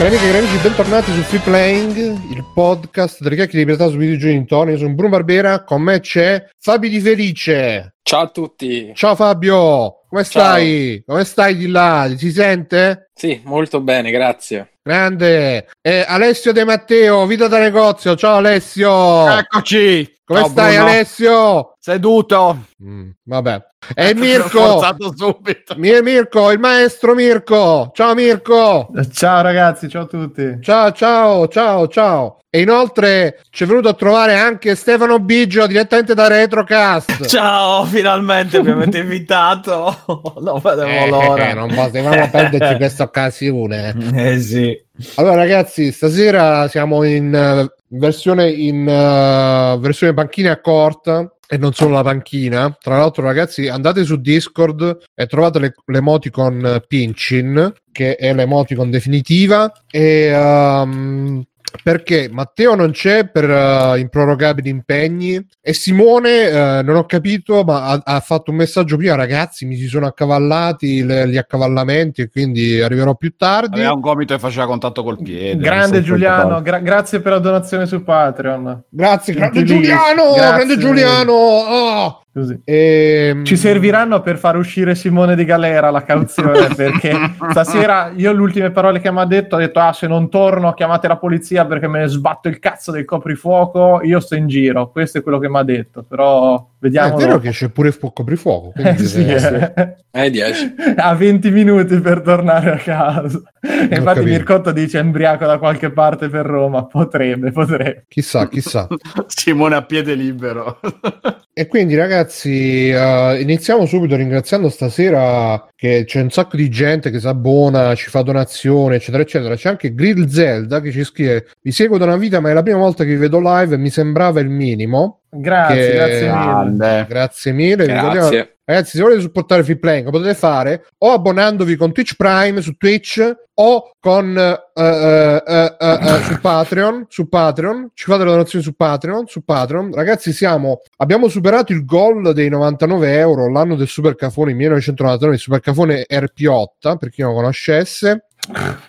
Cari amiche e cari amici, bentornati su Free Playing, il podcast delle chiacchiere di libertà su videogiochi in Tony. Io sono Bruno Barbera, con me c'è Fabio Di Felice. Ciao a tutti. Ciao Fabio, come stai? Come stai di là? Si sente? Sì, molto bene, grazie. Grande. Eh, Alessio De Matteo, vita da negozio. Ciao Alessio. Eccoci. Come Ciao, stai Bruno. Alessio? Seduto. Mm, vabbè. E L'ho Mirko. Mi- Mirko, il maestro Mirko. Ciao Mirko. Ciao ragazzi, ciao a tutti. Ciao, ciao, ciao, ciao. E inoltre ci è venuto a trovare anche Stefano Biggio direttamente da Retrocast. Ciao, finalmente mi avete invitato. Non vedevo Eh, l'ora. eh, non potevamo perderci questa occasione. Eh sì. Allora, ragazzi, stasera siamo in eh, versione in eh, versione panchina corta e non solo la panchina. Tra l'altro, ragazzi, andate su Discord e trovate le- l'emoticon Pinchin, che è l'emoticon definitiva. E ehm, perché Matteo non c'è per eh, improrogabili impegni e Simone, eh, non ho capito, ma ha, ha fatto un messaggio prima, ragazzi, mi si sono accavallati le- gli accavallamenti e quindi arriverò più tardi. Aveva un gomito e faceva contatto col piede. Grande Giuliano, gra- grazie per la donazione su Patreon. Grazie, grande. Giuliano, Grazie. grande Giuliano. oh. Così. Ehm, Ci serviranno per far uscire Simone di galera la cauzione perché stasera io le ultime parole che mi ha detto ha detto ah se non torno chiamate la polizia perché me ne sbatto il cazzo del coprifuoco io sto in giro questo è quello che mi ha detto però eh, vediamo è vero che c'è pure il coprifuoco. Eh, sì, deve- eh. Eh, 10. ha 20 minuti per tornare a casa e infatti. Mircotto dice embriaco da qualche parte per Roma potrebbe potrebbe Chissà, chissà. Simone a piede libero. E quindi ragazzi, eh, iniziamo subito ringraziando stasera che c'è un sacco di gente che si abbona, ci fa donazioni, eccetera, eccetera. C'è anche Grill Zelda che ci scrive: Vi seguo da una vita, ma è la prima volta che vi vedo live e mi sembrava il minimo. grazie Che- grazie mille Grande. Grazie mille. Grazie. Ragazzi, se volete supportare Free Playing, lo potete fare o abbonandovi con Twitch Prime su Twitch o con eh, eh, eh, su Patreon. Su Patreon, ci fate le donazioni su Patreon. Su Patreon, ragazzi, siamo abbiamo superato il goal dei 99 euro l'anno del Super Cafone 1999, il Super Cafone RP8 per chi non lo conoscesse.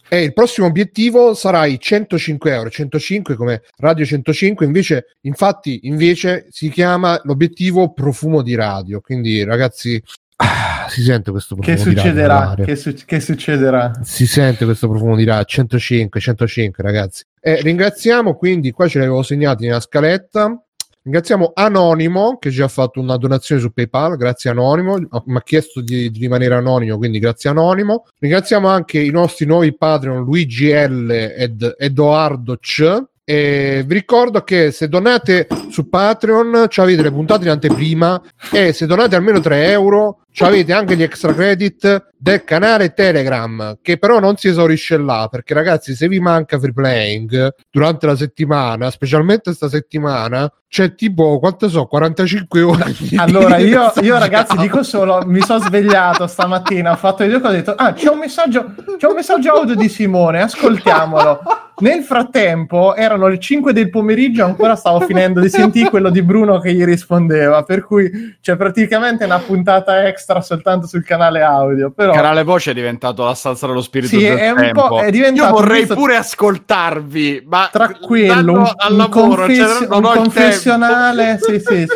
E il prossimo obiettivo sarà i 105 euro, 105 come Radio 105, invece, infatti, invece si chiama l'obiettivo profumo di radio. Quindi, ragazzi, ah, si sente questo profumo che di radio succederà che, su- che succederà Si sente questo profumo di radio 105, 105, ragazzi. E ringraziamo quindi, qua ce l'avevo segnati nella scaletta. Ringraziamo Anonimo che ci ha fatto una donazione su PayPal, grazie Anonimo, mi ha chiesto di, di rimanere anonimo, quindi grazie Anonimo. Ringraziamo anche i nostri nuovi Patreon Luigi L ed Edoardo C. E vi ricordo che se donate su Patreon ci avete le puntate in anteprima e se donate almeno 3 euro ci avete anche gli extra credit del canale Telegram che però non si esaurisce là perché ragazzi se vi manca free playing durante la settimana specialmente sta settimana c'è tipo quanto so 45 ore allora io, io ragazzi dico solo mi sono svegliato stamattina ho fatto le due cose ho detto ah c'è un messaggio c'è un messaggio audio di Simone ascoltiamolo. Nel frattempo erano le 5 del pomeriggio ancora stavo finendo di sentire quello di Bruno che gli rispondeva per cui c'è praticamente una puntata extra soltanto sul canale audio però Il canale voce è diventato la stanza dello spirito Sì, del è un tempo. po'- è diventato Io vorrei questo- pure ascoltarvi, ma tranquillo, stando un, al un lavoro, cioè, un confessionale, sì, sì.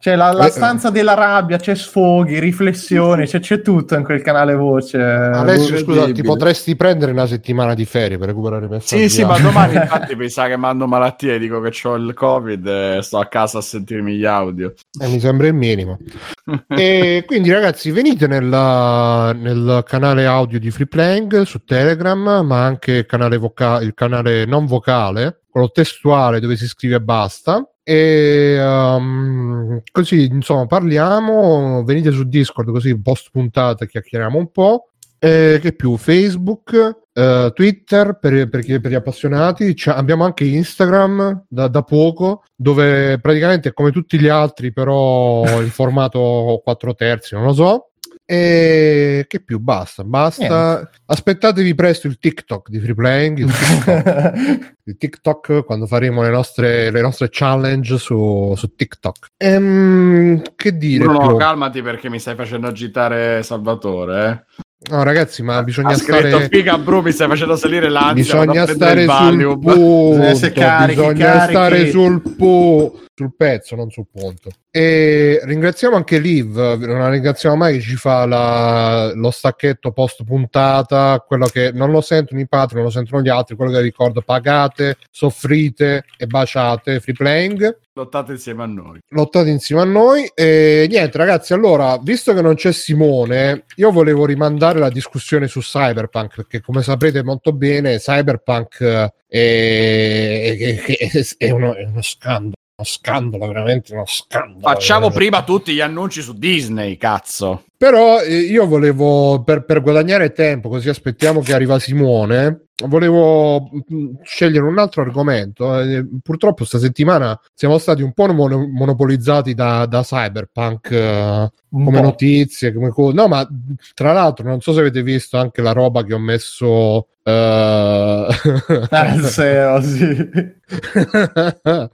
C'è la, la Eh, stanza della rabbia, c'è sfoghi, riflessioni, c'è, c'è tutto in quel canale voce. Alessio scusa ti potresti prendere una settimana di ferie per recuperare i messaggi Sì, sì, ma audio. domani infatti mi sa che mando malattie, dico che ho il covid e sto a casa a sentirmi gli audio. Eh, mi sembra il minimo. e quindi, ragazzi, venite nella- nel canale audio di Free Playing su Telegram, ma anche il canale, voca- il canale non vocale, quello testuale dove si scrive e basta. E um, così insomma parliamo. Venite su Discord così post puntata chiacchieriamo un po'. E che più? Facebook, eh, Twitter per, per per gli appassionati. C'è- abbiamo anche Instagram da, da poco, dove praticamente come tutti gli altri, però in formato 4 terzi, non lo so. E che più? Basta, basta. Aspettatevi presto il TikTok di Free Playing. Il TikTok, il TikTok quando faremo le nostre, le nostre challenge su, su TikTok. Ehm, che dire? Bruno, più? calmati perché mi stai facendo agitare Salvatore. No, ragazzi, ma bisogna ha scritto stare. figa bro mi stai facendo salire l'ansia Bisogna prendere stare sul Valium." punto. carichi, bisogna carichi. stare sul pu- sul pezzo, non sul punto. E ringraziamo anche Liv. Non la ringraziamo mai che ci fa la- lo stacchetto post puntata. Quello che non lo sentono i patri, non lo sentono gli altri. Quello che ricordo: pagate, soffrite e baciate. Free playing. lottate insieme a noi lottate insieme a noi e niente ragazzi allora visto che non c'è Simone io volevo rimandare la discussione su Cyberpunk perché come saprete molto bene Cyberpunk eh, è, è- è- è uno, uno scandalo scandalo veramente uno scandalo. Facciamo prima tutti gli annunci su Disney cazzo. Però eh, io volevo, per, per guadagnare tempo, così aspettiamo che arriva Simone, volevo mm, scegliere un altro argomento. Eh, purtroppo sta settimana siamo stati un po' mono- monopolizzati da, da Cyberpunk eh, come notizie, come co- No, ma tra l'altro non so se avete visto anche la roba che ho messo... eh, Ah, SEO, sì. la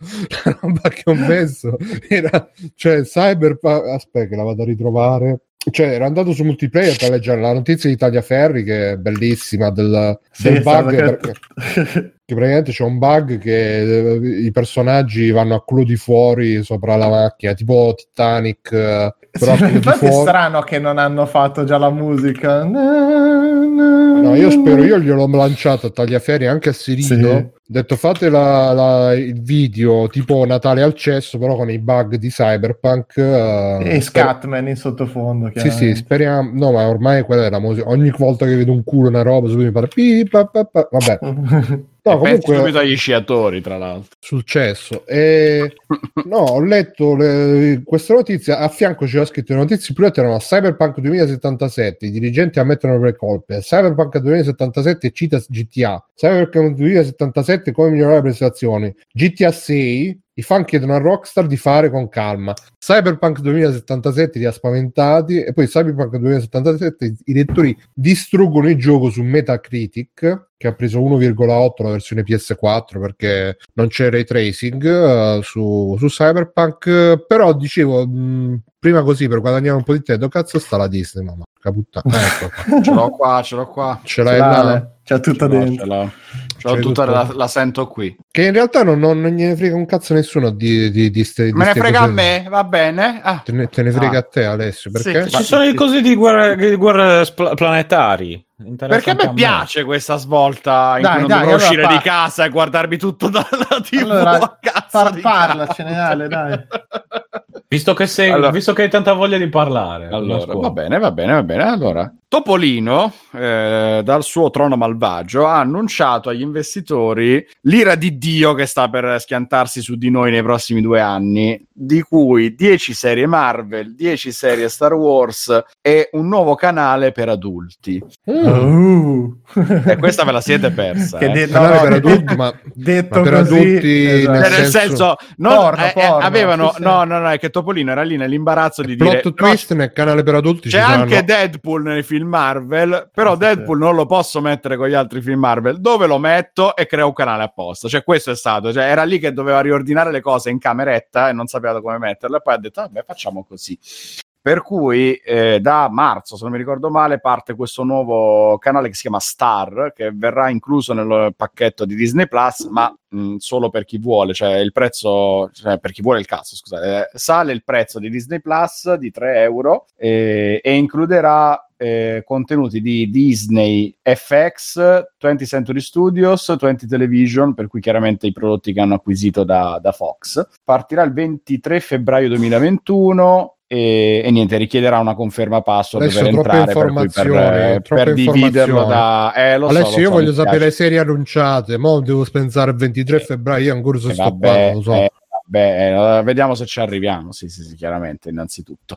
roba che ho messo era cioè Cyberpunk aspetta che la vado a ritrovare cioè ero andato su multiplayer per leggere la notizia di Tagliaferri che è bellissima del, Sì, del bug che- perché, che praticamente c'è un bug che eh, i personaggi vanno a culo di fuori sopra la macchina tipo Titanic eh, però Sì, infatti è strano che non hanno fatto già la musica. No, No, io spero, io gliel'ho lanciato a Tagliaferri anche a Sirino. Sì. Detto fate la- la- il video tipo Natale al cesso, però con i bug di Cyberpunk. eh, E Scatman in sottofondo. Sì, sì, speriamo. No, ma ormai quella è la musica. Ogni volta che vedo un culo, una roba, subito mi pare. Vabbè, no, pensi subito comunque agli sciatori tra l'altro sul cesso. E... No, ho letto le- questa notizia. A fianco c'era scritto le notizie più lette erano Cyberpunk 2077. I dirigenti ammettono le colpe. Cyberpunk 2077 cita GTA. Cyberpunk 2077 come migliorare le prestazioni. GTA 6. I fan chiedono a Rockstar di fare con calma. Cyberpunk 2077 li ha spaventati. E poi Cyberpunk 2077 i lettori distruggono il gioco su Metacritic. Che ha preso 1,8 la versione PS4 perché non c'è ray tracing eh, su, su Cyberpunk. Però dicevo mh, prima così per guadagnare un po' di tempo. Cazzo sta la Disney, mamma. puttana. Ecco qua. ce l'ho qua ce l'ho qua Ce l'hai là. eh. C'ha tutta Ce l'ho, dentro. C'è tutta, tutto. la, la sento qui Che in realtà non, non, non gliene frega un cazzo nessuno di, di, di me ne frega a cose. me va bene ah. Te ne, te ne frega Ah. a te, Alessio. Perché? Sì. Ci sono le cose di guerra, di guerra spla- planetari. Perché a anche me piace questa svolta in Dai, cui non dai, dovrò allora uscire pa- di casa e guardarmi tutto dalla TV Allora, a par- parlacene. Ale, dai. Visto che, sei, Allora- visto che hai tanta voglia di parlare. Allora, va bene, va bene, va bene. Allora, Topolino, eh, dal suo trono malvagio, ha annunciato agli investitori l'ira di Dio che sta per schiantarsi su di noi nei prossimi due anni, di cui 10 serie Marvel, 10 serie Star Wars e un nuovo canale per adulti. Mm. Uh. E questa ve la siete persa. Che eh. de- no, Canale no, per adulti, ma detto ma per così, adulti esatto. Nel nel senso- non- Porno, eh, eh, porno, avevano, sì, sì. no, no, no, è che Topolino era lì nell'imbarazzo di dire plot "No, twist nel canale per adulti C'è ci saranno- anche Deadpool nei film Marvel, però Sì. Deadpool non lo posso mettere con gli altri film Marvel. Dove lo metto e creo un canale apposta. Cioè, questo è stato. Cioè, era lì che doveva riordinare le cose in cameretta e non sapeva come metterle. E poi ha detto, vabbè, facciamo così. Per cui eh, da marzo, se non mi ricordo male, parte questo nuovo canale che si chiama Star, che verrà incluso nel pacchetto di Disney Plus, ma mh, solo per chi vuole, cioè il prezzo, cioè per chi vuole il cazzo, scusate, eh, sale il prezzo di Disney Plus di 3 euro eh, e includerà eh, contenuti di Disney FX, 20th Century Studios, 20 Television, per cui chiaramente i prodotti che hanno acquisito da, da Fox. Partirà il 23 febbraio 2021 e, e niente, richiederà una conferma password Adesso per troppe entrare per, cui per, eh, per dividerlo da... Eh, lo so, Alessio, lo io so, voglio sapere serie annunciate. Mo' devo pensare il 23 febbraio. Io ancora so Eh, sto vabbè, lo so. eh, vabbè, eh, vediamo se ci arriviamo. Sì, sì, sì, chiaramente, innanzitutto.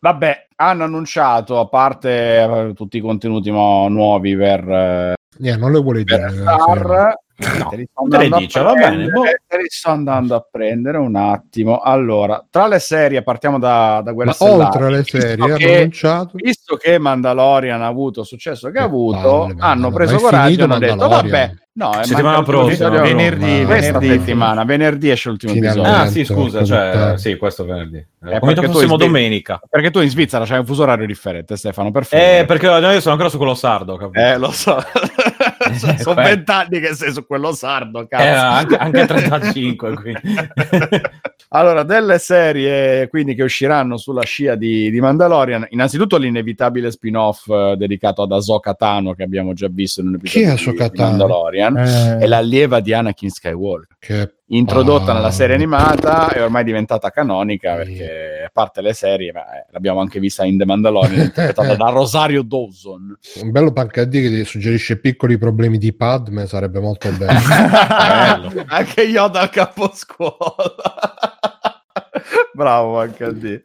Vabbè, hanno annunciato, a parte eh, tutti i contenuti nuovi per, eh, non le vuole dire. Star, No, Te le dice, va bene. prendere, boh. Sto andando a prendere un attimo. Allora, tra le serie, partiamo da, da Guerra Ma Stellari. oltre alle Visto serie che- annunciato visto che Mandalorian ha avuto il successo che ha Che avuto, palle, hanno preso è coraggio e hanno detto? Vabbè, no, è Settimana prossima, venerdì, questa venerdì. settimana, venerdì esce l'ultimo Finalmente. episodio. Ah, sì, scusa, porca cioè, sì, questo venerdì. Eh, perché Convinto tu fossimo domenica. Perché tu in Svizzera c'hai un fuso orario differente, Stefano, per Eh, perché io sono ancora su quello sardo, capito? Eh, lo so. sono quello. vent'anni che sei su quello sardo, cazzo. Eh, anche, anche 35, quindi. Allora, delle serie quindi che usciranno sulla scia di, di Mandalorian, innanzitutto l'inevitabile spin-off eh, dedicato ad Ahsoka Tano che abbiamo già visto in un Chi è episodio di, di? Mandalorian, Eh, è l'allieva di Anakin Skywalker. che Introdotta Ah. nella serie animata e ormai diventata canonica Sì. perché a parte le serie, ma, eh, l'abbiamo anche vista in The Mandalorian interpretata da Rosario Dawson. un bello pancadì che suggerisce piccoli problemi di Padme sarebbe molto bello. Bello. anche Yoda al caposcuola. Bravo HD.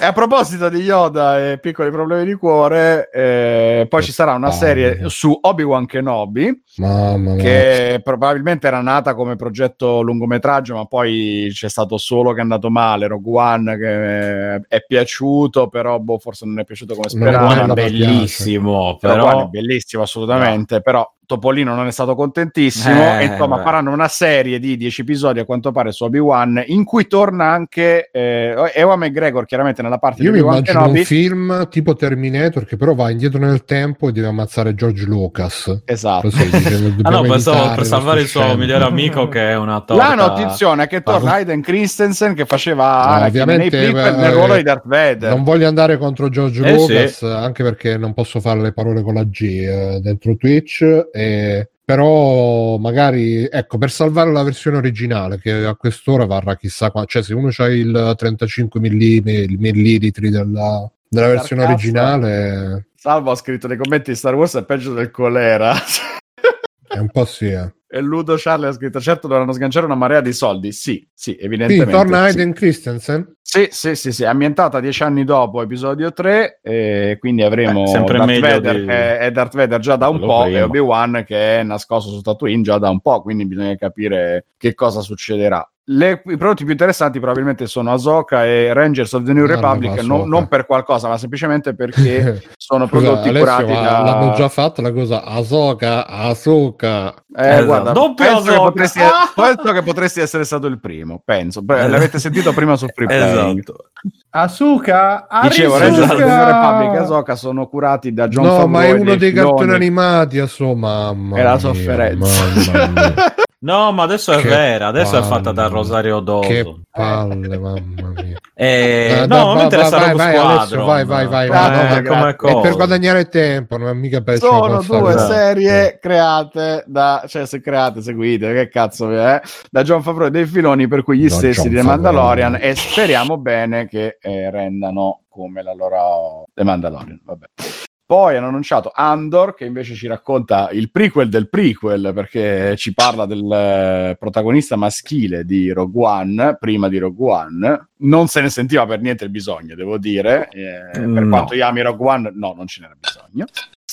E a proposito di Yoda e piccoli problemi di cuore, eh, poi ci sarà una serie su Obi-Wan Kenobi Mamma mia. che probabilmente era nata come progetto lungometraggio, ma poi c'è stato solo che è andato male. Rogue One che eh, è piaciuto, però boh, forse non è piaciuto come Rogue One È bellissimo, Però però... è bellissimo assolutamente, però Topolino non è stato contentissimo Eh, e insomma beh. faranno una serie di 10 episodi a quanto pare su Obi-Wan in cui torna anche eh, Ewan McGregor chiaramente nella parte Io di mi Obi-Wan immagino Kenobi un film tipo Terminator che però va indietro nel tempo e deve ammazzare George Lucas. esatto Così, Ah no, pensavo per salvare il suo scene. migliore amico che è una torta. la notizia è che torna Parlo- Hayden Christensen che faceva No, nei ovviamente, prequel eh, nel ruolo di Darth Vader Non voglio andare contro George Eh, Lucas, anche perché non posso fare le parole con la G eh, dentro Twitch. E- Però magari, ecco, per salvare la versione originale, che a quest'ora varrà chissà qua, cioè se uno ha il 35 millilitri della, della versione Cazzo. originale, Salvo ha scritto nei commenti Star Wars è peggio del colera è un po' sì. eh. E Ludo Charlie ha scritto certo dovranno sganciare una marea di soldi sì, sì, evidentemente torna sì. Hayden Christensen? Sì, sì, sì, sì, è ambientata dieci anni dopo episodio 3, e quindi avremo Eh, sempre Darth Vader di- che è Darth Vader già da un po' prima. e Obi-Wan che è nascosto su Tatooine già da un po', quindi bisogna capire che cosa succederà. Le- I prodotti più interessanti probabilmente sono Ahsoka e Rangers of the New no, Republic, Ahsoka. non, non per qualcosa, ma semplicemente perché sono Scusa, prodotti Alessio, curati da... l'hanno già fatta la cosa Ahsoka, Ahsoka. Eh, Esatto. guarda, Doppio penso che, potresti, Ah! penso che potresti essere stato il primo, penso. Beh, l'avete sentito prima su Free. Esatto. Asuka, Dicevo, Arisuka. Rangers of the New Republic e Ahsoka sono curati da John no, Favreau ma è e uno dei Filoni. cartoni animati, a sua mamma. È la mia, sofferenza. mamma mia. No, ma adesso è Che vera, adesso è palle. fatta da Rosario Dawson. Che palle, mamma mia. Eh, Eh, no, dai, mi interessa vai, vai. Alessio, vai, vai, vai, vai, no, ma come È per guadagnare tempo, non è mica per Sono due passare- serie create da, cioè se create, seguite, che cazzo è, da John Favreau e dei filoni per cui gli Da stessi Jon di The Favreau. Mandalorian e speriamo bene che eh, rendano come la loro The Mandalorian, vabbè. Poi hanno annunciato Andor, che invece ci racconta il prequel del prequel, perché ci parla del eh, protagonista maschile di Rogue One, prima di Rogue One. Non se ne sentiva per niente il bisogno, devo dire. Eh, per No. quanto io ami Rogue One, no, non ce n'era bisogno.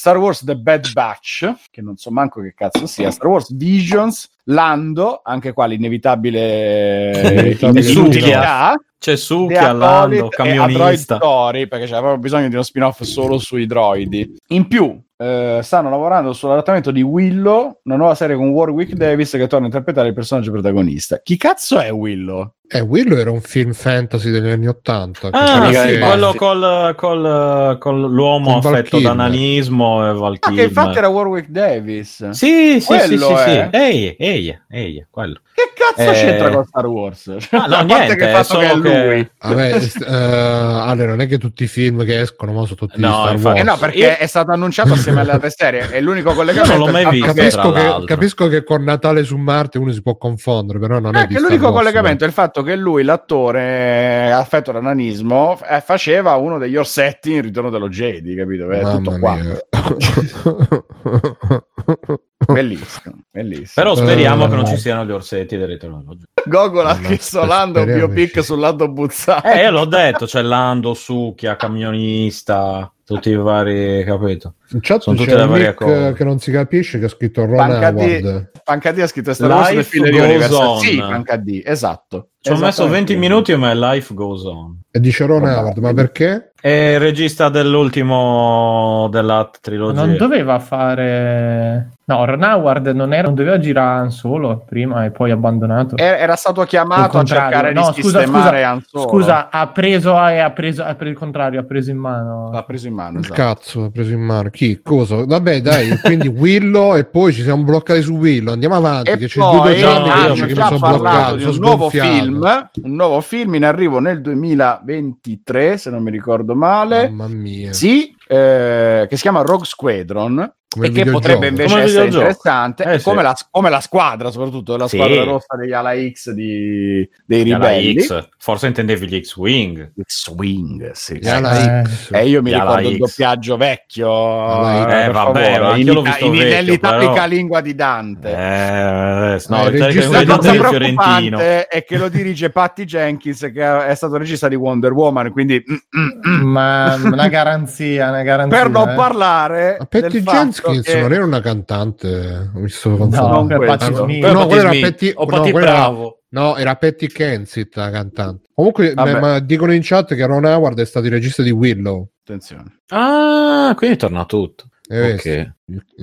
Star Wars The Bad Batch, che non so manco che cazzo sia, Star Wars Visions, Lando, anche qua l'inevitabile Inevitabile inutilità, C'è The Succhi, Allando, Acolyte e A Droid camionista. Story, perché c'aveva bisogno di uno spin-off solo sui droidi. In più, eh, stanno lavorando sull'adattamento di Willow, una nuova serie con Warwick Davis che torna a interpretare il personaggio protagonista. Chi cazzo è Willow? Eh, Willow era un film fantasy degli anni Ottanta. Ah, sì, quello col, col, con l'uomo Con affetto da nanismo e Val Ah, che infatti era Warwick Davis. Sì, sì, sì, Quello sì, sì. è. Ehi, ehi, ehi, quello. Che cazzo Eh, c'entra con Star Wars? Ah, no, niente, che è fatto che è solo che- lui. Vabbè, st- eh, Ale, non è che tutti i film che escono mo sono tutti No, Star infatti- Wars. Eh no, perché Io- è stato annunciato assieme alle altre serie. È l'unico collegamento. Io non l'ho è mai visto, capisco, che, capisco che con Natale su Marte uno si può confondere, però non è Eh, di che Star l'unico collegamento è il fatto che lui, l'attore affetto da nanismo, eh, faceva uno degli orsetti in Ritorno dello Jedi, capito? È Mamma tutto qua. Bellissimo, bellissimo. Però speriamo Eh, che non no. ci siano gli orsetti del ritorno dello Jedi. Gogol ha Ma chiesto Lando un biopic che- sul Lando Buzzati. Eh, io l'ho detto, c'è Lando, Succhia, camionista. tutti i vari, capito? In chat Sono c'è tutte le un varie cose. che non si capisce che ha scritto Ron Panca D, Howard. Panca D ha scritto Star Wars goes Universe. on. Sì, Panca D, esatto. Ci ho messo Esattamente 20 minuti ma life goes on. E dice Ron Vabbè. Howard, ma perché? È il regista dell'ultimo della trilogia. Non doveva fare... No, Ron Howard non, era, non doveva girare Han Solo prima e poi abbandonato. Era stato chiamato Il a cercare contrario. di No, scusa, sistemare scusa, Han Solo. Scusa, ha preso, ha, ha preso, ha preso il contrario, ha preso in mano. L'ha preso in mano. Il esatto. cazzo ha preso in mano. Chi? Cosa? Vabbè, dai, quindi Willow e poi ci siamo bloccati su Willow. Andiamo avanti, E che c'è poi due giorni che hanno dice che mi già sono parlato bloccato, di sono un nuovo sgonfiato. Film, un nuovo film in arrivo nel 2023, se non mi ricordo male. Mamma mia. Sì, eh, che si chiama Rogue Squadron. Come e che potrebbe invece Come essere interessante Eh, sì. come, la, come la squadra soprattutto la Sì. squadra rossa degli Ala X di- dei ribelli X. Forse intendevi gli X-Wing. Swing sì. E alla Eh. X. E io mi Yala ricordo il doppiaggio vecchio, eh, Eh, vabbè, favore, in, io l'ho ita- visto in- vecchio, nell'italica però. lingua di Dante. Eh, no, Eh, l'Italia regista- che La cosa preoccupante è che lo dirige Patty Jenkins, che è stato regista di Wonder Woman, quindi mm, mm, mm. Ma una garanzia, una garanzia. per non eh. parlare Ma Patty Jenkins che- non era una cantante, mi sto No, confondendo. quello. Patti No, Smith. no, quella era. Patty- o no, quella era- Bravo. No, era Patty Kensit la cantante. Comunque, ma, ma dicono in chat che Ron Howard è stato il regista di Willow. Attenzione. Ah, quindi torna tutto. Eh, Ok. sì.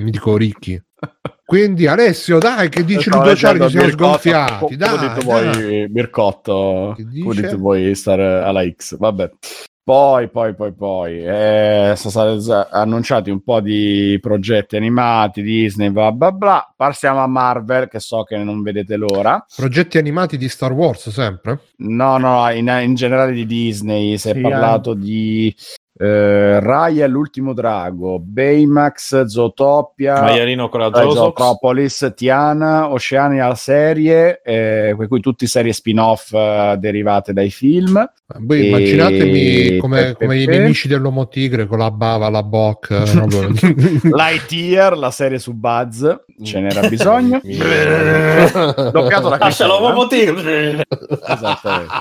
Mi dico ricchi. Quindi Alessio, dai, che dici Ludo Ciari che siamo Mircotto, sgonfiati. come Dai, dite dai. voi, Mircotto, Che come dite voi stare alla X, vabbè. Poi, poi, poi, poi, eh, sono stati annunciati un po' di progetti animati, Disney, bla bla bla. Passiamo a Marvel, che so che non vedete l'ora. Progetti animati di Star Wars, sempre? No, no, in, in generale di Disney si è Sì, parlato di eh, Raya l'ultimo drago, Baymax, Zootopia, Maialino la. Zootropolis, Tiana, Oceania la serie, eh, per cui tutte serie spin-off eh, derivate dai film. Voi E- immaginatemi come, come i nemici dell'uomo tigre con la bava, la bocca. no, Lightyear, la serie su Buzz, ce n'era bisogno. Doppiato da Lascia Chris l'uomo tigre. Esattamente.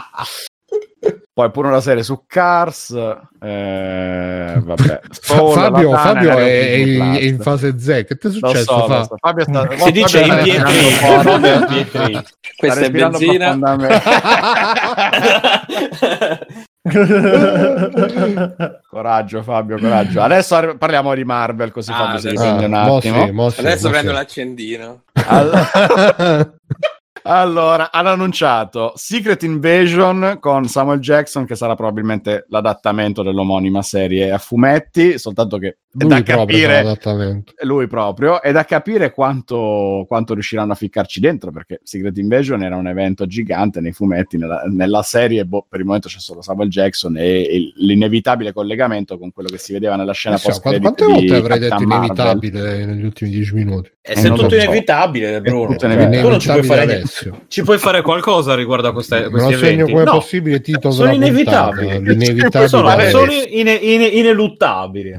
Poi pure una serie su Cars. Eh, vabbè. Soul, Fabio, Fabio è, Plus. in fase Z. Che ti è successo? so, Fa? so. Fabio sta, Si dice Fabio in Fabio in. Pietri. Sta Questa è benzina. Coraggio, Fabio, coraggio. Adesso arri- parliamo di Marvel, così Ah, Fabio si adesso- riprende un Ah, mo attimo. sì, mo sì, Adesso mo prendo sì. l'accendino. All- Allora, hanno annunciato Secret Invasion con Samuel Jackson, che sarà probabilmente l'adattamento dell'omonima serie a fumetti, soltanto che è da capire lui proprio, è da capire quanto, quanto riusciranno a ficcarci dentro, perché Secret Invasion era un evento gigante nei fumetti, nella, nella serie, boh, per il momento c'è solo Samuel Jackson e, e l'inevitabile collegamento con quello che si vedeva nella scena Adesso, post quante, quante volte avrei detto inevitabile negli ultimi dieci minuti? E Eh, se è non tutto so. inevitabile, Bruno. tutto Tu inevitabile. non ci puoi fare niente. Alessio. Ci puoi fare qualcosa riguardo a queste, questi lo segno come No, possibile titolo sono inevitabili. puntata, sono, sono ine- ine- ineluttabili.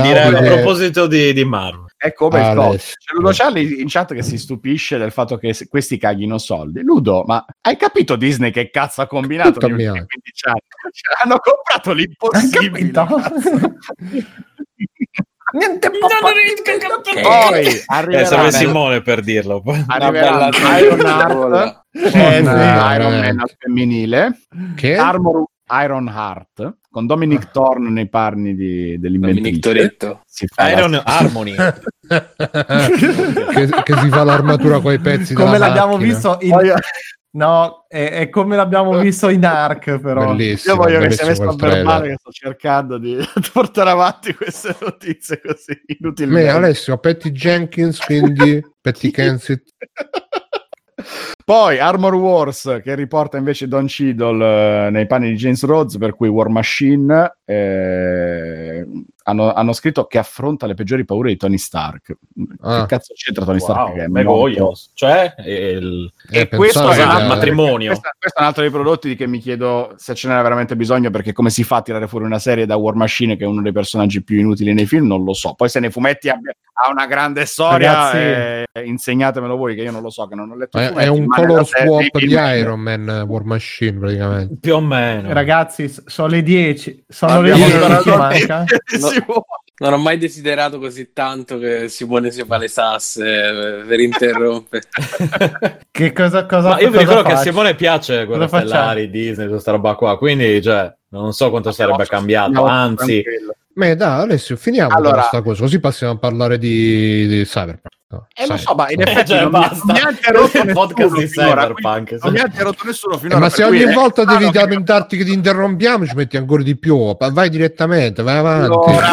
Come dire a proposito di, di Marvel. È come il Alessio. coach. C'è Ludo Cialli in chat che si stupisce del fatto che questi caghino soldi. Ludo, ma hai capito Disney che cazzo ha combinato Tutto negli ultimi mio. 15 anni? Cioè, hanno comprato l'impossibile. Niente Poi Eh, arriverà serve nel- Simone per dirlo. arriverà bella Iron Eh, sì. eh, Iron Man al femminile, Che? Armor Iron Heart con Dominic Thorne nei panni di, dell'inventrice. Toretto. Si fa la- Iron Harmony. che, che si fa l'armatura con i pezzi come della l'abbiamo macchina. visto in... No, è, è come l'abbiamo visto in Ark, però. Bellissimo, Io voglio che sia messo a verbale che sto cercando di portare avanti queste notizie così Me, inutilmente. Alessio, Patty Jenkins, quindi Patty Kensit. Poi Armor Wars che riporta invece Don Cheadle eh, nei panni di James Rhodes, per cui War Machine eh, hanno, hanno scritto che affronta le peggiori paure di Tony Stark. Ah. Che cazzo c'entra Tony Stark? Wow, che è Megoglio. Cioè, il... Eh, E questo è un matrimonio. Questo, questo è un altro dei prodotti di che mi chiedo se ce n'era veramente bisogno, perché come si fa a tirare fuori una serie da War Machine, che è uno dei personaggi più inutili nei film, non lo so. Poi se nei fumetti abbia, ha una grande storia. Eh, insegnatemelo voi, che io non lo so, che non ho letto. È, fumetti, è un color swap di Iron Man War Machine praticamente. Più o meno. Ragazzi, sono le 10. Sono le Abbiamo 10 ancora che manca. Si può. Non ho mai desiderato così tanto che Simone si fa le sasse eh, per interrompere. Che cosa, cosa Ma io vi ricordo che a? Simone piace facciamo? Stellari, Disney, tutta sta roba qua, quindi cioè, non so quanto sarebbe cambiato, anzi, tranquillo. Beh, dai, Alessio, finiamo Allora- con questa cosa, così passiamo a parlare di, di Cyberpunk. No, Eh, lo so, ma in Eh, effetti cioè, non, mi- basta. non mi ha interrotto podcast di Cyberpunk. Non mi ha interrotto nessuno Eh, finora. ma per se ogni è volta devi che- lamentarti che ti interrompiamo, ci metti ancora di più. Vai direttamente, vai avanti. Allora,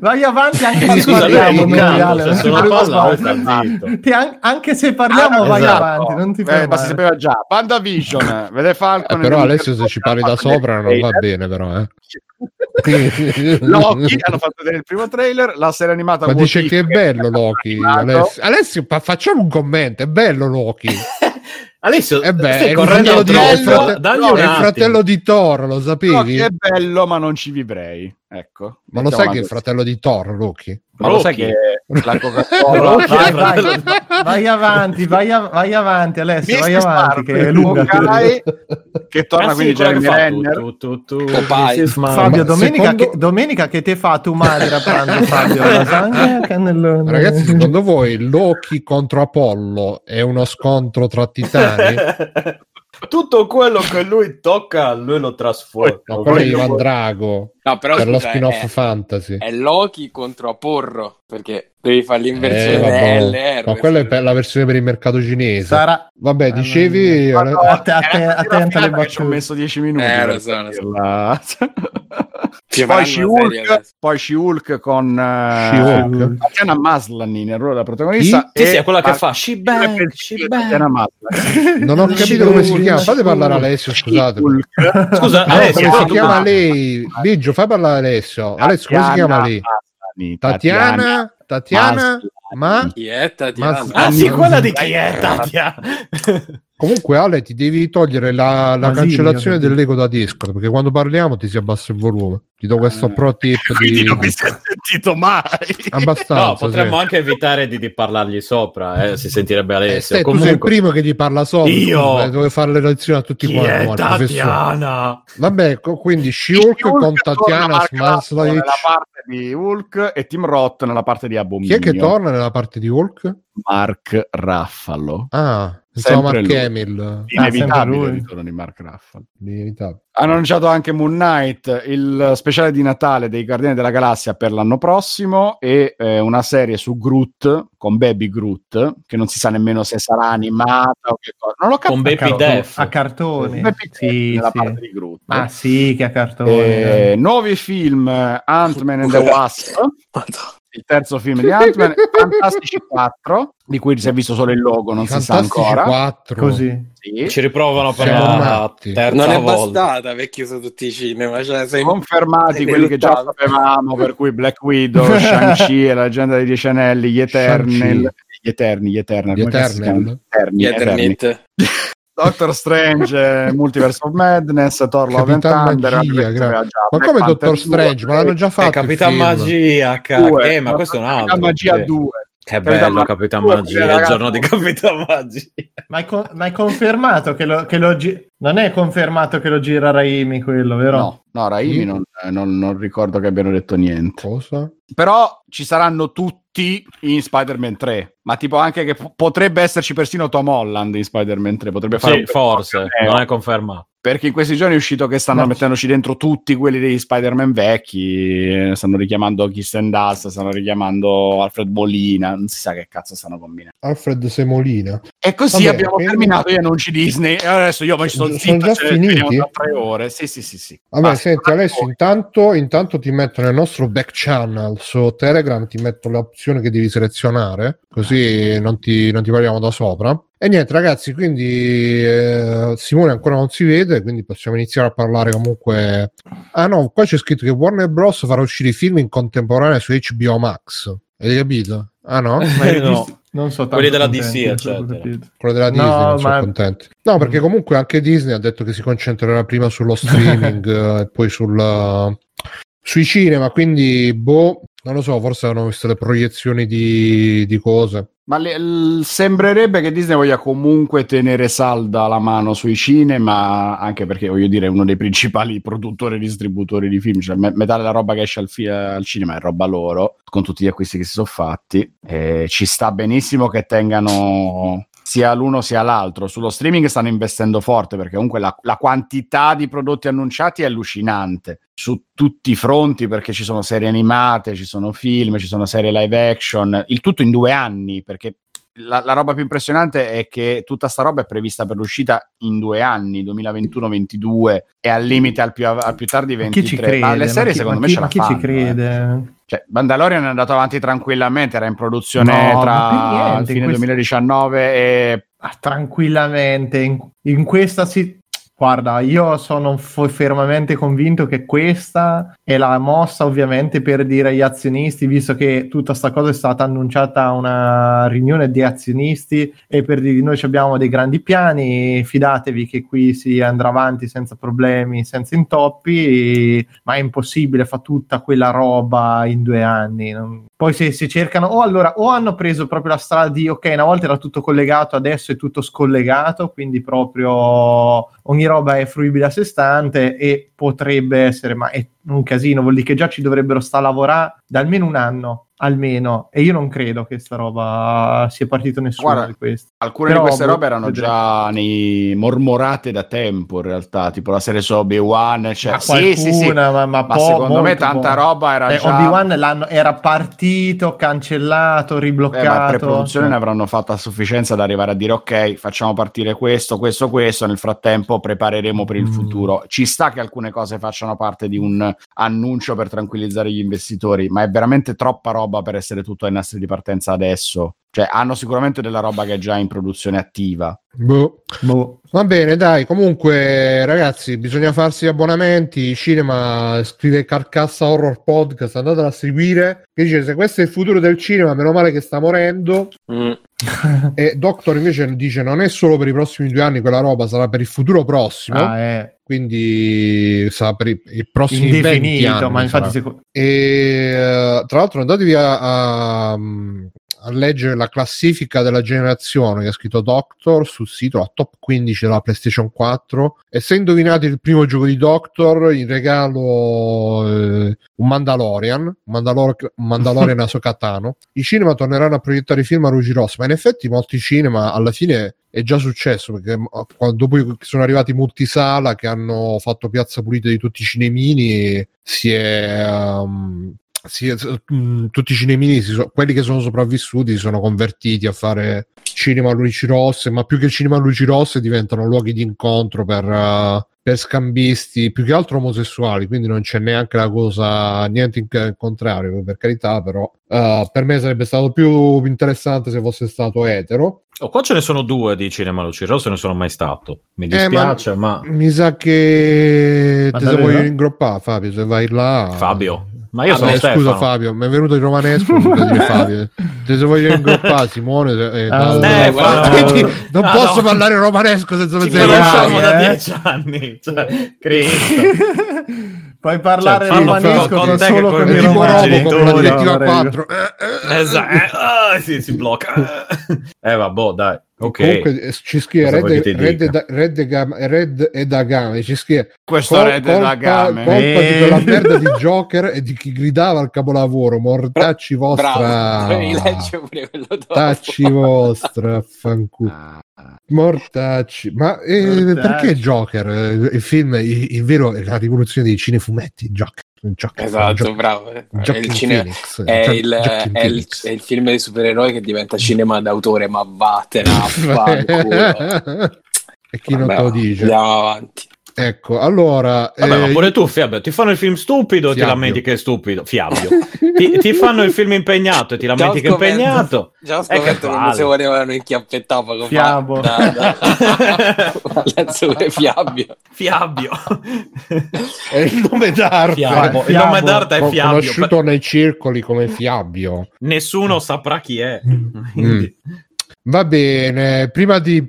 Vai avanti anche Ma se parliamo. un noi, cazzo, Ale, non se palla, an- anche se parliamo, Ah, vai esatto. avanti, non ti eh, ma si sapeva già. WandaVision, vede Eh, Falcon. però e Alessio se ci parli da sopra non va bene però eh. Loki hanno fatto vedere il primo trailer, la serie animata ma What dice If che è bello Loki. Alessio, Alessio facciamo un commento è bello Loki Alessio, Eh beh, stai correndo fratello di- troppo, è il frate- dagli no, un è il fratello di Thor lo sapevi? è bello, ma non ci vivrei. Ecco. ma lo sai che è il fratello di Thor Loki? Ma lo sai Rocky. che la Coca-Cola Rocky. Vai, vai, fratello- vai avanti, vai, av- vai avanti Alessio, vai Mrs. avanti che è lunga. Che torna Ah, sì, quindi che Jeremy fa Renner. tu, tu, tu, tu, Popeye. Fabio, domenica, secondo- che, domenica che te fa tu madre a pranzo, Fabio? Lasagna, cannellone. ragazzi secondo voi Loki contro Apollo è uno scontro tra titani? Tutto quello che lui tocca, lui lo trasforma. no quello è Ivan Drago No, però per lo scusa, spin-off è, fantasy è Loki contro Aporro, perché devi fare Eh, l'inversione vabbè. LR. ma quella è per la versione per il mercato cinese Sarà... vabbè dicevi te- a te- Era attenta alle battute. Ci ho messo 10 minuti. Eh, lo so, lo so. Poi She-Hulk, poi She-Hulk con eh, She-Hulk. Tatiana Maslany nel ruolo da protagonista. Sì, e sì, è quella che fa She Bang, She Bang. Tatiana Maslany. non ho capito come si chiama fate parlare Alessio scusate. Scusa, No, Alessio, si chiama lei? Biggio, fai parlare Alessio. Alessio, come si chiama lei? Tatiana? Tatiana? Ma? Chi è Tatiana? Ah sì, quella di chi è Tatiana? Comunque Ale ti devi togliere la, la cancellazione quindi. dell'ego da Discord perché quando parliamo ti si abbassa il volume. Ti do questo Eh. pro tip Quindi di... non mi si è sentito mai. Abbastanza. No, potremmo sì. anche evitare di, di parlargli sopra, eh, si sentirebbe Eh, Alessio. te, tu sei il Comunque, primo che ti parla sopra. Io? eh, dove fare le lezioni a tutti chi quanti. Tatiana? Vabbè, co- quindi She-Hulk con Tatiana Smarslavich. nella parte di Hulk e Tim Roth nella parte di Chi Abominio. è che torna nella parte di Hulk? Mark Raffalo. Ah, pensavo Sempre Mark lui. Hamill. Inevitabile il ritorno di Mark Raffalo. Inevitabile. Hanno annunciato anche Moon Knight, il speciale di Natale dei Guardiani della Galassia per l'anno prossimo e eh, una serie su Groot con Baby Groot, che non si sa nemmeno se sarà animata o che cosa. Non l'ho capito. Con Baby a, cartone, Def. a cartoni. Baby Sì, nella sì. parte di Groot. Ma sì, che a cartone. Eh, nuovi film Ant-Man and the Wasp Madonna. Il terzo film di Ant-Man Fantastici 4 di cui si è visto solo il logo non si sa Fantastici ancora 4. Così. Sì. Ci riprovano per Siamo la matti. terza Non è volta. bastata aver chiuso tutti i cinema. Cioè, sei... confermati sei quelli che già sapevamo per cui Black Widow, Shang-Chi e la leggenda dei Dieci Anelli gli Eternal Shang-Chi. gli Eterni, gli Eternal, Gli Eternal? chiamano? Eterni, Gli Eterni. Doctor Strange eh, Multiverse of Madness Thor Love and Capitan Thunder Magia, gra- Ma come Panther Doctor 2, Strange? Ma l'hanno già È fatto. Capitan. Magia, ca- due, eh, ma questo è un altro. Capitan Magia sì. 2 Che bello Capitan Magia, il giorno di Capitan Magia. Ma ma hai confermato che lo, che lo gi- non è confermato che lo gira Raimi quello, vero? no, no Raimi non, eh, non- non ricordo che abbiano detto niente Cosa? Però ci saranno tutti in Spider-Man 3. Ma tipo anche che po- potrebbe esserci persino Tom Holland in Spider-Man 3. Potrebbe fare Sì, forse, cameo. non è confermato. Perché in questi giorni è uscito che stanno No. mettendoci dentro tutti quelli degli Spider-Man vecchi. eh, Stanno richiamando Kirsten Dust, stanno richiamando Alfred Bolina. Non si sa che cazzo stanno combinando. Alfred Semolina. E così Vabbè, abbiamo terminato gli annunci Disney. E adesso io poi Sono zitto. già ce finiti? da tre ore. Sì, sì, sì. sì. Vabbè, Basta, senti Alessio, voi. intanto, intanto ti metto nel nostro back channel su Telegram, ti metto le opzioni che devi selezionare, così non ti, non ti parliamo da sopra. E niente ragazzi, quindi eh, Simone ancora non si vede, quindi possiamo iniziare a parlare comunque... Ah no, qua c'è scritto che Warner Bros. farà uscire i film in contemporanea su HBO Max. Avete capito? Ah no? Ma No. non so tanto Quelli della contenti, DC, non eccetera. Quello della No, Disney non sono ma- contenti. No, perché comunque anche Disney ha detto che si concentrerà prima sullo streaming eh, e poi sul, sui cinema, quindi boh, non lo so, forse hanno visto le proiezioni di, di cose. Ma le- sembrerebbe che Disney voglia comunque tenere salda la mano sui cinema, anche perché voglio dire, è uno dei principali produttori e distributori di film, cioè me- metà della roba che esce al, fi- al cinema è roba loro, con tutti gli acquisti che si sono fatti. E ci sta benissimo che tengano sia l'uno sia l'altro. Sullo streaming stanno investendo forte perché comunque la, la quantità di prodotti annunciati è allucinante su tutti i fronti perché ci sono serie animate, ci sono film, ci sono serie live action, il tutto in due anni perché la, la roba più impressionante è che tutta sta roba è prevista per l'uscita in due anni, 2021-22 e al limite al più, al più tardi Ma 23. chi ci crede? Ma le serie Ma chi- secondo ma me chi- ce la ma chi fanno, ci crede? eh. Cioè, Mandalorian è andato avanti tranquillamente, era in produzione No, tra niente, fine questo- 2019 e Ah, tranquillamente in, in questa si guarda io sono fo- fermamente convinto che questa è la mossa ovviamente per dire agli azionisti visto che tutta sta cosa è stata annunciata a una riunione di azionisti e per dire noi abbiamo dei grandi piani fidatevi che qui si andrà avanti senza problemi senza intoppi ma è impossibile fa tutta quella roba in due anni non- poi se si cercano o allora o hanno preso proprio la strada di ok una volta era tutto collegato adesso è tutto scollegato quindi proprio ogni roba è fruibile a sé stante e potrebbe essere ma è un casino vuol dire che già ci dovrebbero sta a lavorare da almeno un anno almeno e io non credo che sta roba sia partito nessuno Guarda, di questo alcune Però, di queste robe erano vedremo. già nei mormorate da tempo in realtà, tipo la serie su Obi-Wan, cioè, Ma sì, sì, sì. ma, ma Ma po- secondo me tanta po'. roba era Eh, già Obi-Wan era partito cancellato Eh, ribloccato ma pre-produzione cioè. ne avranno fatto a sufficienza da arrivare a dire ok, facciamo partire questo, questo, questo, nel frattempo prepareremo per il Mm. futuro. Ci sta che alcune cose facciano parte di un annuncio per tranquillizzare gli investitori, ma è veramente troppa roba per essere tutto ai nastri di partenza adesso. Cioè, hanno sicuramente della roba che è già in produzione attiva. Boh. Boh. Va bene, dai, comunque ragazzi, bisogna farsi abbonamenti, cinema scrive Carcassa Horror Podcast, andatela a seguire, che dice se questo è il futuro del cinema, meno male che sta morendo, Mm. e Doctor invece dice non è solo per i prossimi due anni quella roba, sarà per il futuro prossimo, Ah, è quindi sarà per i, i prossimi 20 indefinito anni, ma infatti seco- E eh, tra l'altro andatevi a, a- a leggere la classifica della generazione che ha scritto Doctor sul sito, la top 15 della PlayStation 4. E se indovinate il primo gioco di Doctor, in regalo eh, un Mandalorian, un, Mandalor- Mandalorian Ahsoka Tano. I cinema torneranno a proiettare i film a luci rosse, ma in effetti molti cinema alla fine è già successo perché m- quando- dopo sono arrivati multisala che hanno fatto piazza pulita di tutti i cinemini si è um, è- mm, tutti i cinemini si so- quelli che sono sopravvissuti si sono convertiti a fare cinema a luci rosse ma più che cinema a luci rosse diventano luoghi di incontro per, uh, per scambisti più che altro omosessuali quindi non c'è neanche la cosa niente in contrario per carità però uh, per me sarebbe stato più interessante se fosse stato etero Oh, qua ce ne sono due di cinema luci rosse, non sono mai stato. Mi Eh, dispiace, ma... Mi sa che Ma te se davvero? voglio ingroppare, Fabio. Se vai là, Fabio. Ma io Ah, sono beh, Stefano. scusa, Fabio, mi è venuto il romanesco. Fabio. Te se voglio ingroppare, Simone. se- eh, Ah, no, eh, no, guarda- quindi non posso no. parlare romanesco senza Ci pensare conosciamo eh. da dieci anni. Cioè, Cristo. Puoi parlare Cioè, romanesco con con te solo con con i romani, con la prego. 4. Eh, eh, Esatto. Eh, ah, sì, si blocca. Eh, vabbè, dai. Ok. Comunque eh, ci scrive Red, Red? Red, Red, Gam- Red e Dagame ci scrive Questo col- Red da colpa, game. colpa di Eh. quella merda di Joker e di chi gridava al capolavoro mortacci vostra Bravo, dovevi leggere pure quello dopo. Tacci vostra, fanculo. Ah, Mortacci. Ma eh, Mortacci. perché Joker? Eh, Il film, il, il vero è la rivoluzione dei cinefumetti. Joker. Joker Esatto, Joker- bravo. È Joaquin il, cine- Phoenix. è il- Joaquin è il- è il film dei supereroi che diventa cinema d'autore, ma vattene a e chi non te Vabbè, lo dice? Andiamo avanti. Ecco, allora... Vabbè, ma eh, pure tu, Fabio, ti fanno il film stupido e ti lamenti che è stupido. Fiabbio. ti, ti fanno il film impegnato e ti lamenti che è impegnato. Già ho Eh, che scoperto che non si volevano inchiappettare poco fa. Fiabo. Da, da, Palazzo pure Fiabbio. Fiabbio. è il nome d'arte. Fiabbo. Il nome d'arte è Fiabbio. conosciuto nei circoli come Fiabbio. Nessuno saprà chi è. Mm. Va bene, prima di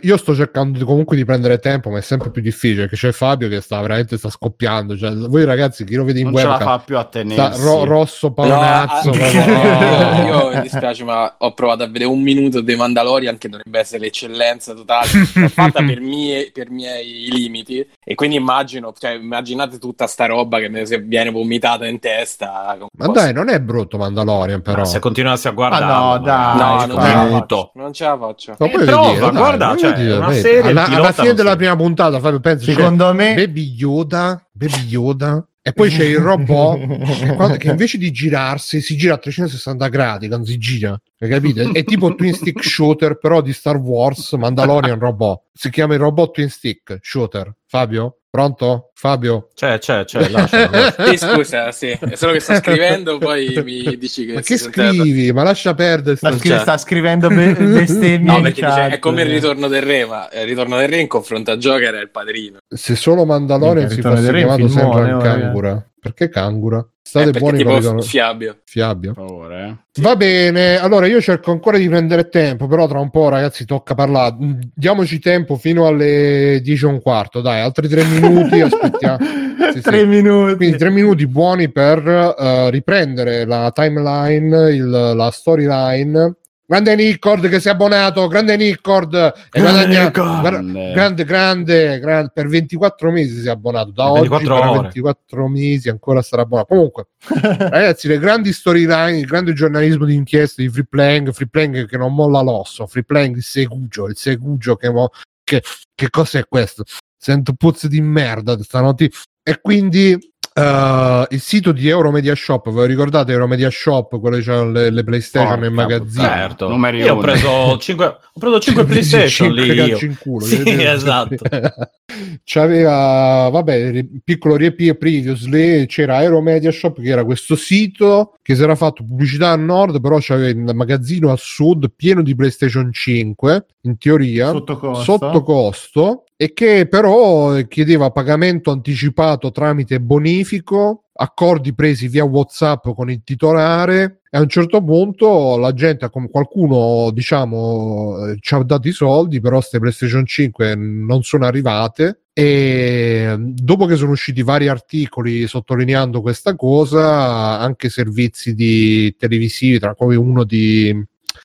io sto cercando comunque di prendere tempo, ma è sempre più difficile. Che c'è Fabio che sta veramente sta scoppiando. Cioè, voi ragazzi, chi lo vede in Non ce la fa più a sta tenersi. ro- rosso paonazzo. No, proprio. ah, No. io mi dispiace, ma ho provato a vedere un minuto dei Mandalorian che dovrebbe essere l'eccellenza totale. L'ho fatta per, mie- per miei limiti. E quindi immagino, cioè, immaginate tutta sta roba che mi viene vomitata in testa. Ma dai, non è brutto Mandalorian, però. Ma se continuassi a guardare, Ah, no, dai, No, dai, Minuto. faccio. Non ce la faccio. Ma Eh, poi prova, dai, guarda, cioè, dire, una vedi. serie, alla, alla fine non della prima puntata, Fabio, pensa c'è Secondo me, Baby Yoda, Baby Yoda, e poi c'è il robot che, invece di girarsi si gira a 360 gradi quando si gira, hai capito? È tipo Twin Stick Shooter, però di Star Wars, Mandalorian robot. Si chiama il robot Twin Stick Shooter. Fabio? Pronto? Fabio? C'è, c'è, c'è, lascia, lascia. Sì, scusa, sì, è solo che sto scrivendo, poi mi dici che Ma che scrivi? Ma lascia perdere sta sta, scri- sta scrivendo be- bestemmie No, in perché dice, è come il ritorno del re, ma il ritorno del re in confronto a Joker è il padrino. Se solo Mandalorian si fosse chiamato sempre cangura. Perché cangura? Eh, State perché buoni tipo con Fiabio. Fiabio. Favore, eh. Va bene, allora io cerco ancora di prendere tempo, però tra un po' ragazzi tocca parlare. Mm, Diamoci tempo fino alle 10 e un quarto, dai, altri tre minuti, aspettiamo. Sì, Tre sì. minuti. Quindi tre minuti buoni per eh, riprendere la timeline, il- la storyline. Grande Nicord che si è abbonato, grande Nicord, e guadagna- Nicord. guarda- grande, grande, grande, per 24 mesi si è abbonato, da oggi 24 per ore. 24 mesi ancora sarà abbonato. Comunque, ragazzi, le grandi storyline, il grande giornalismo di inchiesta di Free Playing, Free Playing che non molla l'osso, Free Playing il segugio, il segugio che, mo- che, che cos'è questo? Sento puzze di merda stanotte. E quindi eh, il sito di Euromedia Shop, ve lo ricordate Euromedia Shop, quello che c'hanno le, le PlayStation nel magazzino? puttana. Certo. Numeri Io ho preso 5, ho preso 5 PlayStation Cinque lì io. culo, Sì, esatto. C'aveva, vabbè, piccolo riepie previously, c'era Aero Media Shop che era questo sito che si era fatto pubblicità a nord, però c'aveva il magazzino a sud pieno di PlayStation 5, in teoria, Sotto costo. sotto costo, e che però chiedeva pagamento anticipato tramite bonifico, accordi presi via WhatsApp con il titolare e a un certo punto la gente, com- qualcuno diciamo, eh, ci ha dato i soldi, però queste PlayStation 5 non sono arrivate e dopo che sono usciti vari articoli sottolineando questa cosa, anche servizi televisivi, tra cui uno di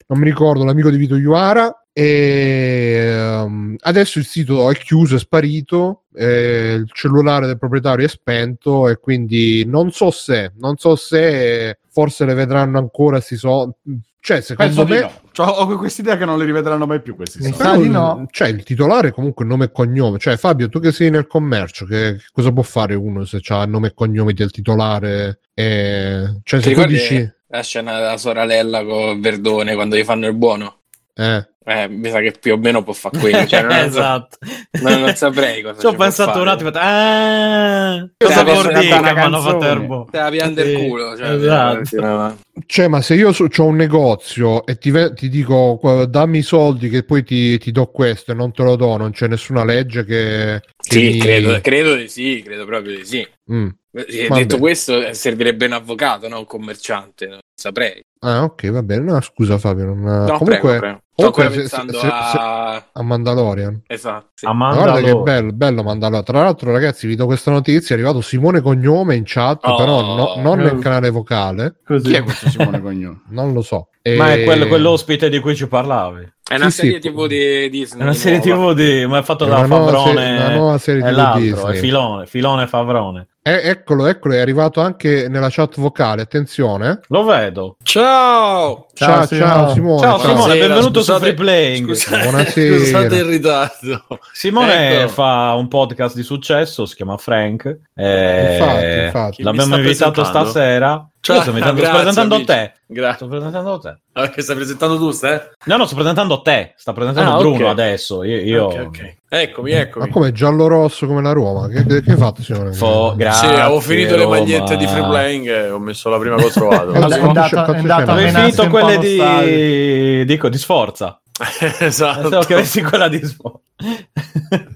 non mi ricordo l'amico di Vito Iuara e ehm, adesso il sito è chiuso, è sparito eh, il cellulare del proprietario è spento e quindi non so se non so se forse le vedranno ancora si so cioè secondo Penso me no. Cioè, ho questa idea che non li rivedranno mai più questi Mi soldi. sa però di no. cioè il titolare comunque nome e cognome cioè Fabio tu che sei nel commercio che, che cosa può fare uno se ha nome e cognome del titolare e, cioè se tu dici la scena della sorella con Verdone quando gli fanno il buono? eh, Eh, mi sa che più o meno può fare quello. Cioè, non, so- esatto. non- non saprei cosa Ci ho pensato fare. un attimo. Ah, cosa vuol dire che mi hanno fatto il Te la pianta Sì, il culo. Cioè, esatto. no. Cioè, ma se io ho un negozio e ti, ve- ti dico "Qua- dammi i soldi che poi ti, ti do questo e non te lo do, non c'è nessuna legge che. che Sì, mi- credo, credo di sì, credo proprio di sì. Mm. Eh. Detto questo, eh, servirebbe un avvocato, non un commerciante. Non saprei. Ah, ok, va bene. No, scusa Fabio. Non... No, comunque, prego, prego. Comunque se- se- se- a... a Mandalorian. Esatto. sì. A Ma guarda che bello, bello Mandalorian. Tra l'altro, ragazzi, vi do questa notizia. È arrivato Simone Cognome in chat, Oh. però no- non nel canale vocale. Così. Chi è questo Simone Cognome? Non lo so. Ma E- è quello, quell'ospite di cui ci parlavi. È una Sì, serie sì. TV di Disney. È una serie nuova. TV di. Ma è fatto È da Favrone. serie- una nuova serie e TV Disney. è Filone, Filone Favrone. Eh, eccolo, eccolo, è arrivato anche nella chat vocale. Attenzione. Lo vedo. Ciao! Ciao, Ciao, ciao, Simone. Simone. Ciao, Simone, Buonasera, benvenuto scusate- su Free Playing. Scusate, Buonasera. scusate il ritardo. Simone Ecco. fa un podcast di successo, si chiama Frank. eh, Infatti, infatti. L'abbiamo invitato stasera. Ciao, Io sto, invitando- sto grazie, presentando amici. te. Grazie. Sto presentando te. Ah, che stai presentando tu, Ste? No, no, sto presentando te. Sta presentando Ah, Bruno ok. adesso. Io, io- Ok, ok. Eccomi, eccomi. Ma come giallo-rosso come la Roma? Che, che, che hai fatto, Simone? Fo- Sì, grazie, avevo finito le Roma. magliette di free playing e ho messo la prima che ho trovato. Avevi finito quelle di, dico, di Sforza. esatto. Pensavo che avessi quella di Spo.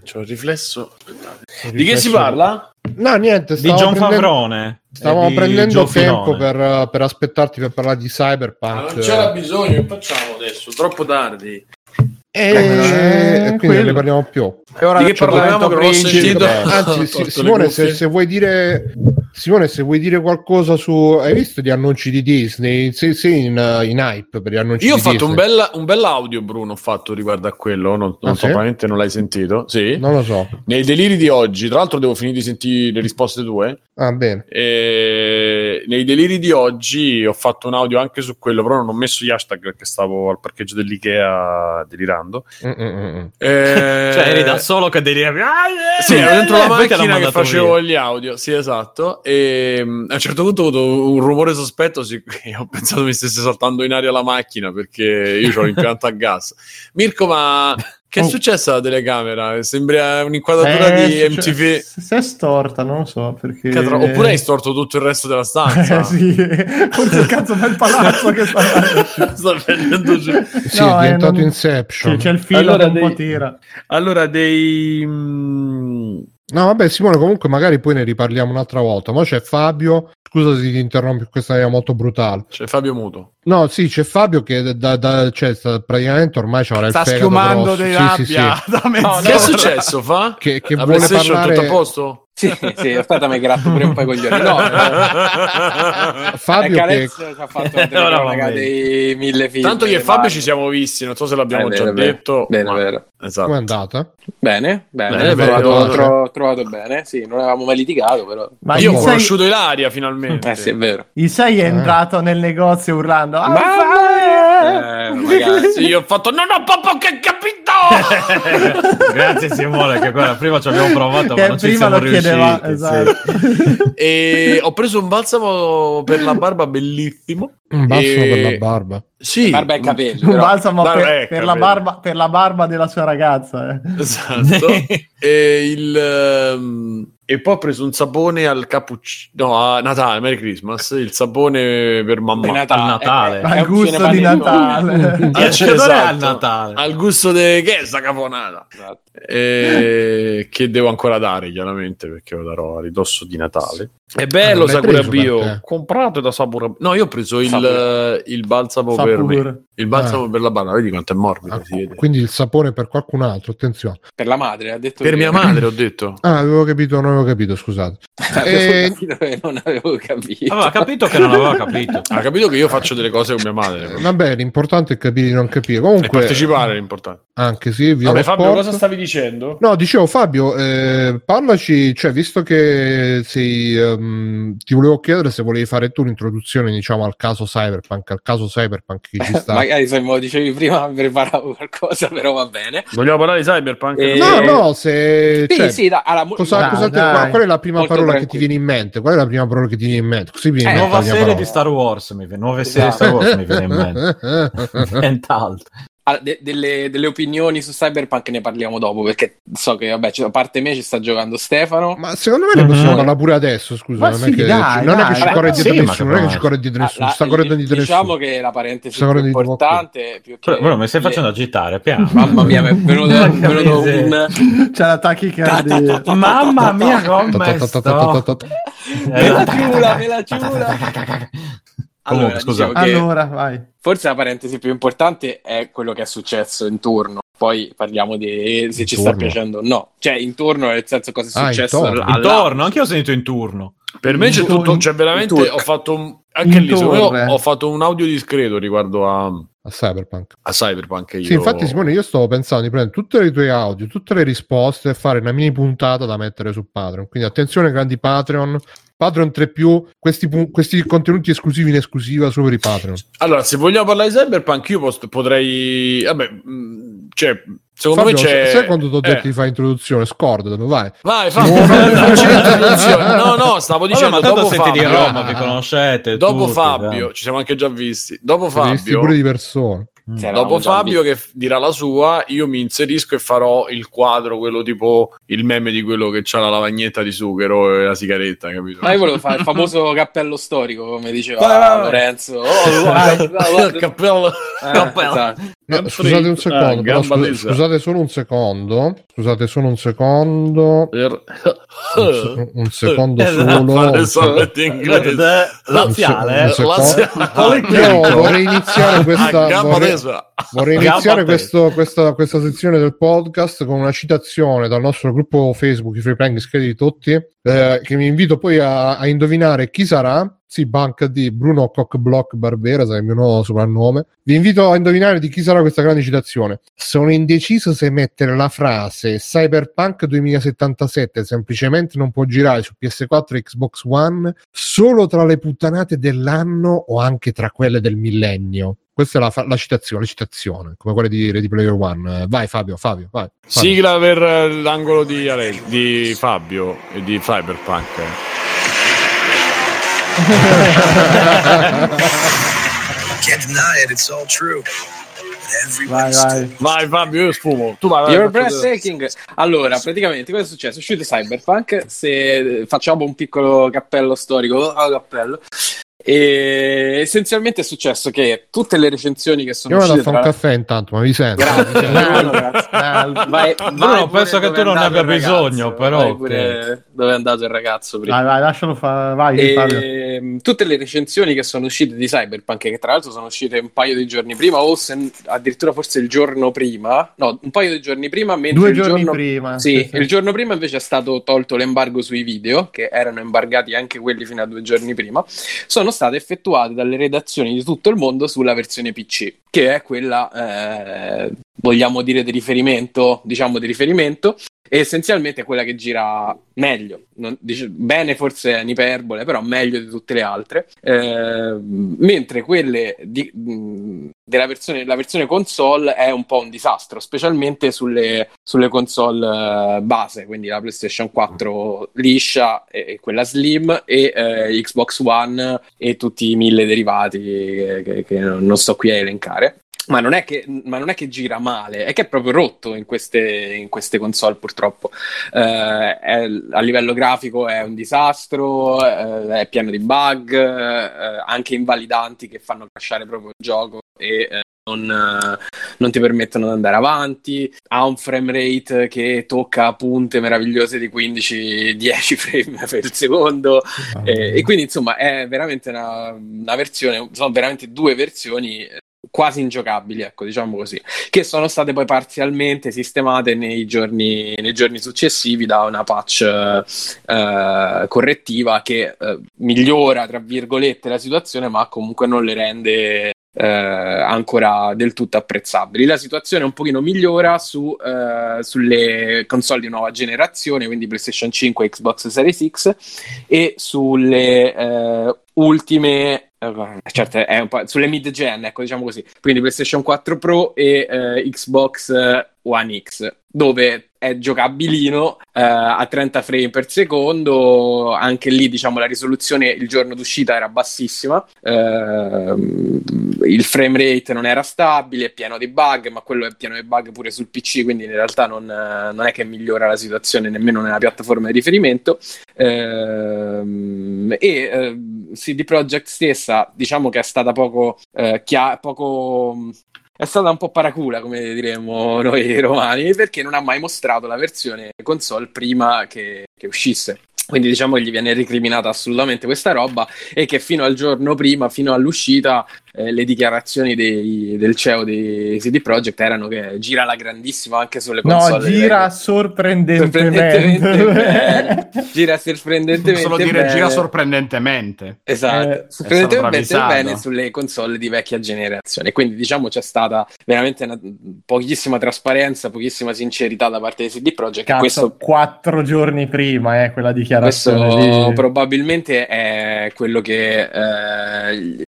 C'ho il riflesso. Di che si parla? No, niente, Di stavamo John prendendo, Favrone. stavamo e di prendendo tempo per, per aspettarti per parlare di Ma Cyberpunk. non c'era bisogno, che facciamo adesso? Troppo tardi. E Eh, quindi non quello. ne parliamo più. E ora Di che parlavamo che non ho Principe. sentito? Anzi, le Simone, se, se vuoi dire Simone, se vuoi dire qualcosa su hai visto gli annunci di Disney? Sei, sei in, in hype per gli annunci Io ho di fatto un bel, un bel audio, Bruno, ho fatto riguardo a quello. Non, non Ah, so, sì? probabilmente non l'hai sentito. Sì. Non lo so. Nei deliri di oggi, tra l'altro devo finire di sentire le risposte tue. Ah, bene. E nei deliri di oggi ho fatto un audio anche su quello, però non ho messo gli hashtag perché stavo al parcheggio dell'Ikea delirando. Mm, mm, mm, mm. Eh, Cioè, eri da solo che derivi. Sì, ero dentro la macchina che facevo via. gli audio, sì, esatto. E a un certo punto ho avuto un rumore sospetto, sì, ho pensato mi stesse saltando in aria la macchina perché io ho l'impianto a gas. Mirko, ma che è Oh. successo alla telecamera? Sembra un'inquadratura Eh, di MTV. Se, se è storta, non lo so perché. Cazzo, Oppure hai storto tutto il resto della stanza. Eh, sì, forse il cazzo del palazzo che sta Sta prendendo giù. Sì, No, è diventato non- Inception. Sì, c'è il filo Allora, che un po' dei- tira. Allora, dei. mm, No, vabbè, Simone, comunque magari poi ne riparliamo un'altra volta. Ma c'è Fabio. Scusa se ti interrompi, questa è molto brutale. C'è Fabio Muto. No, sì, c'è Fabio che da, da- cioè, sta- praticamente ormai c'avrà il Sta schiumando di Sì, sì, rabbia sì. da mezz'ora. Che è successo, fa? Che, che La vuole parlare tutto a posto? Sì, sì, aspetta, mi gratto pure un po' i coglioni. No, eh, Fabio che ci ha fatto la telecronaca dei mille film. Tanto io e dei Fabio ci siamo visti, non so se l'abbiamo Eh, già vero, detto. Bene, ma- vero. Esatto. come è andata? Bene, bene, Bene, ho bene, trovato, bene. tro- trovato bene. Sì, non avevamo mai litigato, però. Ma Io ho conosciuto Ilaria finalmente. Eh sì, è vero. Il 6 è Eh. entrato nel negozio urlando "Ah, Ma- fai!" Eh, magari. Sì, io ho fatto non ho proprio che capito! Grazie Simone, che quella prima ci abbiamo provato, ma che non ci siamo lo chiedeva riusciti. esatto. e ho preso un balsamo per la barba bellissimo. Un basso E- per la barba. Sì, Barba e capelli. un balsamo per, eh, per la barba, per la barba della sua ragazza eh. Esatto. e, il, ehm, e poi ho preso un sapone al cappuccino. No, a Natale, Merry Christmas. Il sapone per mamma. Natale. Al Natale. Eh, eh, è al un gusto di. Natale Che odore esatto. al Natale? Al gusto di che è sta caponata? Esatto. Eh, che devo ancora dare chiaramente perché lo darò a ridosso di Natale è bello Ah, Sakura Bio comprato da Sakura no io ho preso il, il balsamo per me il balsamo Ah. per la barba vedi quanto è morbido Ah, si vede. quindi il sapore per qualcun altro, attenzione. Per la madre, ha detto per che- mia madre ho detto Ah, avevo capito, non avevo capito, scusate. Avevo Eh, capito che non avevo capito. Aveva capito che non aveva capito. ha capito che io faccio delle cose con mia madre Vabbè, l'importante è capire di non capire. e Comunque, partecipare è importante anche sì, via vabbè Fabio cosa stavi dicendo? No, dicevo Fabio, eh, parlaci, cioè, visto che sei, ehm, ti volevo chiedere se volevi fare tu l'introduzione, diciamo, al caso Cyberpunk, al caso Cyberpunk che ci sta. Magari se me lo dicevi prima mi preparavo qualcosa, però va bene. vogliamo parlare di Cyberpunk? Eh, No, no, se... Sì, cioè, sì, da, allora, mo- cosa- Dai, cosa ti- dai. qual, qual è la prima Molto parola che ti tranquillo. viene in mente? Qual è la prima parola che ti viene in mente? Così viene in Eh, mente la Nuova serie parola. di Star Wars mi viene. Nuove serie di Star Wars mi viene in mente. Nient'altro. De- delle, delle opinioni su Cyberpunk ne parliamo dopo, perché so che, vabbè, c- a parte me ci sta giocando Stefano. Ma secondo me ne possiamo Mhm. parlare pure adesso, scusa. Non, sì, è che, dai, non è che dai. ci corre sì, dietro ma nessuno, non è che ci corre dietro nessuno, Ah, sta correndo dietro diciamo nessuno. che la parentesi Sta più correndo dietro importante più che Però mi stai le- facendo agitare, piano. Mamma mia, mi è venuto, è un c'è la tachicardia Mamma mia, come me la ciula, me la ciula. Allora, Comunque, scusa. che allora vai forse la parentesi più importante è quello che è successo intorno. Poi parliamo di se ci sta Intorno? piacendo o no. Cioè, intorno nel senso cosa è Ah, successo intorno. alla- Intorno, anche io ho sentito in turno. Per me c'è In tutto, cioè veramente ho fatto un, anche lì, ho, ho fatto un audio discreto riguardo a, A Cyberpunk. a Cyberpunk. Io... Sì, infatti Simone, io stavo pensando di prendere tutte le tue audio, tutte le risposte e fare una mini puntata da mettere su Patreon. Quindi attenzione grandi Patreon, Patreon 3 più, questi, questi contenuti esclusivi in esclusiva solo per i Patreon. Allora, se vogliamo parlare di Cyberpunk, io post- potrei. Vabbè, mh, cioè, secondo Fabio, me c'è. sai quando ti ho detto Eh, di fare introduzione? Scorda dove vai? Vai, Fabio. No, no, stavo dicendo ma tanto dopo siete Fabio. di Roma, vi conoscete. Dopo tutti, Fabio, dai. ci siamo anche già visti. Dopo Fabio, pure di persone. Eravamo dopo Fabio che dirà la sua, io mi inserisco e farò il quadro, quello tipo il meme di quello che c'ha la lavagnetta di sughero e la sigaretta, capito? Ma io volevo fare il famoso cappello storico, come diceva. Lorenzo. Oh, guarda, guarda, il cappello. Eh, Cappello. esatto. No, I'm scusate un secondo, Ah, però gamba scusa- tesa. scusate solo un secondo. Scusate solo un secondo. Per- Un, se- un secondo Eh, solo. Un secondo. inglese. Laziale, Un eh? secondo. Laziale. Io vorrei iniziare questa. A gamba vorrei-. Vorrei iniziare questo- questa, questa sezione del podcast con una citazione dal nostro gruppo Facebook, i Free Playing iscritti tutti, eh, che mi invito poi a, a indovinare chi sarà. Sì, banca di Bruno Cockblock Barbera, sarà il mio nuovo soprannome. Vi invito a indovinare di chi sarà questa grande citazione. Sono indeciso se mettere la frase Cyberpunk 2077 semplicemente non può girare su PS4 e Xbox One solo tra le puttanate dell'anno o anche tra quelle del millennio. Questa è la, la citazione, la citazione, come quella di Ready Player One. Vai Fabio, Fabio, vai. Fabio. Sigla per eh, l'angolo di, Ale- di Fabio e di Cyberpunk. Can't deny it, it's all true. Vai, vai. Vai Fabio, io sfumo. Tu vai, vai, Your breathtaking. Allora, praticamente cosa è successo? È uscito Cyberpunk. Se facciamo un piccolo cappello storico, oh, cappello. E essenzialmente è successo che tutte le recensioni che sono Io vado a uscite fare un tra... caffè intanto, ma vi sento. Grazie, grazie. Vai, Bruno, vai pure penso che tu non andato abbia bisogno, però, pure dove è andato il ragazzo prima. vai, vai, lascialo fare. Vai. E, mh, tutte le recensioni che sono uscite di Cyberpunk, che tra l'altro sono uscite un paio di giorni prima, o se- addirittura forse il giorno prima, no, un paio di giorni prima, mentre Due il giorni giorno... prima. Sì, Sì, sì. il giorno prima invece è stato tolto l'embargo sui video, che erano embargati anche quelli fino a due giorni prima, sono state effettuate dalle redazioni di tutto il mondo sulla versione PC, che è quella, eh, vogliamo dire, di riferimento, diciamo di riferimento, e essenzialmente è quella che gira meglio, Non- dice- bene forse è un'iperbole, però meglio di tutte le altre, Eh, mentre quelle di- mh, della versione, la versione console è un po' un disastro, specialmente sulle, sulle console eh, base, quindi la PlayStation 4 liscia e, e quella slim e eh, Xbox One e tutti i mille derivati che, che- che non sto qui a elencare. Ma non, è che, ma non è che gira male, è che è proprio rotto in queste, in queste console purtroppo. Eh, è- a livello grafico è un disastro, eh, è pieno di bug, eh, anche invalidanti che fanno crashare proprio il gioco e eh, non, eh, non ti permettono di andare avanti. Ha un frame rate che tocca punte meravigliose di 15-10 frame per secondo. Eh, e quindi insomma è veramente una, una versione, sono veramente due versioni eh, quasi ingiocabili, ecco, diciamo così, che sono state poi parzialmente sistemate nei giorni, nei giorni successivi da una patch eh, correttiva che eh, migliora, tra virgolette, la situazione, ma comunque non le rende eh, ancora del tutto apprezzabili. La situazione un pochino migliora su, eh, sulle console di nuova generazione, quindi PlayStation 5 e Xbox Series X, e sulle eh, ultime. eh, Certo, è un po' sulle mid-gen, ecco, diciamo così. Quindi PlayStation 4 Pro e eh, Xbox One X, dove è giocabilino eh, a 30 frame per secondo. Anche lì, diciamo, la risoluzione il giorno d'uscita era bassissima. Ehm, il frame rate non era stabile, è pieno di bug, ma quello è pieno di bug pure sul PC, quindi in realtà non, eh, non è che migliora la situazione nemmeno nella piattaforma di riferimento. Ehm, e eh, CD Projekt stessa, diciamo che è stata poco, eh, chia- poco è stata un po' paracula, come diremmo noi romani, perché non ha mai mostrato la versione console prima che, che uscisse. Quindi diciamo che gli viene recriminata assolutamente questa roba e che fino al giorno prima, fino all'uscita, eh, le dichiarazioni dei- del CEO di CD Projekt erano che gira la grandissima anche sulle No, console. gira sorprendentemente sorprendentemente. bene. Gira sorprendentemente Solo dire bene. gira sorprendentemente. Esatto, Eh, sorprendentemente bene sulle console di vecchia generazione. Quindi, diciamo, c'è stata veramente una- pochissima trasparenza, pochissima sincerità da parte di CD Projekt. Cazzo, questo quattro giorni prima, eh, quella questo dichiarazione lì. probabilmente è quello che eh,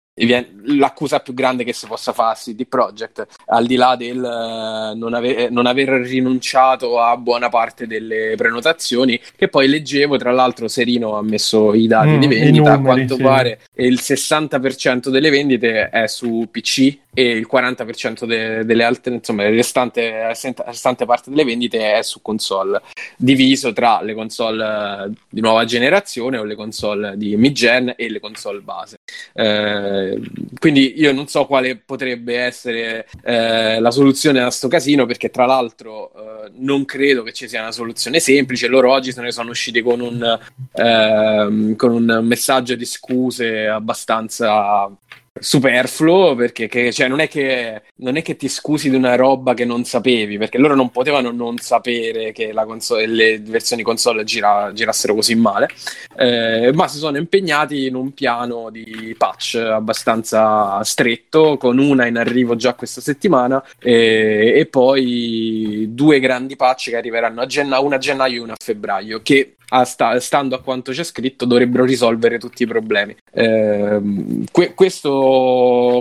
l'accusa più grande che si possa fare a CD Projekt, al di là del eh, non, ave- non aver rinunciato a buona parte delle prenotazioni, che poi leggevo, tra l'altro Serino ha messo i dati Mm, di vendita, a numeri, quanto sì. pare il 60% delle vendite è su PC e il 40% de- delle altre, insomma, il restante, la restante- restante parte delle vendite è su console, diviso tra le console eh, di nuova generazione o le console di mid-gen e le console base. Eh, quindi io non so quale potrebbe essere eh, la soluzione a sto casino, perché tra l'altro eh, non credo che ci sia una soluzione semplice. Loro oggi se ne sono usciti con un, ehm, con un messaggio di scuse abbastanza superfluo perché che- cioè, non, è che, non è che ti scusi di una roba che non sapevi perché loro non potevano non sapere che console- le versioni console gira- girassero così male. Eh, ma si sono impegnati in un piano di patch abbastanza stretto con una in arrivo già questa settimana e, e poi due grandi patch che arriveranno a genna- una a gennaio e una a febbraio che a sta- stando a quanto c'è scritto dovrebbero risolvere tutti i problemi. Ehm, que- questo-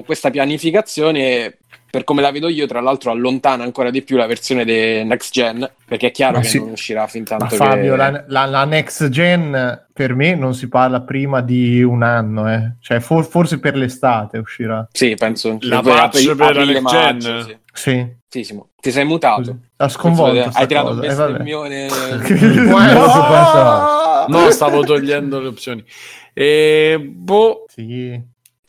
questa pianificazione per come la vedo io, tra l'altro, allontana ancora di più la versione de- next gen, perché è chiaro Ma che sì. non uscirà fin Ma tanto Fabio, che... la, la- la next gen per me non si parla prima di un anno, eh. cioè for- forse per l'estate uscirà. Sì, penso La per- patch per la next maggio, gen? sì. Sì, Sì, Simo. Ti sei mutato. ha sconvolto. Hai tirato un cosa. Eh, vabbè. bestemmione. Può essere. No, stavo togliendo le opzioni. E, boh, Sì.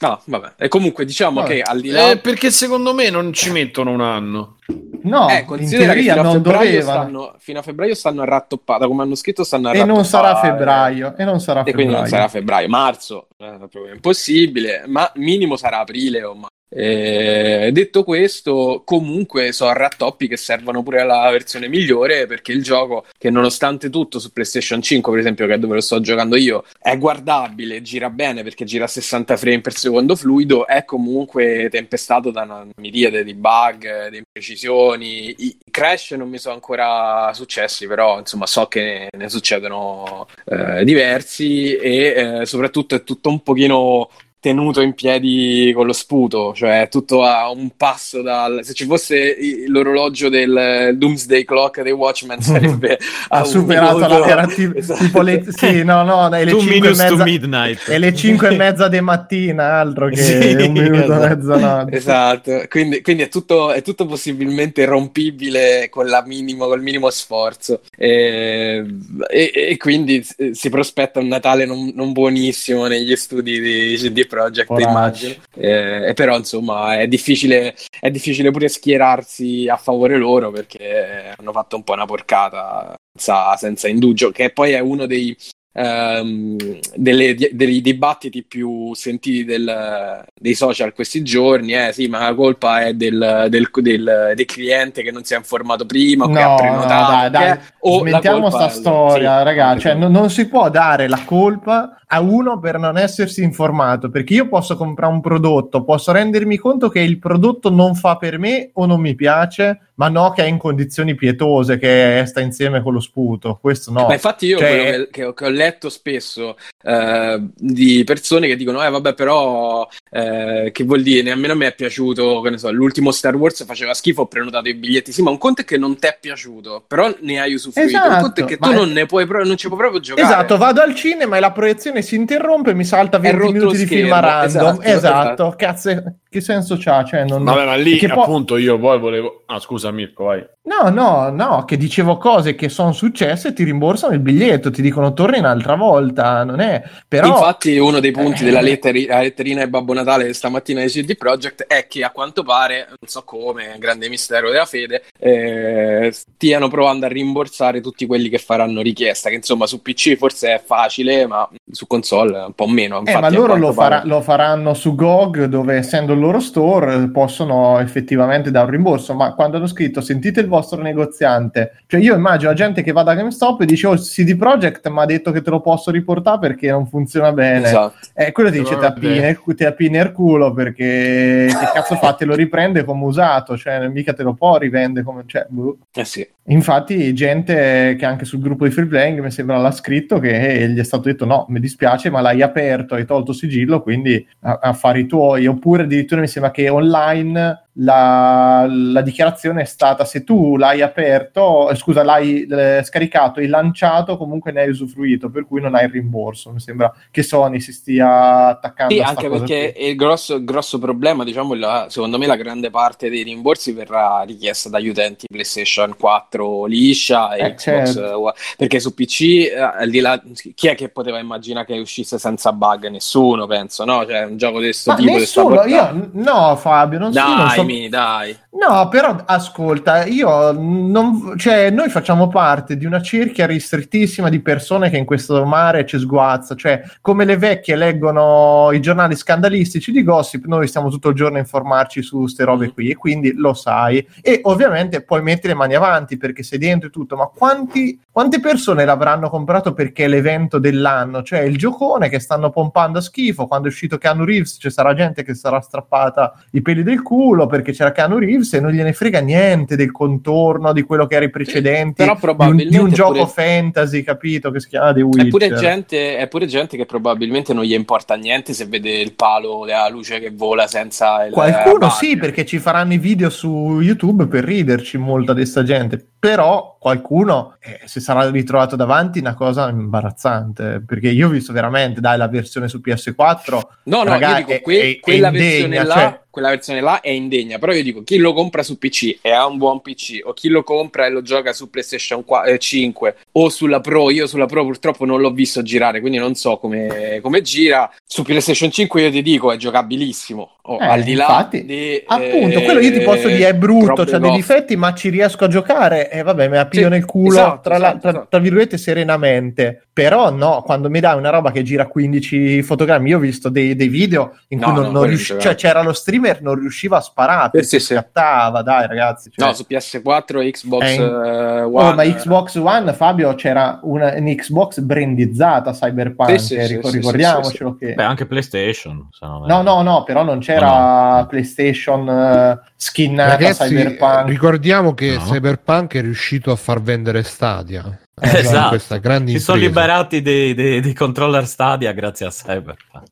No, vabbè. E comunque diciamo Vabbè. che al di là... eh, perché secondo me non ci mettono un anno. No, eh, in considera che teoria fino a, febbraio stanno, fino a febbraio stanno a rattoppata, come hanno scritto stanno a E non sarà febbraio. E non sarà E quindi non febbraio. sarà febbraio, marzo, eh, proprio impossibile, ma minimo sarà aprile o ma- Eh, detto questo, comunque so a rattoppi che servono pure alla versione migliore perché il gioco, che nonostante tutto su PlayStation 5, per esempio, che è dove lo sto giocando io, è guardabile, gira bene perché gira a 60 frame per secondo fluido, è comunque tempestato da una miriade di bug, di imprecisioni. I crash non mi sono ancora successi, però insomma so che ne, ne succedono eh, diversi e eh, soprattutto è tutto un pochino tenuto in piedi con lo sputo, cioè tutto a un passo dal... Se ci fosse l'orologio del Doomsday Clock dei Watchmen sarebbe Ha superato minuto. la era Esatto. tipo le, sì, no, no, è le Two 5 e mezza, midnight. è le 5 e mezza di mattina, altro che Sì, un minuto esatto. e mezzanotte. Esatto, quindi, quindi è, tutto, è tutto possibilmente rompibile con, la minimo, col minimo sforzo e, e- e quindi si prospetta un Natale non, non buonissimo negli studi di CD Projekt, Poracci. immagino. Eh, e però insomma è difficile, è difficile pure schierarsi a favore loro perché hanno fatto un po' una porcata senza, senza indugio, che poi è uno dei, ehm, delle- dei dibattiti più sentiti del- dei social questi giorni. Eh sì, ma la colpa è del, del- del- cliente che non si è informato prima o che ha No, no, prenotato. dai, dai, che- o la smettiamo colpa sta storia, sì, raga, anche cioè non, non si può dare la colpa a uno per non essersi informato, perché io posso comprare un prodotto, posso rendermi conto che il prodotto non fa per me o non mi piace, ma no che è in condizioni pietose, che sta insieme con lo sputo, questo no. Ma infatti io Cioè- quello che, che ho letto spesso eh, di persone che dicono eh vabbè però eh, che vuol dire nemmeno a me è piaciuto che ne so l'ultimo Star Wars faceva schifo ho prenotato i biglietti sì ma un conto è che non ti è piaciuto però ne hai usufruito un Esatto, conto è che tu non ne puoi pro- non ci puoi proprio giocare Esatto, vado al cinema e la proiezione si interrompe, mi salta 20 rotto minuti di film a random. esatto, Esatto, esatto. cazzo, che senso c'ha? Cioè, non... Vabbè, ma lì appunto io poi volevo. Ah, scusa, Mirko, vai. No, no, no, che dicevo cose che sono successe e ti rimborsano il biglietto, ti dicono torna un'altra volta, non è... Però... Infatti, uno dei punti Eh. della letteri- letterina di Babbo Natale stamattina di CD Projekt è che a quanto pare, non so come, grande mistero della fede, eh, stiano provando a rimborsare tutti quelli che faranno richiesta. Che insomma su PC forse è facile, ma su console un po' meno. Eh, Infatti, ma a loro lo, pare- farà- lo faranno su GOG, dove essendo il loro store eh, possono effettivamente dare un rimborso. Ma quando hanno scritto sentite il vostro negoziante, cioè io immagino la gente che va da GameStop e dice: Oh, CD Projekt mi ha detto che te lo posso riportare perché non funziona bene. Esatto. Eh, quello ti dice. Ti appine, ti appine il culo perché che cazzo fa? Te lo riprende come usato, cioè mica te lo può rivendere come. Cioè, boh. Eh sì. Infatti, gente che anche sul gruppo di Free Playing mi sembra l'ha scritto che gli è stato detto: No, mi dispiace, ma l'hai aperto, hai tolto sigillo, quindi affari tuoi. Oppure addirittura mi sembra che online la, la dichiarazione è stata se tu l'hai aperto, eh, scusa, l'hai eh, scaricato e lanciato, comunque ne hai usufruito, per cui non hai il rimborso. Mi sembra che Sony si stia attaccando Sì, anche perché qui. il grosso, grosso problema, diciamo, la- secondo me la grande parte dei rimborsi verrà richiesta dagli utenti PlayStation 4 liscia e Eh, Xbox certo. Perché su PC, eh, al di là, chi è che poteva immaginare che uscisse senza bug? Nessuno, penso, no? Cioè, un gioco di questo tipo nessuno, io no, Fabio, non so, non Dai, so- mi, dai. No, però ascolta, io non, cioè, noi facciamo parte di una cerchia ristrettissima di persone che in questo mare ci sguazza, cioè come le vecchie leggono i giornali scandalistici di gossip, noi stiamo tutto il giorno a informarci su ste robe qui e quindi lo sai. E ovviamente puoi mettere le mani avanti perché sei dentro e tutto, ma quanti, quante persone l'avranno comprato perché è l'evento dell'anno, cioè il giocone che stanno pompando a schifo, quando è uscito Keanu Reeves ci sarà gente che sarà strappata i peli del culo perché c'era Keanu Reeves e non gliene frega niente del contorno di quello che era i precedenti però di un, di un gioco pure- fantasy capito? Che si chiama The È Witcher. pure, gente, è pure gente che probabilmente non gli importa niente se vede il palo della luce che vola senza il Qualcuno sì, perché ci faranno i video su YouTube per riderci molta di sta gente, però qualcuno eh, si sarà ritrovato davanti una cosa imbarazzante, perché io ho visto veramente, dai, la versione su PS4, No, no, Raga, io dico, è- que- è- è quella, indegna, versione là, cioè- quella versione là è indegna, però io dico, chi lo compra su PC e ha un buon PC, o chi lo compra e lo gioca su PlayStation 4 eh, 5 o sulla Pro, io sulla Pro purtroppo non l'ho visto girare, quindi non so come, come gira, su PlayStation 5 io ti dico è giocabilissimo, Oh, Eh, al di là infatti. di... appunto, eh, quello io ti posso dire è brutto, robe c'ha dei difetti, ma ci riesco a giocare e vabbè, me la piglio Sì, nel culo, esatto, tra, la- esatto, tra- esatto. tra virgolette, serenamente. Però no, quando mi dai una roba che gira 15 fotogrammi, io ho visto dei, dei video in No, cui non, no, non riusci- cioè c'era lo streamer, non riusciva a sparare, Sì, perché sì, sì. scattava, dai ragazzi. cioè- No, su PS4 e Xbox È in- eh, Oh, One. ma Xbox One, Fabio, c'era una, un'Xbox brandizzata Cyberpunk, Sì, sì, eh, sì, ricor- sì, ricordiamocelo che... Beh, anche PlayStation. No, no, no, però non c'era No. PlayStation eh, skinnata Ragazzi, Cyberpunk. ricordiamo che No. Cyberpunk è riuscito a far vendere Stadia. Esatto. Questa grande Si sono liberati dei, dei- dei controller Stadia grazie a Cyberpunk.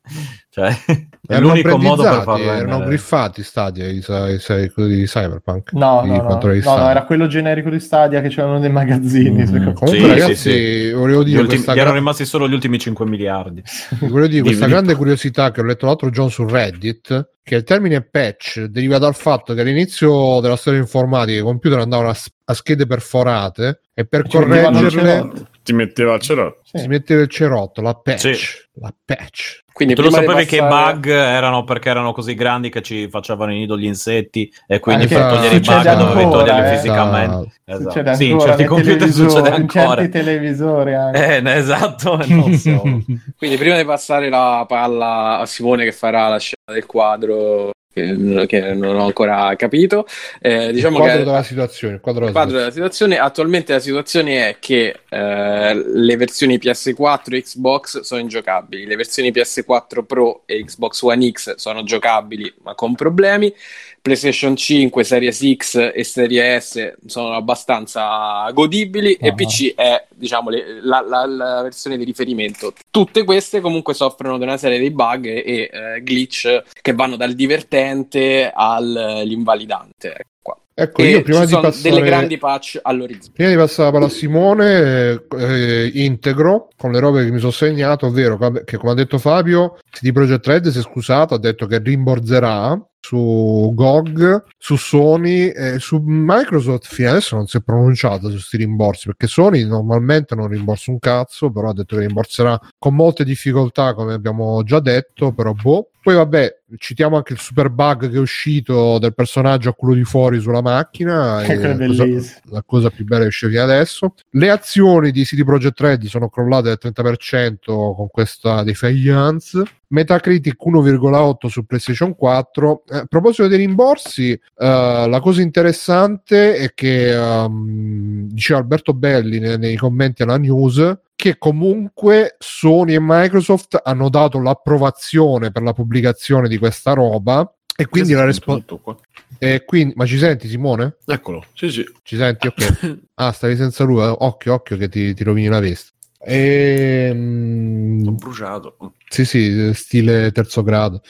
Cioè, è Erano l'unico modo per farlo. erano vendere. griffati Stadia i, i- i- quelli di Cyberpunk. No, no, no, di no, era quello generico di Stadia che c'erano nei magazzini. Mm. Comunque, Sì, ragazzi, sì, volevo Gli, dire, ultimi- gli erano gra- rimasti solo gli ultimi 5 miliardi. volevo dire questa Dimmi. grande curiosità che ho letto l'altro giorno su Reddit. Che il termine patch deriva dal fatto che all'inizio della storia informatica i computer andavano a, a schede perforate e per il correggerle. Ti metteva al cerotto. Sì. si metteva il cerotto, la patch. Sì. La patch. Quindi tu lo sapevi che i passare- bug erano perché erano così grandi che ci facevano i nido gli insetti e quindi Anche per togliere i bug succede dovevi ancora, toglierli eh. fisicamente. Succede Esatto. Sì, in ancora certi computer succede in ancora. certi televisori anche. Eh, esatto, non siamo- Quindi prima di passare la palla a Simone che farà la scena del quadro che, che non ho ancora capito, eh, diciamo il quadro che della situazione. Il quadro della quadro della situazione, attualmente la situazione è che eh, le versioni PS4 e Xbox sono ingiocabili, le versioni PS4 Pro e Xbox One X sono giocabili ma con problemi, PlayStation 5, Series X e Series S sono abbastanza godibili e Ah. PC è diciamo le- la, la- la versione di riferimento. Tutte queste comunque soffrono di una serie di bug e eh, glitch che vanno dal divertente all'invalidante. Ecco qua. Ecco, E io prima di sono passare... delle grandi patch all'orizzonte. Prima di passare la palla a Simone, eh, integro con le robe che mi sono segnato, ovvero che, che, come ha detto Fabio, CD Projekt Red si è scusato, ha detto che rimborzerà su GOG, su Sony e su Microsoft fino adesso non si è pronunciato su questi rimborsi perché Sony normalmente non rimborsa un cazzo però ha detto che rimborserà con molte difficoltà come abbiamo già detto però boh poi vabbè citiamo anche il super bug che è uscito del personaggio a culo di fuori sulla macchina la cosa- la cosa più bella che esce fino adesso. Le azioni di CD Projekt Red sono crollate del 30% con questa defiance. Metacritic 1,8 su PlayStation 4. Eh, a proposito dei rimborsi, eh, la cosa interessante è che ehm, diceva Alberto Belli nei, nei commenti alla news che comunque Sony e Microsoft hanno dato l'approvazione per la pubblicazione di questa roba e quindi la responsabilità e quindi, ma ci senti Simone? Eccolo, sì sì. Ci senti? Ok. Ah, stavi senza lui. eh? Occhio, occhio che ti, ti rovini la veste. E, mm, Ho bruciato. sì, sì, stile terzo grado.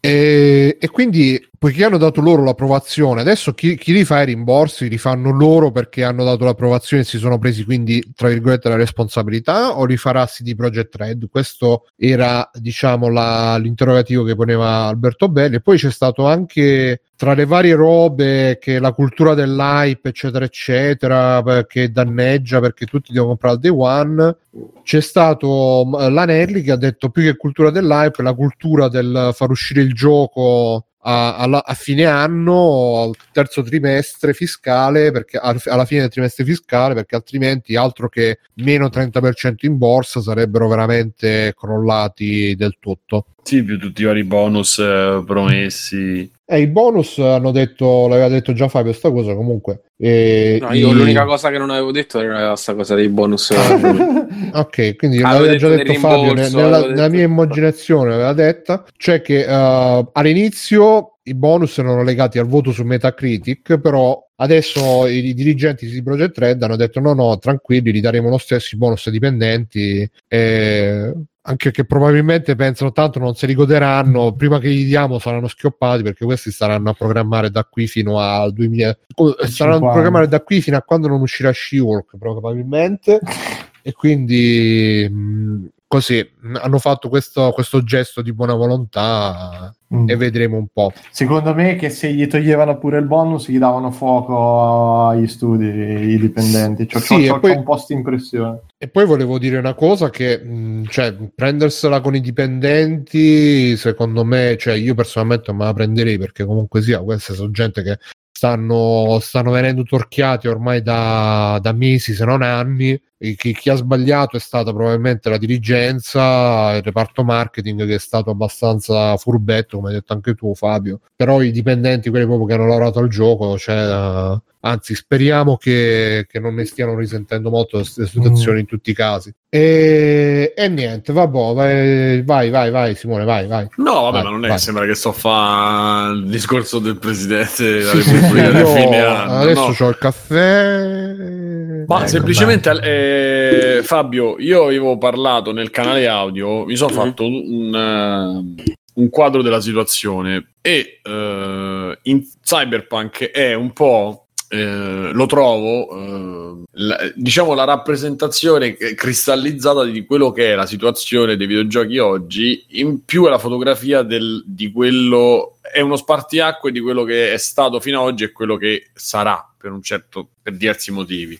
e, e quindi, poiché hanno dato loro l'approvazione, adesso chi, chi li fa i rimborsi li fanno loro perché hanno dato l'approvazione e si sono presi quindi, tra virgolette, la responsabilità o li farà CD Projekt Red? Questo era, diciamo, la- l'interrogativo che poneva Alberto Belli. E poi c'è stato anche tra le varie robe che la cultura dell'hype, eccetera, eccetera, che danneggia perché tutti devono comprare al day one. C'è stato mm, l'Anelli che ha detto più che cultura dell'hype, la cultura del far uscire il gioco a, alla- a fine anno, al terzo trimestre fiscale, perché al- alla fine del trimestre fiscale, perché altrimenti altro che meno 30% in borsa sarebbero veramente crollati del tutto. Sì, più tutti i vari bonus eh, promessi. E i bonus hanno detto, l'aveva detto già Fabio sta cosa comunque. E No, io i- l'unica cosa che non avevo detto era questa cosa dei bonus. Ok, quindi l'aveva già detto Fabio rimborso, ne- nella, detto- mia immaginazione l'aveva detta, cioè che eh, all'inizio i bonus erano legati al voto su Metacritic, però adesso i, i dirigenti di Project Red hanno detto no no, tranquilli, li daremo lo stesso i bonus ai dipendenti e anche che probabilmente pensano tanto non se li goderanno, prima che gli diamo saranno schioppati perché questi saranno a programmare da qui fino al 2000 saranno a 50. programmare da qui fino a quando non uscirà She-Hulk probabilmente e quindi mh, così hanno fatto questo, questo gesto di buona volontà Mm. e vedremo un po'. Secondo me che se gli toglievano pure il bonus gli davano fuoco agli studi i dipendenti. C'ho, Sì, e c'ho poi- un po' impressione. E poi volevo dire una cosa che, mh, cioè, prendersela con i dipendenti, secondo me, cioè, io personalmente non me la prenderei perché comunque sia, queste sono gente che stanno, stanno venendo torchiati ormai da, da mesi, se non anni. Chi, chi ha sbagliato è stata probabilmente la dirigenza, il reparto marketing che è stato abbastanza furbetto, come hai detto anche tu, Fabio. Però i dipendenti, quelli proprio che hanno lavorato al gioco, cioè, eh, anzi, speriamo che, che non ne stiano risentendo molto queste situazioni in tutti i casi. E, e niente, vabbè, vai, vai, vai, vai, Simone, vai, vai. No, vabbè, Vai, ma non è vai. che sembra che sto a fare il discorso del presidente della Sì, sì, sì, Repubblica anno. adesso no. ho il caffè. Ma Ecco, semplicemente, eh, Fabio, io avevo parlato nel canale audio, mi sono Mhm. fatto un, eh, un quadro della situazione e eh, in Cyberpunk è un po'. eh, lo trovo eh, la- diciamo la rappresentazione cristallizzata di quello che è la situazione dei videogiochi oggi in più è la fotografia del- di quello è uno spartiacque di quello che è stato fino ad oggi e quello che sarà per un certo per diversi motivi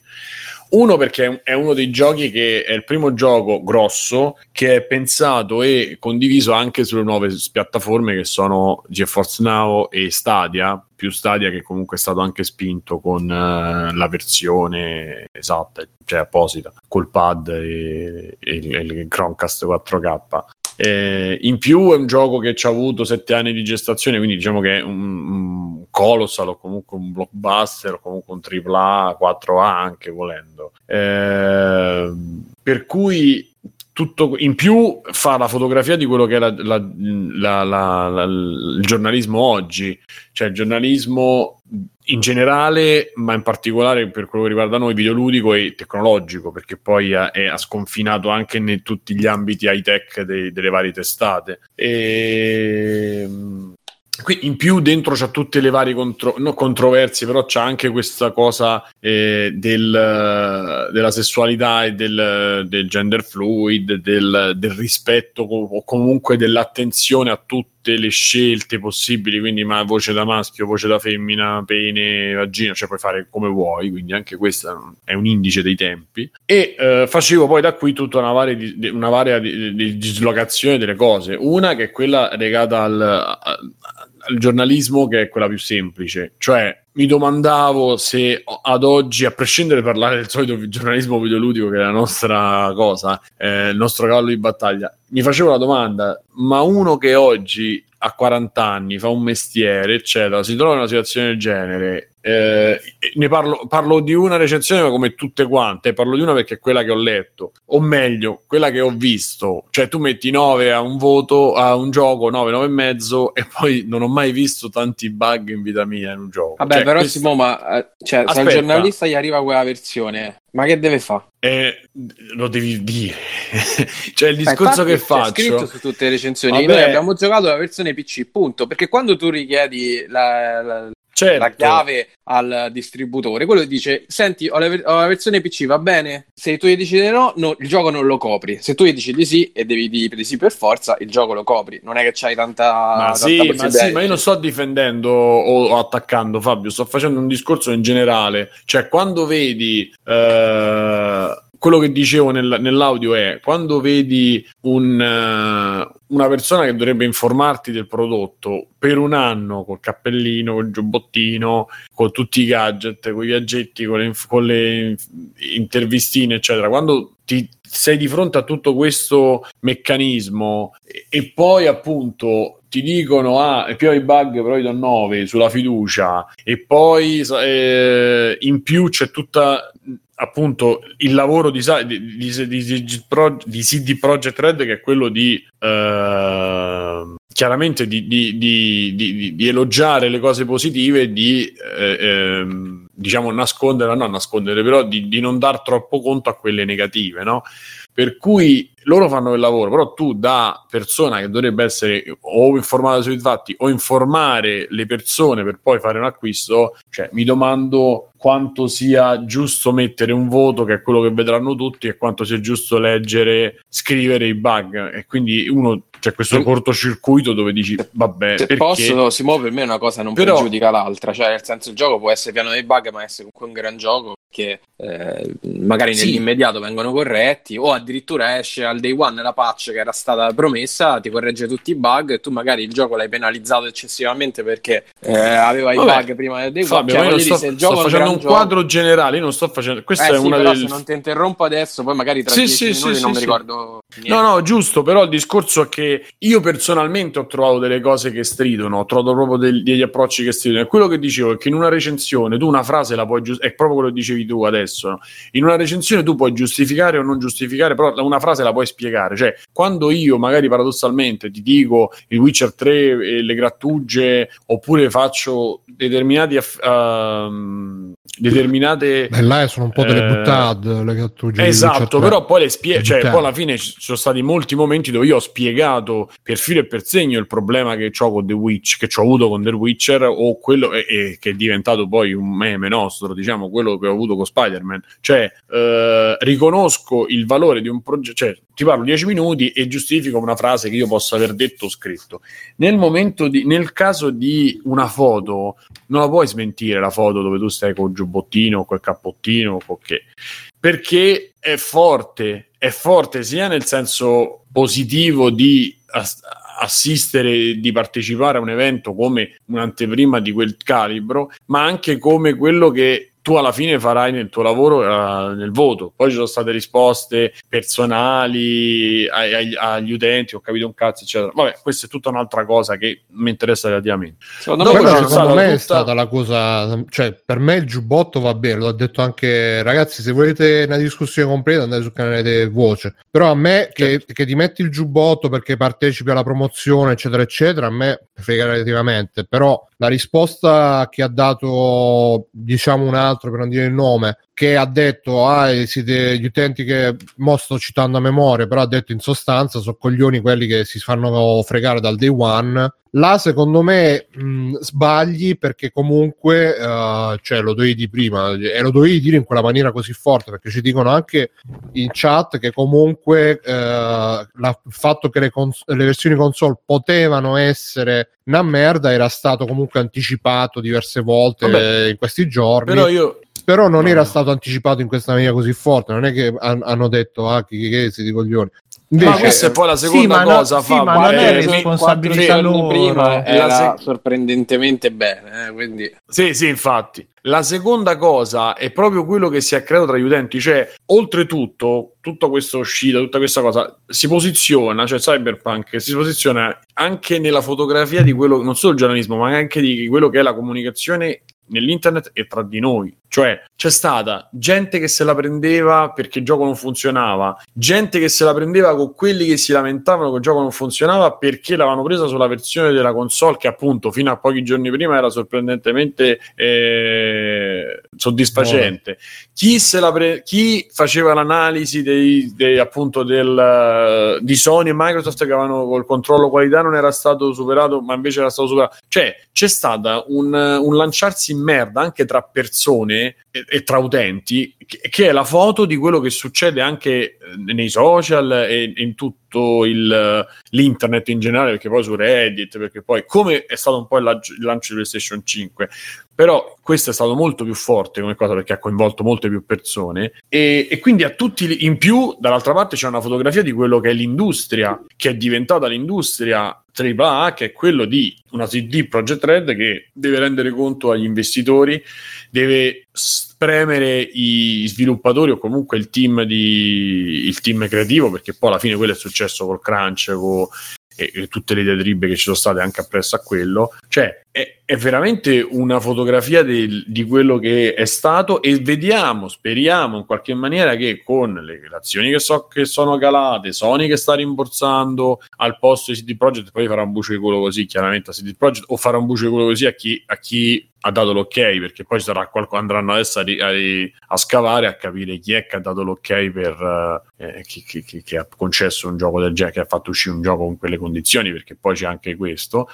uno perché è- uno dei giochi che è il primo gioco grosso che è pensato e condiviso anche sulle nuove piattaforme che sono GeForce Now e Stadia, più Stadia che comunque è stato anche spinto con eh, la versione esatta, cioè apposita, col pad e, e e il Chromecast 4K. Eh, in più è un gioco che ci ha avuto sette anni di gestazione, quindi diciamo che è un, un colossal o comunque un blockbuster o comunque un AAA, 4A anche volendo. Eh, per cui tutto in più fa la fotografia di quello che è la- la- la- il giornalismo oggi, cioè il giornalismo in generale, ma in particolare per quello che riguarda noi, videoludico e tecnologico, perché poi ha, è- sconfinato anche in tutti gli ambiti high tech dei- delle varie testate. E, qui in più dentro c'ha tutte le varie contro- no, controversie, però c'ha anche questa cosa eh, del- della sessualità e del, del gender fluid, del, del rispetto o comunque dell'attenzione a tutte le scelte possibili, quindi ma voce da maschio, voce da femmina, pene, vagina, cioè puoi fare come vuoi, quindi anche questo è un indice dei tempi. E eh, facevo poi da qui tutta una varia, di, una varia di, di dislocazione delle cose, una che è quella legata al, al- al giornalismo che è quella più semplice, cioè mi domandavo se ad oggi, a prescindere di parlare del solito giornalismo videoludico che è la nostra cosa, eh, il nostro cavallo di battaglia, mi facevo la domanda, ma uno che oggi a 40 anni fa un mestiere, eccetera, si trova in una situazione del genere, eh, ne parlo, parlo di una recensione ma come tutte quante, parlo di una perché è quella che ho letto, o meglio, quella che ho visto, cioè tu metti 9 a un voto, a un gioco, 9, 9 e mezzo, e poi non ho mai visto tanti bug in vita mia in un gioco. Vabbè, Cioè, però questa- Simo, ma eh, cioè, se al giornalista gli arriva quella versione, ma che deve fare? Eh, lo devi dire. cioè, il discorso che C'è scritto faccio. su tutte le recensioni. Vabbè. Noi abbiamo giocato la versione PC, punto. Perché quando tu richiedi la, la- Certo. la chiave al distributore, quello dice: Senti, ho la, ver- ho la versione PC, va bene? Se tu gli dici di no, no, il gioco non lo copri. Se tu gli dici di sì e devi dire di sì per forza, il gioco lo copri. Non è che c'hai tanta. Ma tanta sì, ma sì, ma io non sto difendendo o, o attaccando Fabio, sto facendo un discorso in generale. Cioè, quando vedi eh, quello che dicevo nel- nell'audio è quando vedi un, eh, una persona che dovrebbe informarti del prodotto per un anno col cappellino, col giubbottino, con tutti i gadget, con i viaggetti, con le, con le intervistine, eccetera. Quando ti sei di fronte a tutto questo meccanismo e, e poi appunto ti dicono ah più i bug però i do 9 sulla fiducia e poi eh, in più c'è tutta appunto il lavoro di, di, di, di, CD Projekt Red che è quello di eh, chiaramente di, elogiare le cose positive di eh, ehm, diciamo nascondere, no nascondere però di non dar troppo conto a quelle negative no? Per cui loro fanno il lavoro, però tu da persona che dovrebbe essere o informata sui fatti o informare le persone per poi fare un acquisto, cioè mi domando quanto sia giusto mettere un voto che è quello che vedranno tutti e quanto sia giusto leggere, scrivere i bug. E quindi uno c'è questo cortocircuito dove dici vabbè Se perché posso, si muove per me una cosa non Però- pregiudica l'altra, cioè nel senso il gioco può essere pieno dei bug, ma essere comunque un gran gioco che eh, magari Sì. nell'immediato vengono corretti o addirittura esce al day one la patch che era stata promessa, ti corregge tutti i bug e tu magari il gioco l'hai penalizzato eccessivamente perché eh, aveva i Vabbè, bug prima del day one. Fabio, Cioè, ma io voglio dire, sto, sto è un facendo un gioco- quadro generale, io non sto facendo questa Eh è sì, una però delle se non ti interrompo adesso, poi magari tra Sì, 10 sì, minuti non mi ricordo niente. No, no, giusto, però il discorso è che io personalmente ho trovato delle cose che stridono, ho trovato proprio del- degli approcci che stridono. E quello che dicevo è che in una recensione tu una frase la puoi giustificare, è proprio quello che dicevi tu adesso, no? in una recensione tu puoi giustificare o non giustificare, però una frase la puoi spiegare. Cioè, quando io magari paradossalmente ti dico il Witcher 3 e le grattugie, oppure faccio determinati... aff- ehm, determinate E là sono un po' delle Eh, buttad le di Esatto, 3. però poi le spie- cioè, poi alla fine ci sono stati molti momenti dove io ho spiegato per filo e per segno il problema che ho con The Witch, che ho avuto con The Witcher, o quello e, e che è diventato poi un meme nostro, diciamo, quello che ho avuto con Spider-Man. Cioè, eh, riconosco il valore di un progetto, cioè, ti parlo 10 minuti e giustifico una frase che io possa aver detto o scritto. Nel momento di, nel caso di una foto, non la puoi smentire la foto dove tu stai col giubbottino, col cappottino, che perché è forte, è forte sia nel senso positivo di ass- assistere, di partecipare a un evento come un'anteprima di quel calibro, ma anche come quello che tu alla fine farai nel tuo lavoro eh, nel voto. Poi ci sono state risposte personali ai- ai- agli utenti, ho capito un cazzo, eccetera. Vabbè, questa è tutta un'altra cosa che mi interessa relativamente. Secondo Dopo me secondo stata me è tutta- stata la cosa, cioè per me il giubbotto va bene, l'ho detto anche ragazzi, se volete una discussione completa andate sul canale di Voce, però a me che, Certo. che ti metti il giubbotto perché partecipi alla promozione eccetera eccetera, a me frega relativamente, però la risposta che ha dato diciamo un altro per non dire il nome, che ha detto ah siete gli utenti che mo sto citando a memoria, però ha detto in sostanza sono coglioni quelli che si fanno fregare dal day one Là secondo me mh, sbagli perché comunque eh, cioè, lo dovevi di prima e lo dovevi dire in quella maniera così forte perché ci dicono anche in chat che comunque eh, la- il fatto che le, cons- le versioni console potevano essere una merda era stato comunque anticipato diverse volte Vabbè. in questi giorni Però io però non No, era stato anticipato in questa maniera così forte non è che han- hanno detto ah chi, chi, chi siete coglioni Ma invece questa è poi la seconda sì, ma no- cosa, sì, ma Fabio, non è responsabilità loro. prima È la era se- sorprendentemente bene, eh, quindi Sì, sì, infatti. La seconda cosa è proprio quello che si è creato tra gli utenti, cioè, oltretutto, tutta questa uscita, tutta questa cosa si posiziona, cioè Cyberpunk si posiziona anche nella fotografia di quello, non solo il giornalismo, ma anche di quello che è la comunicazione nell'internet e tra di noi. Cioè, c'è stata gente che se la prendeva perché il gioco non funzionava, gente che se la prendeva con quelli che si lamentavano che il gioco non funzionava perché l'avevano presa sulla versione della console che appunto fino a pochi giorni prima era sorprendentemente eh, soddisfacente. Chi, se la pre- chi faceva l'analisi dei, dei, appunto del, di Sony e Microsoft che avevano col controllo qualità non era stato superato, ma invece era stato superato. Cioè, c'è stato un, un lanciarsi in merda anche tra persone e, e tra utenti, che, che, è la foto di quello che succede anche eh, nei social e, in tutto il, l'internet in generale, perché poi su Reddit, perché poi come è stato un po' il lancio, il lancio di PlayStation 5, però questo è stato molto più forte come cosa perché ha coinvolto molte più persone. E, e, quindi a tutti in più dall'altra parte c'è una fotografia di quello che è l'industria che è diventata l'industria AAA che è quello di una CD Project Red che deve rendere conto agli investitori deve spremere i sviluppatori o comunque il team, di, il team creativo perché poi alla fine quello è successo col crunch con e, tutte le diatribe che ci sono state anche appresso a quello, cioè è, è veramente una fotografia del, di quello che è stato e vediamo, speriamo in qualche maniera che con le relazioni che, so, che sono calate, Sony che sta rimborsando al posto di CD Projekt, poi farà un bucio di culo così chiaramente a CD Projekt o farà un bucio di culo così a chi, a chi ha dato l'ok perché poi sarà qualcuno andranno adesso a, a, a, scavare a capire chi è che ha dato l'ok per eh, chi, chi, chi, chi, ha concesso un gioco del genere che ha fatto uscire un gioco con quelle condizioni perché poi c'è anche questo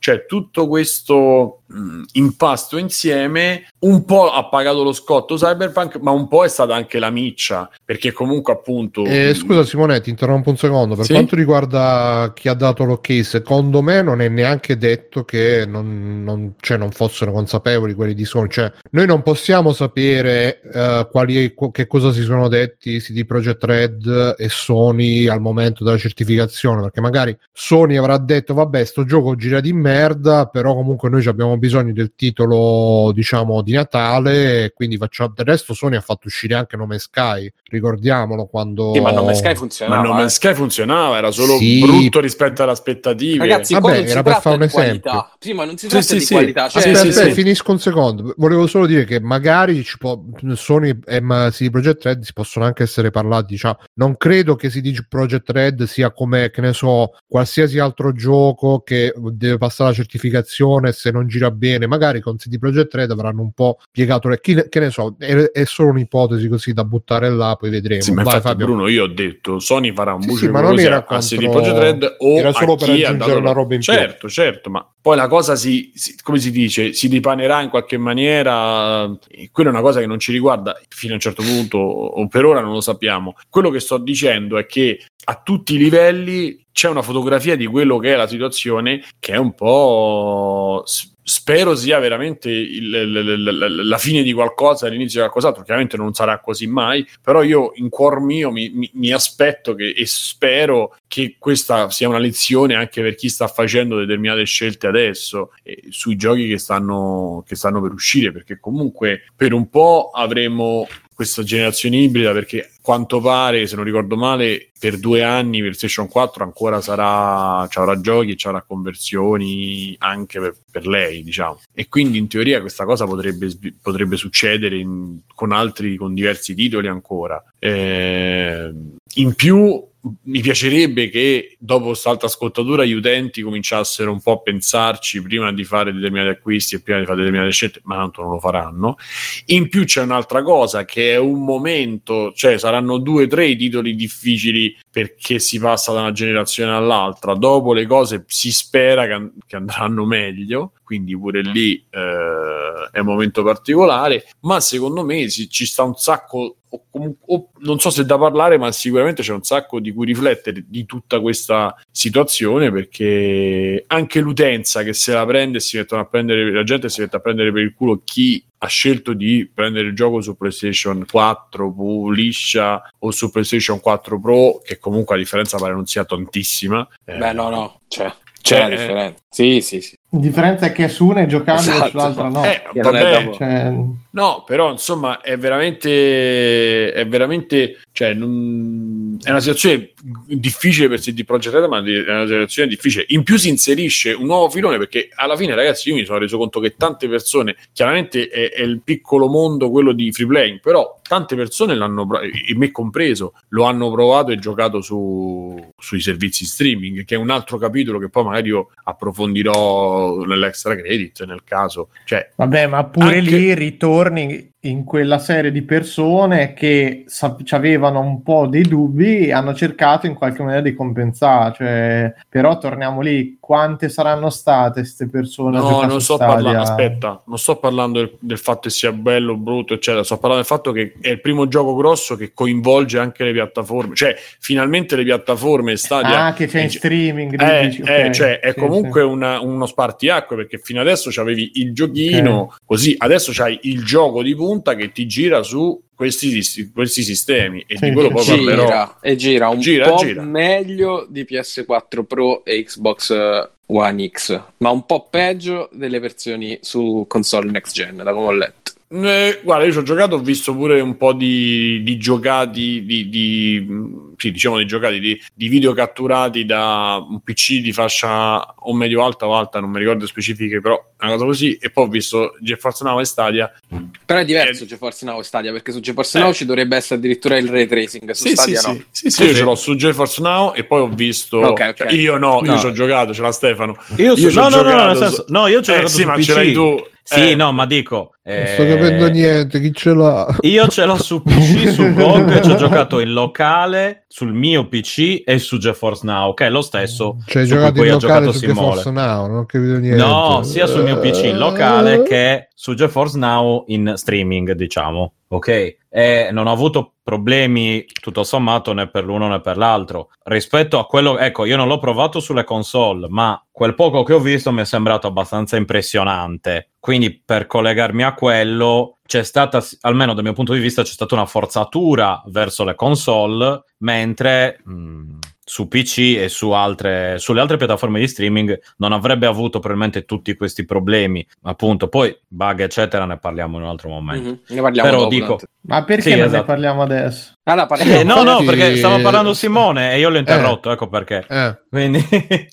cioè tutto questo mh, impasto insieme un po' ha pagato lo scotto Cyberpunk, ma un po' è stata anche la miccia, perché comunque appunto... Eh, scusa Simone, ti interrompo un secondo, per sì? quanto riguarda chi ha dato l'ok, secondo me non è neanche detto che non, non, cioè, non fossero consapevoli quelli di Sony, cioè noi non possiamo sapere uh, quali, che cosa si sono detti CD Projekt Red e Sony al momento della certificazione, perché magari Sony avrà detto vabbè sto gioco gira di me merda, però comunque noi abbiamo bisogno del titolo, diciamo, di Natale, quindi facciamo... Del resto Sony ha fatto uscire anche Nome Sky, ricordiamolo quando... Sì, ma Nome Sky funzionava. Ma Nome eh. Sky funzionava, era solo sì. brutto rispetto alle aspettative. Ragazzi, Vabbè, era per fare un esempio. Qualità. Sì, ma non si tratta sì, di sì, qualità. Cioè... Aspetta, aspetta finisco un secondo. Volevo solo dire che magari ci può... Sony e CD Projekt Red si possono anche essere parlati, diciamo. Non credo che CD Projekt Red sia come, che ne so, qualsiasi altro gioco che deve passare passa la certificazione se non gira bene, magari con CD Projekt Red avranno un po' piegato le chi, che ne so, è, è, solo un'ipotesi così da buttare là, poi vedremo. Sì, ma Vai, infatti, Bruno, io ho detto Sony farà un sì, bucio sì, ma non era a CD Projekt Red o era solo per aggiungere una roba in più. Certo, certo, ma poi la cosa si, si, come si dice, si dipanerà in qualche maniera, quella è una cosa che non ci riguarda fino a un certo punto o per ora non lo sappiamo. Quello che sto dicendo è che a tutti i livelli c'è una fotografia di quello che è la situazione che è un po' spero sia veramente il, il, la fine di qualcosa, l'inizio di qualcos'altro. Chiaramente non sarà così mai, però io in cuor mio mi, mi, mi, aspetto che, e spero che questa sia una lezione anche per chi sta facendo determinate scelte adesso eh, sui giochi che stanno, che stanno per uscire, perché comunque per un po' avremo questa generazione ibrida perché quanto pare, se non ricordo male, per due anni PlayStation 4 ancora sarà, ci avrà giochi e ci avrà conversioni anche per, per, lei, diciamo. E quindi in teoria questa cosa potrebbe, potrebbe succedere in, con altri, con diversi titoli ancora. Eh, in più mi piacerebbe che dopo quest'altra scottatura gli utenti cominciassero un po' a pensarci prima di fare determinati acquisti e prima di fare determinate scelte, ma tanto non lo faranno. In più c'è un'altra cosa che è un momento, cioè saranno due o tre i titoli difficili perché si passa da una generazione all'altra. Dopo le cose si spera che, che andranno meglio, quindi pure lì eh, è un momento particolare, ma secondo me si, ci sta un sacco o, o, non so se da parlare, ma sicuramente c'è un sacco di cui riflettere di tutta questa situazione perché anche l'utenza che se la prende si mettono a prendere la gente si mette a prendere per il culo chi ha scelto di prendere il gioco su PlayStation 4 liscia o su PlayStation 4 Pro che comunque la differenza pare non sia tantissima. Beh no no c'è. C'è la differenza. Sì sì sì la differenza è che su una è giocabile esatto. e sull'altra no. Eh, vabbè, cioè... No, però insomma è veramente, è veramente Cioè, non- è una situazione difficile per CD Projekt Red, ma è una situazione difficile. In più si inserisce un nuovo filone perché alla fine, ragazzi, io mi sono reso conto che tante persone, chiaramente è, è il piccolo mondo quello di free playing, però tante persone l'hanno, pro- e me compreso, lo hanno provato e giocato su- sui servizi streaming, che è un altro capitolo che poi magari io approfondirò nell'extra credit nel caso. Cioè, Vabbè, ma pure Anche- lì ritorni in quella serie di persone che sap- avevano un po' dei dubbi e hanno cercato in qualche maniera di compensare. Cioè, però torniamo lì, quante saranno state queste persone? No, non sto parlando, aspetta, non sto parlando del, del fatto che sia bello o brutto, eccetera, sto parlando del fatto che è il primo gioco grosso che coinvolge anche le piattaforme, cioè finalmente le piattaforme Stadia... Ah, che c'è in eh, streaming. eh, dici, eh, ok. cioè, è Sì, comunque una- uno spartiacque perché fino adesso c'avevi il giochino così adesso c'hai il gioco di punta che ti gira su questi, questi sistemi e di quello poi sì. parlerò gira e gira un Gira, po' gira. meglio di PS4 Pro e Xbox eh, One X, ma un po' peggio delle versioni su console next gen, da come ho letto. Eh, guarda, io ci ho giocato, ho visto pure un po' di, di giocati, di, di- sì, diciamo di giocati, di, di video catturati da un PC di fascia o medio alta o alta, non mi ricordo specifiche, però una cosa così. E poi ho visto GeForce Now e Stadia. Però è diverso Eh, GeForce Now e Stadia, perché su GeForce Eh. Now ci dovrebbe essere addirittura il ray tracing, su Sì, sì, Stadia sì, no. sì, sì, io ce l'ho su GeForce Now e poi ho visto. Ok, ok. cioè, io no, io No. ci ho giocato, ce l'ha Stefano. Io, su- Io ci ho no, no, no, giocato nel senso, no, io ci ho Eh, giocato sì, su ma PC. ce l'hai tu. Sì, Eh. no, ma dico. Non eh, sto capendo niente, chi ce l'ha? Io ce l'ho su PC, su GOG, e ci ho giocato in locale, sul mio PC e su GeForce Now, che è lo stesso Cioè, hai su cui poi ha giocato Simone. Now, non ho capito niente. No, sia sul mio PC in locale Eh. che su GeForce Now in streaming, diciamo. Ok? E non ho avuto problemi tutto sommato né per l'uno né per l'altro. Rispetto a quello, ecco, io non l'ho provato sulle console, ma quel poco che ho visto mi è sembrato abbastanza impressionante. Quindi per collegarmi a quello c'è stata, almeno dal mio punto di vista, c'è stata una forzatura verso le console, mentre mh, su PC e su altre, sulle altre piattaforme di streaming non avrebbe avuto probabilmente tutti questi problemi. Appunto, poi bug, eccetera, ne parliamo in un altro momento. Mhm, Ne parliamo Però dopo, dico- tanto. Ma perché Sì, non ne esatto. parliamo adesso? Allora, parliamo. Eh, no, no, perché stava parlando Simone e io l'ho interrotto, ecco perché. Eh. Quindi...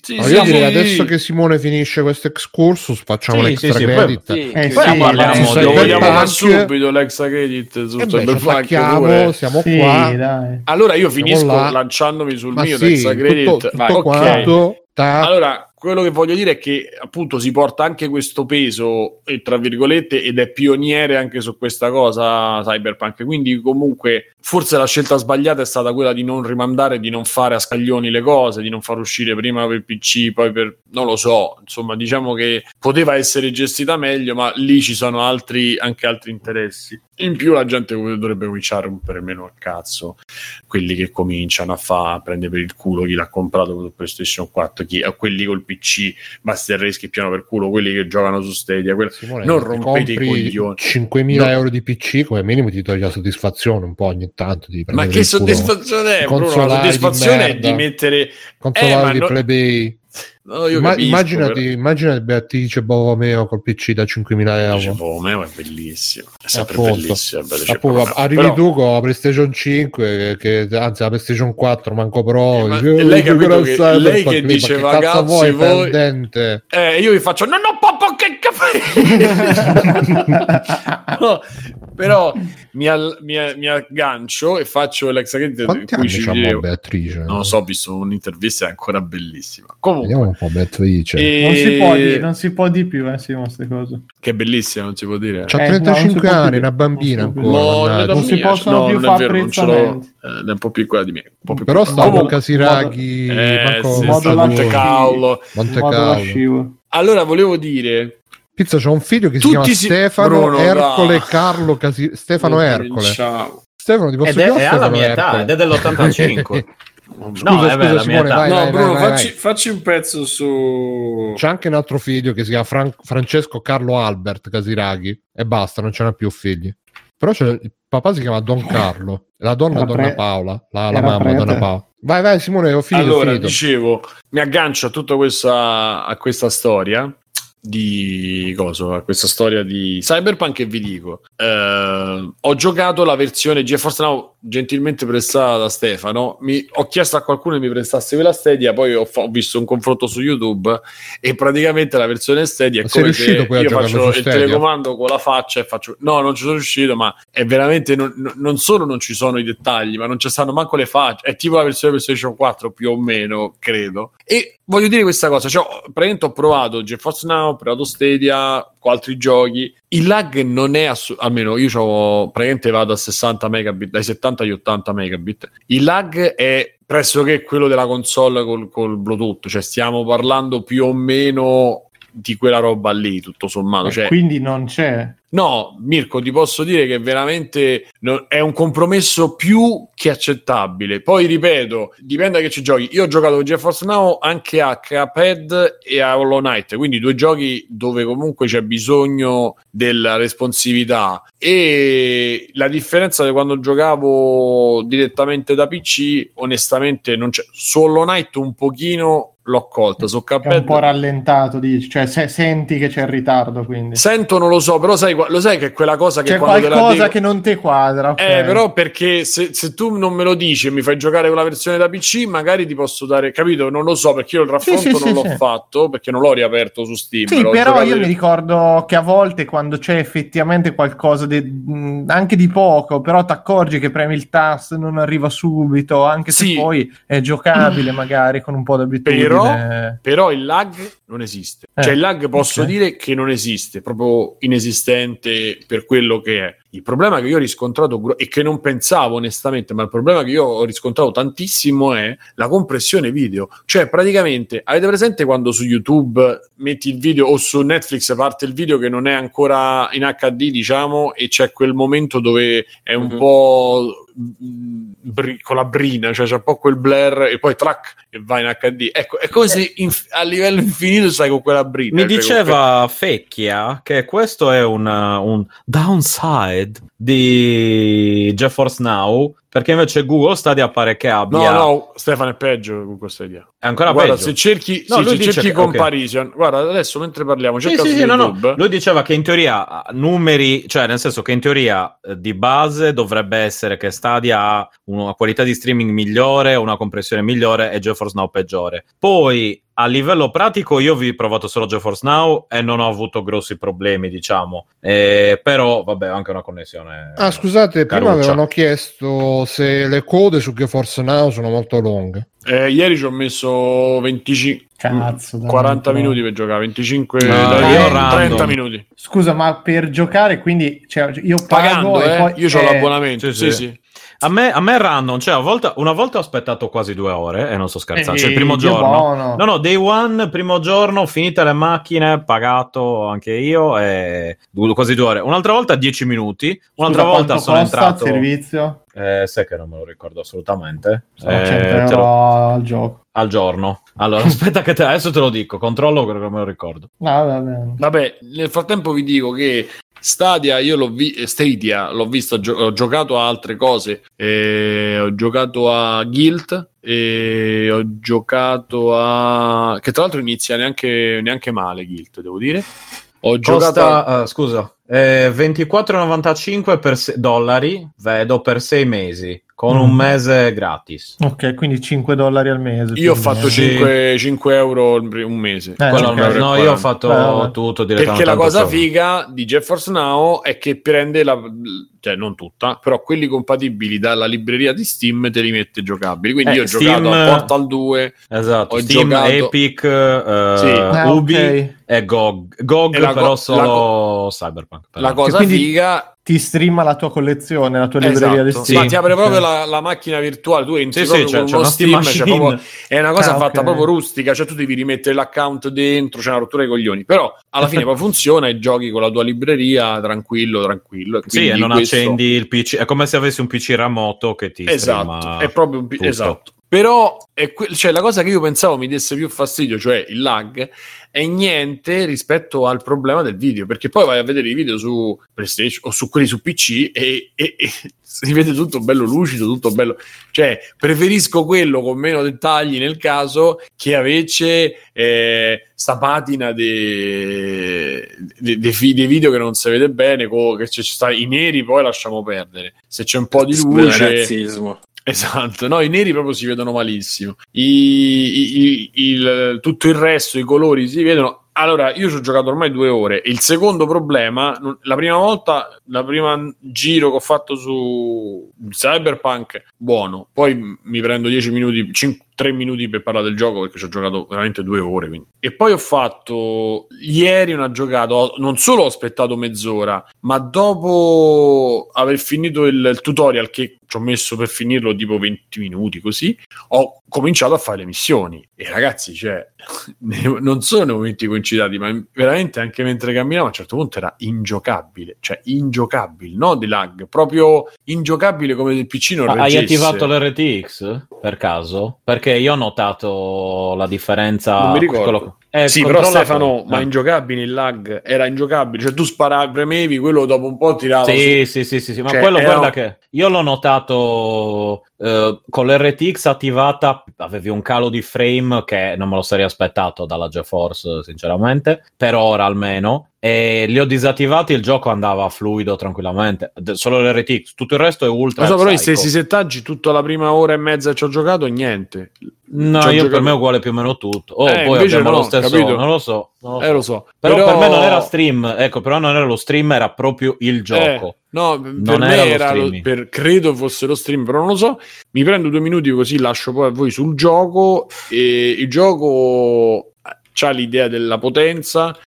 Sì, No, sì, io sì. direi adesso che Simone finisce questo excursus, facciamo Sì, l'extra sì, sì, credit. Sì, Eh, sì, parliamo sì, Lo sì, vogliamo fare subito l'extra credit su Eh Cyberpunk siamo Sì, qua. dai. Allora io finisco là. lanciandomi sul Ma mio sì, l'extra credit. tutto, tutto Vai. Ok. quanto. ta- Allora, quello che voglio dire è che appunto si porta anche questo peso, eh, tra virgolette, ed è pioniere anche su questa cosa Cyberpunk. Quindi, comunque, forse la scelta sbagliata è stata quella di non rimandare, di non fare a scaglioni le cose, di non far uscire prima per PC, poi per non lo so. Insomma, diciamo che poteva essere gestita meglio, ma lì ci sono altri, anche altri interessi. In più, la gente dovrebbe cominciare a rompere meno a cazzo quelli che cominciano a fare prendere per il culo chi l'ha comprato con PlayStation 4, chi, a quelli col PC, Master Race che piano per culo, quelli che giocano su Stadia. quel- Simone, non rompete i coglioni. 5.000 No. euro di PC come minimo ti toglie la soddisfazione un po' ogni tanto di Ma che il culo. soddisfazione è, Bruno? La Consolari di soddisfazione è di mettere. consolare Eh, di no- plebei No, io capisco, immaginati, però- immaginati Beatrice Borromeo col PC da 5.000 Dice, euro "Oh, Meo è bellissimo, è sempre Appunto. bellissimo. Appunto, arrivi però- tu con la PlayStation 5 che, anzi la PlayStation 4 manco pro Eh, ma dici, "Oh, lei che- lei che ma dice, che cazzo "Ragazzi, vuoi voi-" pendente Eh, io vi faccio, no, no, popò, che caffè! No, però mi, al- mi- mi aggancio e faccio l'ex quanti cui ci dicevo- Beatrice? Non lo so, ho visto un'intervista, è ancora bellissima. Comunque, vediamo un po' Beatrice e- Non si, può di, non si può di più, eh, Simo, queste cose. che è bellissima, non si può dire. c'ha Eh, no, non 35 si può anni più. una bambina Non si può ancora No, non, non si mia, possono no, più fare apprezzamenti. Eh, è un po' piccola di me. Un po' più però piccola. sta con Casiraghi eh, sì, Monte. Monte lascivo. Allora, volevo dire, Pizza c'è un figlio che si Tutti chiama si- Stefano Bruno, Ercole dai. Carlo Casi- Stefano Ercole Ciao. Stefano ti posso Ed è, è alla mia età, Ercole? ed è dell'85. Scusa, no, scusa, è beh, la mia Simone, età. vai, No, vai, Bruno, vai, facci, vai. facci un pezzo su. C'è anche un altro figlio che si chiama Fran- Francesco Carlo Albert Casiraghi e basta, non ce n'ha più figli. Però c'è- il papà si chiama Don Carlo, e la donna Era Donna pre- Paola, la, la mamma prete. Donna Paola. Vai, vai Simone, ho finito. ho allora, finito. dicevo, mi aggancio a tutta questa, a questa storia di cosa? A questa storia di Cyberpunk e vi dico, eh, ho giocato la versione GeForce Now gentilmente prestata da Stefano. Mi- ho chiesto a qualcuno che mi prestasse quella Stadia, poi ho, ho visto un confronto su YouTube e praticamente la versione Stadia è Ma come se io faccio il telecomando con la faccia e faccio no, non ci sono riuscito, ma è veramente non, non- solo non ci sono i dettagli, ma non ci stanno manco le facce. È tipo la versione PlayStation 4 più o meno, credo. E voglio dire questa cosa, cioè, praticamente ho provato GeForce Now, provato Stadia, con altri giochi. Il lag non è assu- almeno io c'ho, praticamente vado a 60 megabit, dai 70 agli 80 megabit. Il lag è pressoché quello della console col, col Bluetooth, cioè stiamo parlando più o meno di quella roba lì, tutto sommato. Cioè, Quindi non c'è. No, Mirko, ti posso dire che veramente è un compromesso più che accettabile. Poi ripeto, dipende da che ci giochi. Io ho giocato con GeForce Now anche a Cuphead e a Hollow Knight, quindi due giochi dove comunque c'è bisogno della responsività. E la differenza di quando giocavo direttamente da PC, onestamente, non c'è. Su Hollow Knight un pochino l'ho colta, su È un po' Cuphead rallentato, dici. Cioè, se- senti che c'è il ritardo, quindi. Sento, non lo so, però sai, lo sai che è quella cosa che C'è qualcosa dico- che non ti quadra. ok. Eh, però perché se, se tu non me lo dici e mi fai giocare con la versione da PC, magari ti posso dare, capito? Non lo so perché io il raffronto sì, non sì, l'ho sì. fatto perché non l'ho riaperto su Steam. Sì, però io di- mi ricordo che a volte quando c'è effettivamente qualcosa di, anche di poco, però ti accorgi che premi il tasto e non arriva subito, anche Sì. se poi è giocabile magari con un po' d'abitudine. Però, però il lag non esiste. Eh, cioè il lag posso ok. dire che non esiste, proprio inesistente per quello che è. Il problema che io ho riscontrato e che non pensavo onestamente, ma il problema che io ho riscontrato tantissimo è la compressione video. Cioè praticamente avete presente quando su YouTube metti il video o su Netflix parte il video che non è ancora in HD, diciamo, e c'è quel momento dove è un Mhm. po' bri- con la brina, cioè c'è un po' quel blur e poi track e va in HD. Ecco, è come se inf- a livello infinito stai con quella brina. Mi cioè diceva Fecchia che questo è un, un downside di GeForce Now, perché invece Google Stadia pare che abbia... No, no, Stefano è peggio con questa idea. È ancora guarda, peggio. se cerchi, No, sì, lui se dice cerchi che- comparison, guarda, adesso mentre parliamo, Sì, cerca sì, su sì, no, no. Lui diceva che in teoria eh, numeri, cioè nel senso che in teoria eh, di base dovrebbe essere che Stadia ha una qualità di streaming migliore, una compressione migliore e GeForce Now peggiore. Poi a livello pratico io vi ho provato solo GeForce Now e non ho avuto grossi problemi, diciamo. Eh, però vabbè, ho anche una connessione. Ah, scusate, prima Caruccia. avevano chiesto se le code su GeForce Now sono molto lunghe. Eh, ieri ci ho messo 25 Cazzo, dai, 40 però. minuti per giocare, 25 No, io 30 random. minuti. Scusa, ma per giocare, quindi cioè, io pago Pagando, e eh? poi Io ho l'abbonamento. sì, Sì, sì. A me, a me è random, cioè a volte- una volta ho aspettato quasi due ore e non sto scherzando, cioè il eh, primo giorno. buono. No, no, day one, primo giorno, finite le macchine, pagato anche io e quasi due ore. Un'altra volta 10 minuti, un'altra Scusa, volta quanto sono entrato... il servizio? Eh, sai che non me lo ricordo assolutamente. Sono Eh, 100 te euro lo- al gioco. Al giorno. Allora, aspetta che te... adesso te lo dico, controllo quello che me lo ricordo. No, va bene. Vabbè, nel frattempo vi dico che Stadia io l'ho vi- Stadia l'ho visto, gio- ho giocato a altre cose, eh, ho giocato a Guild e ho giocato a che tra l'altro inizia neanche, neanche male Guild, devo dire. Ho giocato a- Costa, eh, scusa, eh, 24,95 per se- dollari, vedo, per sei mesi, con Mm. un mese gratis. Ok, quindi 5 dollari al mese. io ho fatto meno. Sì. 5, 5 euro un mese. Eh, Quello ok. al mese. No, io ho fatto Beh, tutto direttamente. Perché la cosa tanto so. figa di GeForce Now è che prende la cioè non tutta, però quelli compatibili dalla libreria di Steam te li mette giocabili. Quindi Eh, io ho Steam- giocato a Portal 2 Esatto, Ho Steam, giocato- Epic, eh, Sì. Ah, Ubi ok. e GOG. GOG E la però co- solo Cyberpunk. però. La cosa quindi- figa Ti streama la tua collezione, la tua libreria di esatto, Steam. ma ti apre proprio Ok. la, la macchina virtuale, tu entri Sì, sì, proprio c'è, Steam machine. proprio- è una cosa Ah, fatta ok. proprio rustica, cioè tu devi rimettere l'account dentro, c'è una rottura ai coglioni, però alla fine poi funziona e giochi con la tua libreria tranquillo, tranquillo. E Sì, e non questo- accendi il PC, è come se avessi un PC remoto che ti Esatto, streama è proprio un tutto. esatto. Però que- cioè, la cosa che io pensavo mi desse più fastidio, cioè il lag, è niente rispetto al problema del video, perché poi vai a vedere i video su PlayStation o su quelli su PC e, e- e si vede tutto bello lucido, tutto bello. Cioè, preferisco quello con meno dettagli nel caso che invece eh, sta patina dei de, de dei video che non si vede bene, co- che ci sta i neri, poi lasciamo perdere. Se c'è un po' di luce, razzismo. Esatto, no, i neri proprio si vedono malissimo. I- i- i- il- tutto il resto, i colori si vedono. Allora, io ci ho giocato ormai due ore. Il secondo problema, la prima volta, la prima giro che ho fatto su Cyberpunk, buono. Poi mi prendo 10 minuti, 3 minuti per parlare del gioco perché ci ho giocato veramente due ore. quindi. E poi ho fatto ieri una giocata, non solo ho aspettato mezz'ora, ma dopo aver finito il, il tutorial che ci ho messo per finirlo tipo 20 minuti così, ho cominciato a fare le missioni. E ragazzi, cioè, non sono momenti coincidati, ma veramente anche mentre camminavo a un certo punto era ingiocabile, cioè ingiocabile, no di lag, proprio ingiocabile come del PC non hai attivato l'RTX per caso? Perché io ho notato la differenza. Non mi ricordo. quello- eh, sì, però Stefano, ma Eh. ingiocabile il lag era ingiocabile, cioè tu sparavi, premevi, quello dopo un po' tirava Sì, su. sì, sì, sì, sì, ma Cioè, quello era- guarda che io l'ho notato eh, con l'RTX attivata, avevi un calo di frame che non me lo sarei aspettato dalla GeForce, sinceramente, per ora almeno. E li ho disattivati, il gioco andava fluido tranquillamente. Solo l'RTX, tutto il resto è ultra. Lo so, però i stessi settaggi tutta la prima ora e mezza ci ho giocato, niente. No, ci ho io per giocato- me è uguale più o meno tutto. Oh, Eh, poi abbiamo no, lo stesso, capito? non lo so. So. Eh, lo so. Però, per me non era stream, ecco, però non era lo stream, era proprio il gioco. Eh, no, per Non me era lo era lo- streaming. per- credo fosse lo stream, però non lo so. Mi prendo due minuti così lascio poi a voi sul gioco. E il gioco ha l'idea della potenza,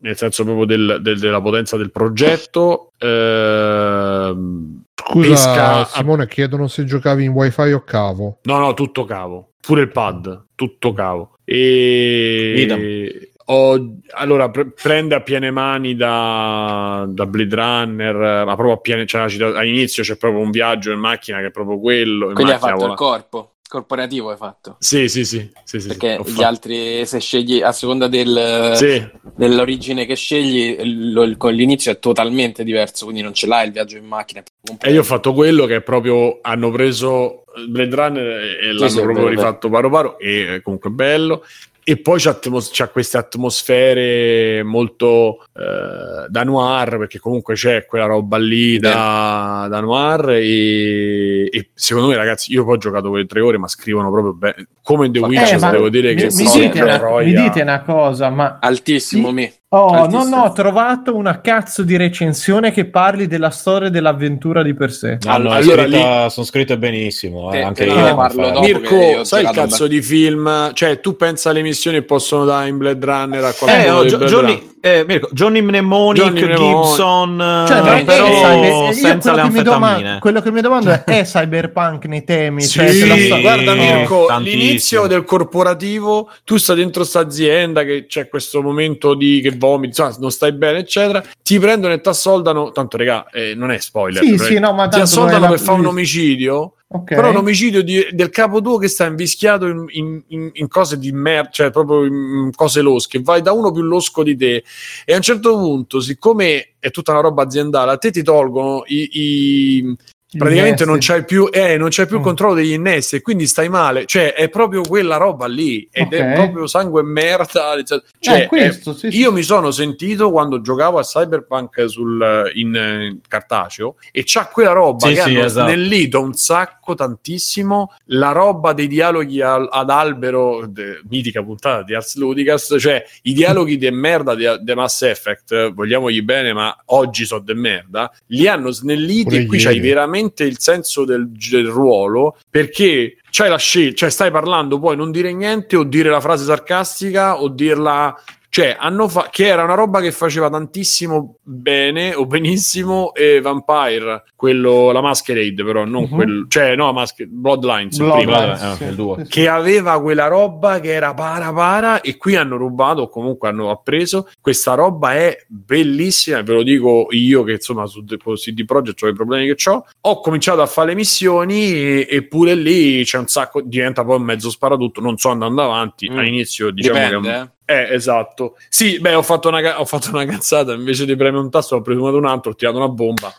nel senso proprio del- del- della potenza del progetto. Ehm, Scusa, pesca- Simone, chiedono se giocavi in wifi o cavo. No, no, tutto cavo. Pure il pad, tutto cavo. E Idem. Ho- allora pre- prende a piene mani da, da Blade Runner, ma proprio a piene, cioè, all'inizio c'è proprio un viaggio in macchina che è proprio quello. in Quindi hai fatto vola- il corpo, corporativo hai fatto. Sì, sì, sì. sì, sì, Perché sì, gli altri, se scegli a seconda del, Sì, dell'origine che scegli, lo- il- con l'inizio è totalmente diverso, quindi non ce l'hai il viaggio in macchina. e io ho fatto quello che è proprio hanno preso Blade Runner e l'hanno proprio vero, rifatto paro paro e comunque bello. E poi c'ha, atmos- c'ha queste atmosfere molto eh, da noir, perché comunque c'è quella roba lì da, da noir. E, e secondo me, ragazzi, io poi ho giocato quelle tre ore, ma scrivono proprio bene. Come in The Eh, Witcher, ma devo dire mi, che mi dite una, mi dite una cosa, ma Altissimo, Sì. me. Oh, Altissimo. no, no, ho trovato una cazzo di recensione che parli della storia dell'avventura di per sé. No, Allora, scritta- sono scritte benissimo. eh, Te- anche te io parlo dopo. Mirko, sai il cazzo di film? Cioè, tu pensa alle missioni che possono dare in Blade Runner a qualcuno Eh, oh, Gio- Johnny, eh, Mirko, Johnny Mnemonic, Johnny. Gibson, Cioè, eh, però io senza le quello che mi doma- anfetamine. quello che mi domando è: è cyberpunk nei temi? Sì, Cioè, se la sto- guarda Sì, Mirko, tantissimo. l'inizio del corporativo, tu stai dentro sta azienda che c'è questo momento di che vomiti, insomma, non stai bene, eccetera. Ti prendono e ti assoldano. Tanto, regà, eh, non è spoiler. Sì, sì, no, ma ti assoldano è per la- fare un omicidio. Ok. Però un omicidio di- del capo tuo che sta invischiato in, in- in- in cose di merda, cioè proprio in cose losche, vai da uno più losco di te e a un certo punto, siccome è tutta una roba aziendale, a te ti tolgono i, i- praticamente non c'hai più, eh, non c'hai più Mm. controllo degli innesti e quindi stai male, cioè è proprio quella roba lì ed è Ok. proprio sangue e merda. Cioè, Eh, questo, sì, sì. io mi sono sentito quando giocavo a Cyberpunk sul, in, eh, cartaceo e c'ha quella roba Sì, che sì, hanno esatto. snellito un sacco tantissimo. La roba dei dialoghi al- ad albero de- mitica puntata di Ars Ludicast cioè i dialoghi de merda di de Mass Effect vogliamogli bene ma oggi sono de merda li hanno snelliti e qui c'hai veramente il senso del, del ruolo perché c'hai la scelta cioè stai parlando poi non dire niente o dire la frase sarcastica o dirla cioè hanno fa- che era una roba che faceva tantissimo bene o benissimo e Vampire, quello, la Masquerade però, non Mhm. quello, cioè no, Masque- Bloodlines, Bloodlines. Bloodlines, sì, eh, che aveva quella roba che era para para e qui hanno rubato o comunque hanno appreso questa roba è bellissima ve lo dico io che insomma su The- CD Projekt ho i problemi che ho ho cominciato a fare le missioni e, e pure lì c'è un sacco diventa poi un mezzo sparatutto non so andando avanti Mm. all'inizio diciamo Dipende, che eh. Eh, esatto. Sì, beh, ho fatto una, ho fatto una cazzata. Invece di premere un tasto, ho premuto un altro, ho tirato una bomba.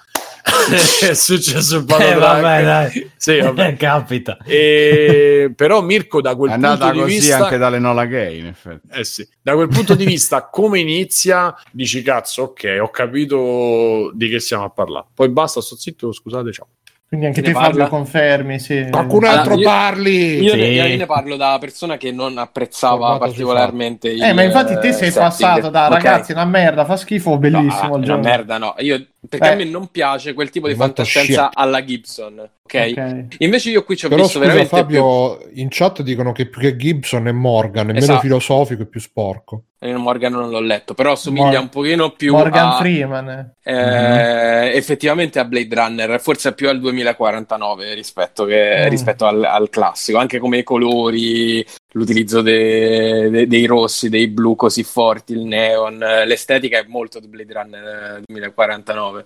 è successo il palo Eh, vabbè, dai. Sì, vabbè. Capita. E- Però Mirko da quel È punto di così vista anche dalle Nola Gay, in effetti. eh sì, da quel punto di vista come inizia dici cazzo ok ho capito di che stiamo a parlare poi basta sto zitto scusate ciao Quindi anche te Fabio parla? confermi, sì. Qualcun Allora, altro io- parli. Io, Sì. ne, io ne parlo da persona che non apprezzava particolarmente il Eh, ma infatti te sei setting. passato da Ok. ragazzi, una merda, fa schifo, bellissimo No, il una gioco. merda no. Io, perché Eh. a me non piace quel tipo di fantascienza shit. alla Gibson, ok? Ok. Invece io qui ci ho Però visto scusa veramente Fabio, in chat dicono che più che Gibson è Morgan, è meno Esatto. filosofico e più sporco. più... eh, Morgan non l'ho letto, però somiglia Mor- un pochino più Morgan a... Freeman. eh, Mhm. effettivamente a Blade Runner, forse più al 2049 rispetto, che- Mm. rispetto al, al classico, anche come i colori, l'utilizzo de- de- dei rossi, dei blu così forti, il neon, eh, l'estetica è molto di Blade Runner eh, 2049.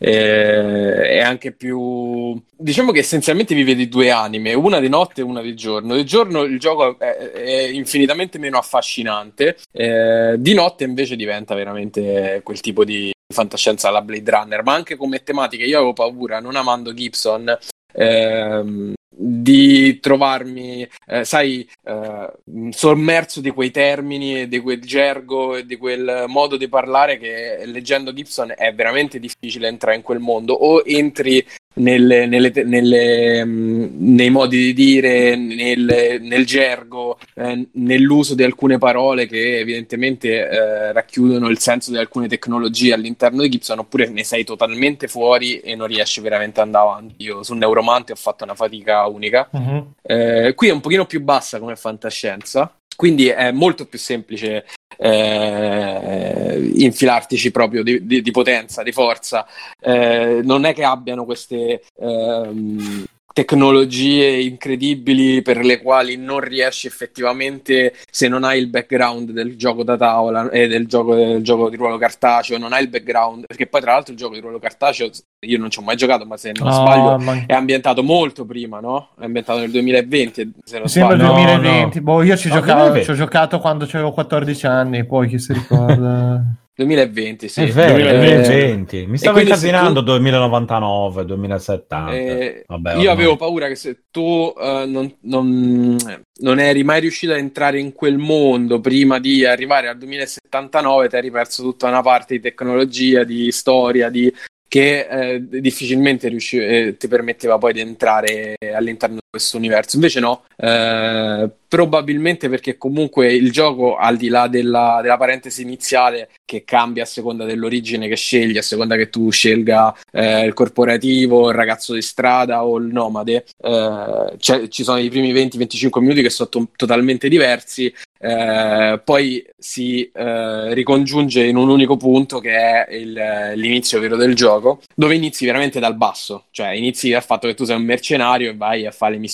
Eh, è anche più diciamo che essenzialmente vive di due anime, una di notte e una di giorno. Di giorno il gioco è, è infinitamente meno affascinante, eh, di notte invece diventa veramente quel tipo di fantascienza alla Blade Runner, ma anche come tematiche. Io avevo paura, non amando Gibson, ehm, di trovarmi, eh, sai, eh, sommerso di quei termini e di quel gergo e di quel modo di parlare che leggendo Gibson è veramente difficile entrare in quel mondo. O entri nelle- nelle nelle, mm, nei modi di dire, nel, nel gergo, eh, nell'uso di alcune parole che evidentemente eh, racchiudono il senso di alcune tecnologie all'interno di Gibson, oppure ne sei totalmente fuori e non riesci veramente ad andare avanti. Io su Neuromante ho fatto una fatica unica. Mhm. Eh, qui è un pochino più bassa come fantascienza, quindi è molto più semplice eh, infilartici proprio di, di- di potenza, di forza. Eh, non è che abbiano queste ehm, tecnologie incredibili per le quali non riesci effettivamente, se non hai il background del gioco da tavola e del gioco, del gioco di ruolo cartaceo, non hai il background, perché poi tra l'altro il gioco di ruolo cartaceo io non ci ho mai giocato, ma se non No, sbaglio ma- è ambientato molto prima, no? È ambientato nel 2020, se non Mi sembra il sbaglio. No, 2020. Boh, io ci, No, giocavo, 2020. ci ho giocato quando avevo 14 anni, poi chi si ricorda. 2020, sì. È vero, 2020. 2020. Mi stavo incasinando tu- 2099, 2070. Eh, Vabbè, io ormai. avevo paura che se tu eh, non, non- non eri mai riuscito a entrare in quel mondo prima di arrivare al 2079, ti eri perso tutta una parte di tecnologia, di storia, di che eh, difficilmente riusci- eh, ti permetteva poi di entrare all'interno questo universo. Invece no, eh, probabilmente perché comunque il gioco, al di là della, della parentesi iniziale, che cambia a seconda dell'origine che scegli, a seconda che tu scelga eh, il corporativo, il ragazzo di strada o il nomade, eh, c'è- ci sono i primi 20-25 minuti che sono to- totalmente diversi, eh, poi si eh, ricongiunge in un unico punto che è il- l'inizio vero del gioco, dove inizi veramente dal basso, cioè inizi dal fatto che tu sei un mercenario e vai a fare le missioni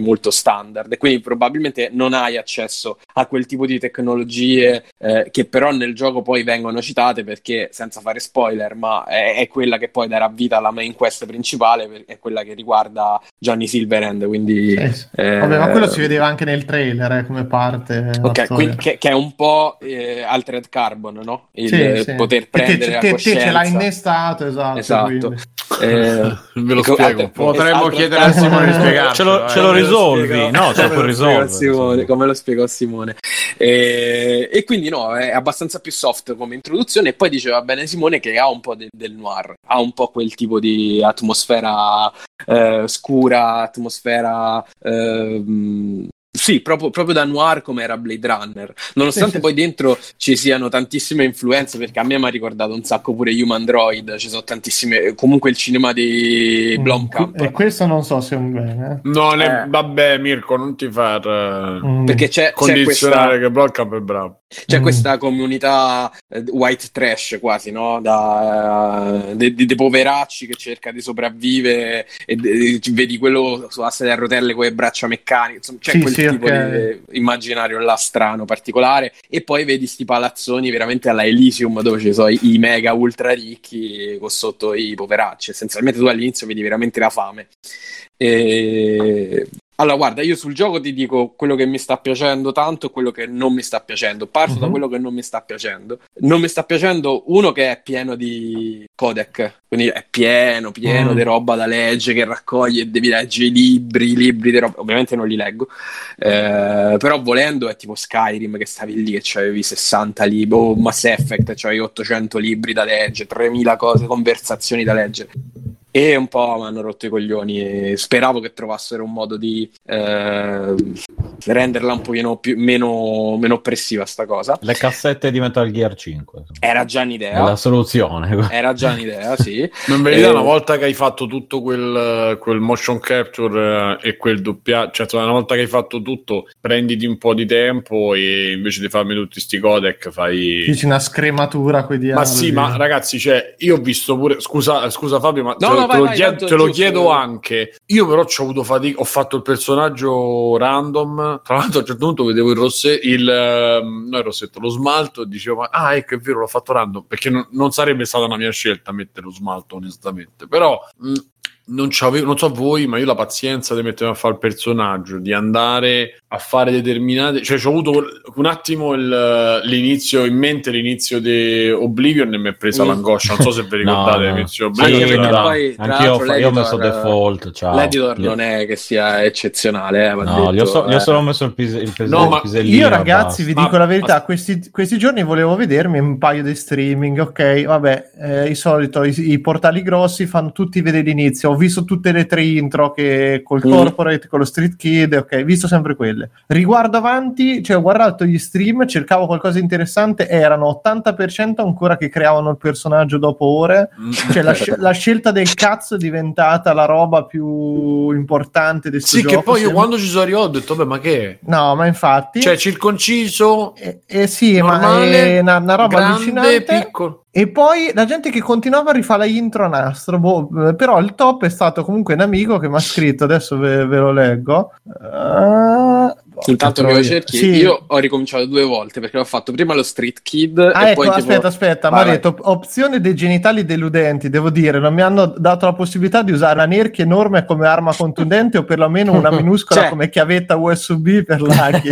molto standard e quindi probabilmente non hai accesso a quel tipo di tecnologie eh, che però nel gioco poi vengono citate perché senza fare spoiler, ma è, è quella che poi darà vita alla main quest principale, è quella che riguarda Johnny Silverhand, quindi sì. eh, Vabbè, ma quello si vedeva anche nel trailer eh, come parte. Ok, quindi che, che è un po' eh, Altered Carbon, no? Il Sì, sì. poter te- prendere la te, te coscienza. ce l'ha innestato, esatto. Esatto. quindi. Eh, Ve lo ecco, spiego. Potremmo chiedere a Simone di spiegarcelo. Ce lo- eh. ce lo Come risolvi? spiego- No, ce lo puoi risolvere, Simone, come lo spiego a Simone. E, e quindi no, è abbastanza più soft come introduzione e poi diceva bene Simone che ha un po' de- del noir, ha un po' quel tipo di atmosfera eh, scura, atmosfera... ehm, sì, proprio, proprio da noir come era Blade Runner. Nonostante poi dentro ci siano tantissime influenze, perché a me mi ha ricordato un sacco pure Human Droid, ci sono tantissime. Comunque il cinema di Blomkamp. E questo non so se è un bene. Non è, Eh. vabbè, Mirko, non ti far eh, Mm. Perché c'è, c'è condizionare questa. che Blomkamp è bravo. C'è Mm. questa comunità eh, white trash quasi, no? Da, eh, de- de- dei poveracci che cerca di sopravvivere e de- vedi quello su asse a rotelle con le braccia meccaniche, insomma, c'è Sì, quel sì, tipo ok. di immaginario là strano, particolare e poi vedi sti palazzoni veramente alla Elysium dove ci sono i, i mega ultra ricchi con sotto i poveracci, essenzialmente tu all'inizio vedi veramente la fame. E... Allora, guarda, io sul gioco ti dico quello che mi sta piacendo tanto e quello che non mi sta piacendo. Parto da Mhm. quello che non mi sta piacendo. Non mi sta piacendo uno che è pieno di codec, quindi è pieno, pieno Mm. di roba da leggere, che raccoglie e devi leggere i libri, i libri di roba. Ovviamente non li leggo, eh, però volendo è tipo Skyrim che stavi lì che avevi 60 libri, o Mass Effect, c'avevi 800 libri da leggere, 3000 cose, conversazioni da leggere. E un po' mi hanno rotto i coglioni e speravo che trovassero un modo di eh, renderla un pochino più, meno, meno oppressiva sta cosa. Le cassette di Metal Gear 5. Era già È un'idea, la soluzione. era già un'idea, sì. Ma in verità, Eh, una volta che hai fatto tutto quel, quel motion capture eh, e quel doppiaggio, cioè una volta che hai fatto tutto, prenditi un po' di tempo e invece di farmi tutti sti codec fai. Dici una scrematura quei Ma dialoghi. sì, ma ragazzi, cioè, io ho visto pure. Scusa, scusa Fabio, ma No, te, no, te vai, lo, vai, chiedo, te lo chiedo anche. Io, però, ci ho avuto fatica. Ho fatto il personaggio random. Tra l'altro, a un certo punto vedevo il rossetto, il, ehm, no, il rossetto, lo smalto. E dicevo, ma ah, ecco, è vero, l'ho fatto random. Perché non, non sarebbe stata una mia scelta mettere lo smalto, onestamente. Però. mh, non, c'avevo, non so voi, ma io la pazienza di mettermi a fare il personaggio, di andare a fare determinate. Cioè, ho avuto un attimo il- l'inizio in mente, l'inizio di Oblivion e mi è presa Mm. l'angoscia. Non so se vi ricordate no. l'inizio di Sì, Oblivion. perché dai. poi, Anch'io io ho messo default. Ciao. L'editor non è che sia eccezionale, eh, No, detto, gli ho, so- gli ho eh. solo messo il, pis- il, pes- No, il ma pisellino. Io ragazzi vi basta. dico Ma- la verità, questi, questi giorni volevo vedermi un paio di streaming, ok, vabbè, eh, il solito, i, i portali grossi fanno tutti vedere l'inizio, ho visto tutte le tre intro che col Mm. corporate, con lo street kid, ok, visto sempre quelle. Riguardo avanti, cioè ho guardato gli stream, cercavo qualcosa di interessante, erano 80% ancora che creavano il personaggio dopo ore, Mm. cioè la, sc- la scelta del cazzo è diventata la roba più importante sto Sì, che gioco, poi io sembra- quando ci sono arrivato ho detto, vabbè, ma che? No, ma infatti... Cioè, circonciso, Eh, eh sì, ma normale, è una, una roba grande, allucinante. piccolo. E poi la gente che continuava a rifare la intro a nastro, boh, però il top è stato comunque un amico che mi ha scritto, adesso ve, ve lo leggo. Boh, Intanto che lo cerchi, Sì. io ho ricominciato due volte perché ho fatto prima lo Street Kid Ah, e ecco, poi tipo- aspetta, aspetta, mi ha vai. detto opzione dei genitali deludenti. Devo dire, non mi hanno dato la possibilità di usare una nerchia enorme come arma contundente o perlomeno una minuscola Cioè. come chiavetta USB per laghi.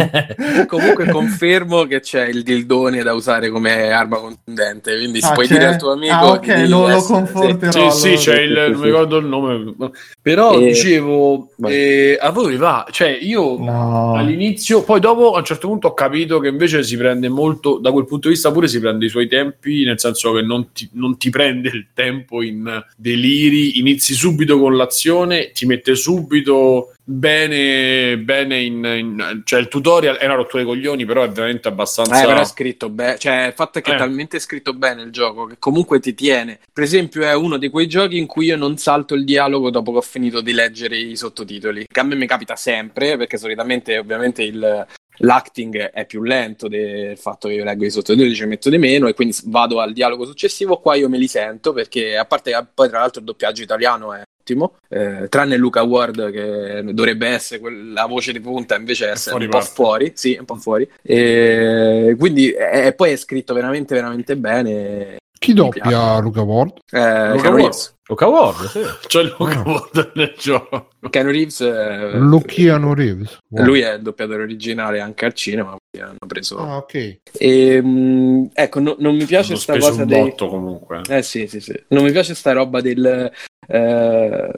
Comunque confermo che c'è il dildone da usare come arma contundente, quindi se Ah, puoi c'è? dire al tuo amico Ah, ok, lo- lo conforterò. Sì, lo- sì, c'è il, sì, non sì. mi ricordo il nome, però Eh, dicevo, eh, a voi va, cioè io No. all'inizio, poi dopo a un certo punto ho capito che invece si prende molto, da quel punto di vista pure si prende i suoi tempi, nel senso che non ti, non ti prende il tempo in deliri, inizi subito con l'azione, ti mette subito bene, bene in, in- cioè il tutorial è una rottura dei coglioni, però è veramente abbastanza... Eh, però è scritto bene, cioè il fatto è che Eh. è talmente scritto bene il gioco che comunque ti tiene. Per esempio, è uno di quei giochi in cui io non salto il dialogo dopo che ho finito di leggere i sottotitoli. Che a me mi capita sempre, perché solitamente, ovviamente, il. L'acting è più lento del fatto che io leggo i sottotitoli, ci metto di meno e quindi vado al dialogo successivo. Qua io me li sento perché, a parte che poi, tra l'altro, il doppiaggio italiano è ottimo, eh, tranne Luca Ward che dovrebbe essere la voce di punta, invece è fuori un po' fuori, sì, un po' fuori. E quindi e poi è scritto veramente, veramente bene. Chi doppia. Luca Ward? Eh, Luca Ward. Reeves. Luca Ward, sì. C'è il Luca Ward nel gioco. Keanu Reeves, eh, Luciano Reeves. Ward. lui è il doppiatore originale anche al cinema, hanno preso. Ah, ok. E, mh, ecco, no- non mi piace Hanno sta speso cosa un dei. botto comunque. Eh sì, sì, sì. Non mi piace sta roba del. eh,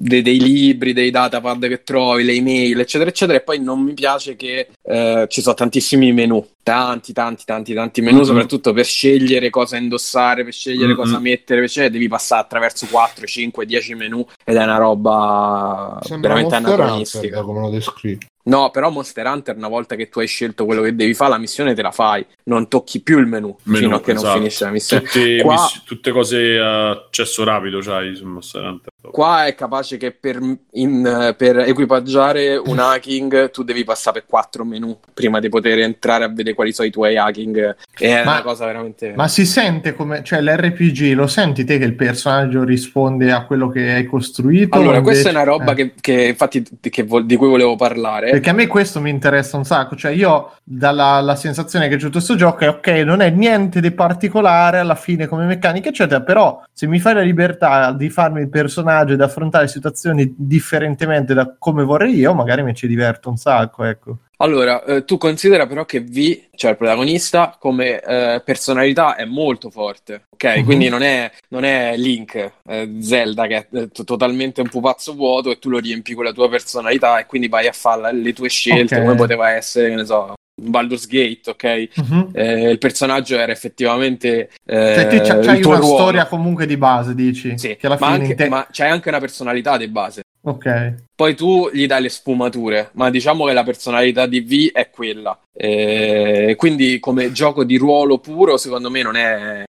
de- dei libri, dei datapad che trovi, le email, eccetera, eccetera. E poi non mi piace che eh, ci sono tantissimi menu, tanti, tanti, tanti, tanti menu, Mhm. soprattutto per scegliere cosa indossare, per scegliere Mhm. cosa mettere, scegliere, devi passare attraverso 4, 5, 10 menu ed è una roba Sembra veramente anacronistica. come lo descrivi. No, però Monster Hunter, una volta che tu hai scelto quello che devi fare, la missione te la fai, non tocchi più il menu, Menu, fino a che esatto. non finisce la missione. Tutte, Qua- miss- tutte cose a accesso rapido c'hai su Monster Hunter. Qua è capace che per, in- per equipaggiare un hacking tu devi passare per quattro menu prima di poter entrare a vedere quali sono i tuoi hacking. È Ma- una cosa veramente. Ma si sente come, cioè l'RPG, lo senti te che il personaggio risponde a quello che hai costruito? Allora, o questa è invece- una roba eh. che, che infatti che vo- di cui volevo parlare. Perché a me questo mi interessa un sacco, cioè io dalla la sensazione che c'è tutto questo gioco è ok, non è niente di particolare alla fine come meccanica, eccetera, però se mi fai la libertà di farmi il personaggio ed affrontare situazioni differentemente da come vorrei io, magari mi ci diverto un sacco, ecco. Allora, eh, tu considera però che V, cioè il protagonista, come eh, personalità è molto forte, ok? Mhm. Quindi non è, non è Link, eh, Zelda, che è eh, t- totalmente un pupazzo vuoto e tu lo riempi con la tua personalità e quindi vai a fare le tue scelte, Ok. come poteva essere, che ne so, Baldur's Gate, ok? Mhm. Eh, il personaggio era effettivamente eh, Cioè te c'hai tuo una ruolo. storia comunque di base, dici? Sì, Che alla ma, fine anche- te- ma c'è anche una personalità di base. Ok. Poi tu gli dai le sfumature, ma diciamo che la personalità di V è quella. Eh, quindi come gioco di ruolo puro, secondo me non è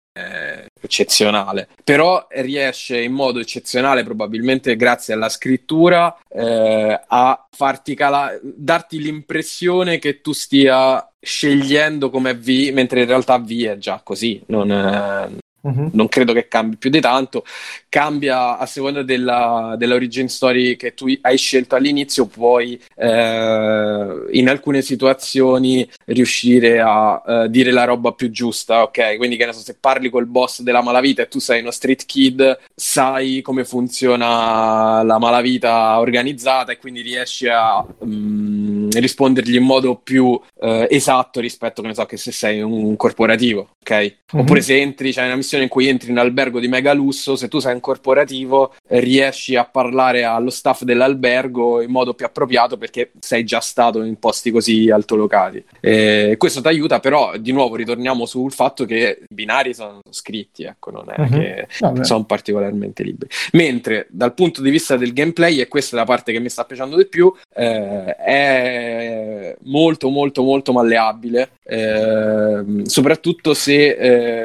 eccezionale. Però riesce in modo eccezionale, probabilmente grazie alla scrittura, eh, a farti calare, darti l'impressione che tu stia scegliendo come V, mentre in realtà V è già così. Non, eh, Mhm. non credo che cambi più di tanto. Cambia a seconda della, dell'origin story che tu hai scelto all'inizio, puoi eh, in alcune situazioni riuscire a eh, dire la roba più giusta, ok? Quindi che ne so, se parli col boss della malavita e tu sei uno street kid, sai come funziona la malavita organizzata e quindi riesci a mm, rispondergli in modo più eh, esatto rispetto, che ne so, che se sei un corporativo, ok? Mhm. Oppure se entri, c'è una missione in cui entri in un albergo di mega lusso, se tu sei un corporativo riesci a parlare allo staff dell'albergo in modo più appropriato perché sei già stato in posti così altolocati. E questo ti aiuta, però di nuovo ritorniamo sul fatto che i binari sono scritti, ecco, non è Mhm. che Vabbè. sono particolarmente liberi. Mentre dal punto di vista del gameplay, e questa è la parte che mi sta piacendo di più, eh, è molto molto molto malleabile, ehm, soprattutto se,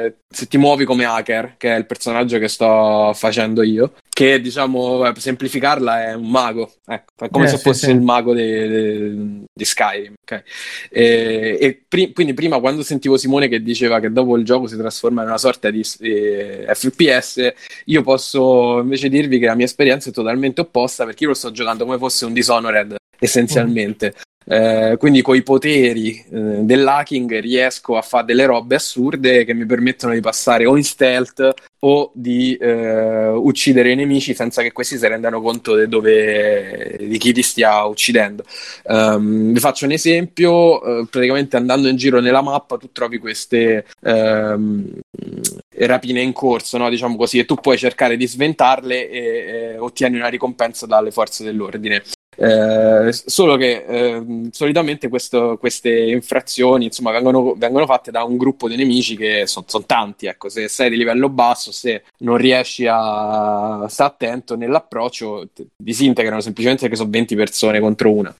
eh, se ti muovi come hacker, che è il personaggio che sto facendo io, che diciamo, per semplificarla è un mago, ecco, è come Eh, se sì, fosse sì. il mago de- de- di Skyrim, ok? E, e pri- quindi prima quando sentivo Simone che diceva che dopo il gioco si trasforma in una sorta di eh, FPS, io posso invece dirvi che la mia esperienza è totalmente opposta perché io lo sto giocando come fosse un Dishonored essenzialmente. Eh, quindi con i poteri eh, dell'hacking riesco a fare delle robe assurde che mi permettono di passare o in stealth o di eh, uccidere i nemici senza che questi si rendano conto di dove, di chi ti stia uccidendo. Ehm, vi faccio un esempio, eh, praticamente andando in giro nella mappa tu trovi queste ehm, rapine in corso, no? diciamo così, e tu puoi cercare di sventarle e eh, ottieni una ricompensa dalle forze dell'ordine. Eh, solo che ehm, solitamente questo- queste infrazioni insomma, vengono, vengono fatte da un gruppo di nemici che sono tanti. Ecco, se sei di livello basso, se non riesci a stare attento nell'approccio, disintegrano semplicemente perché sono 20 persone contro una.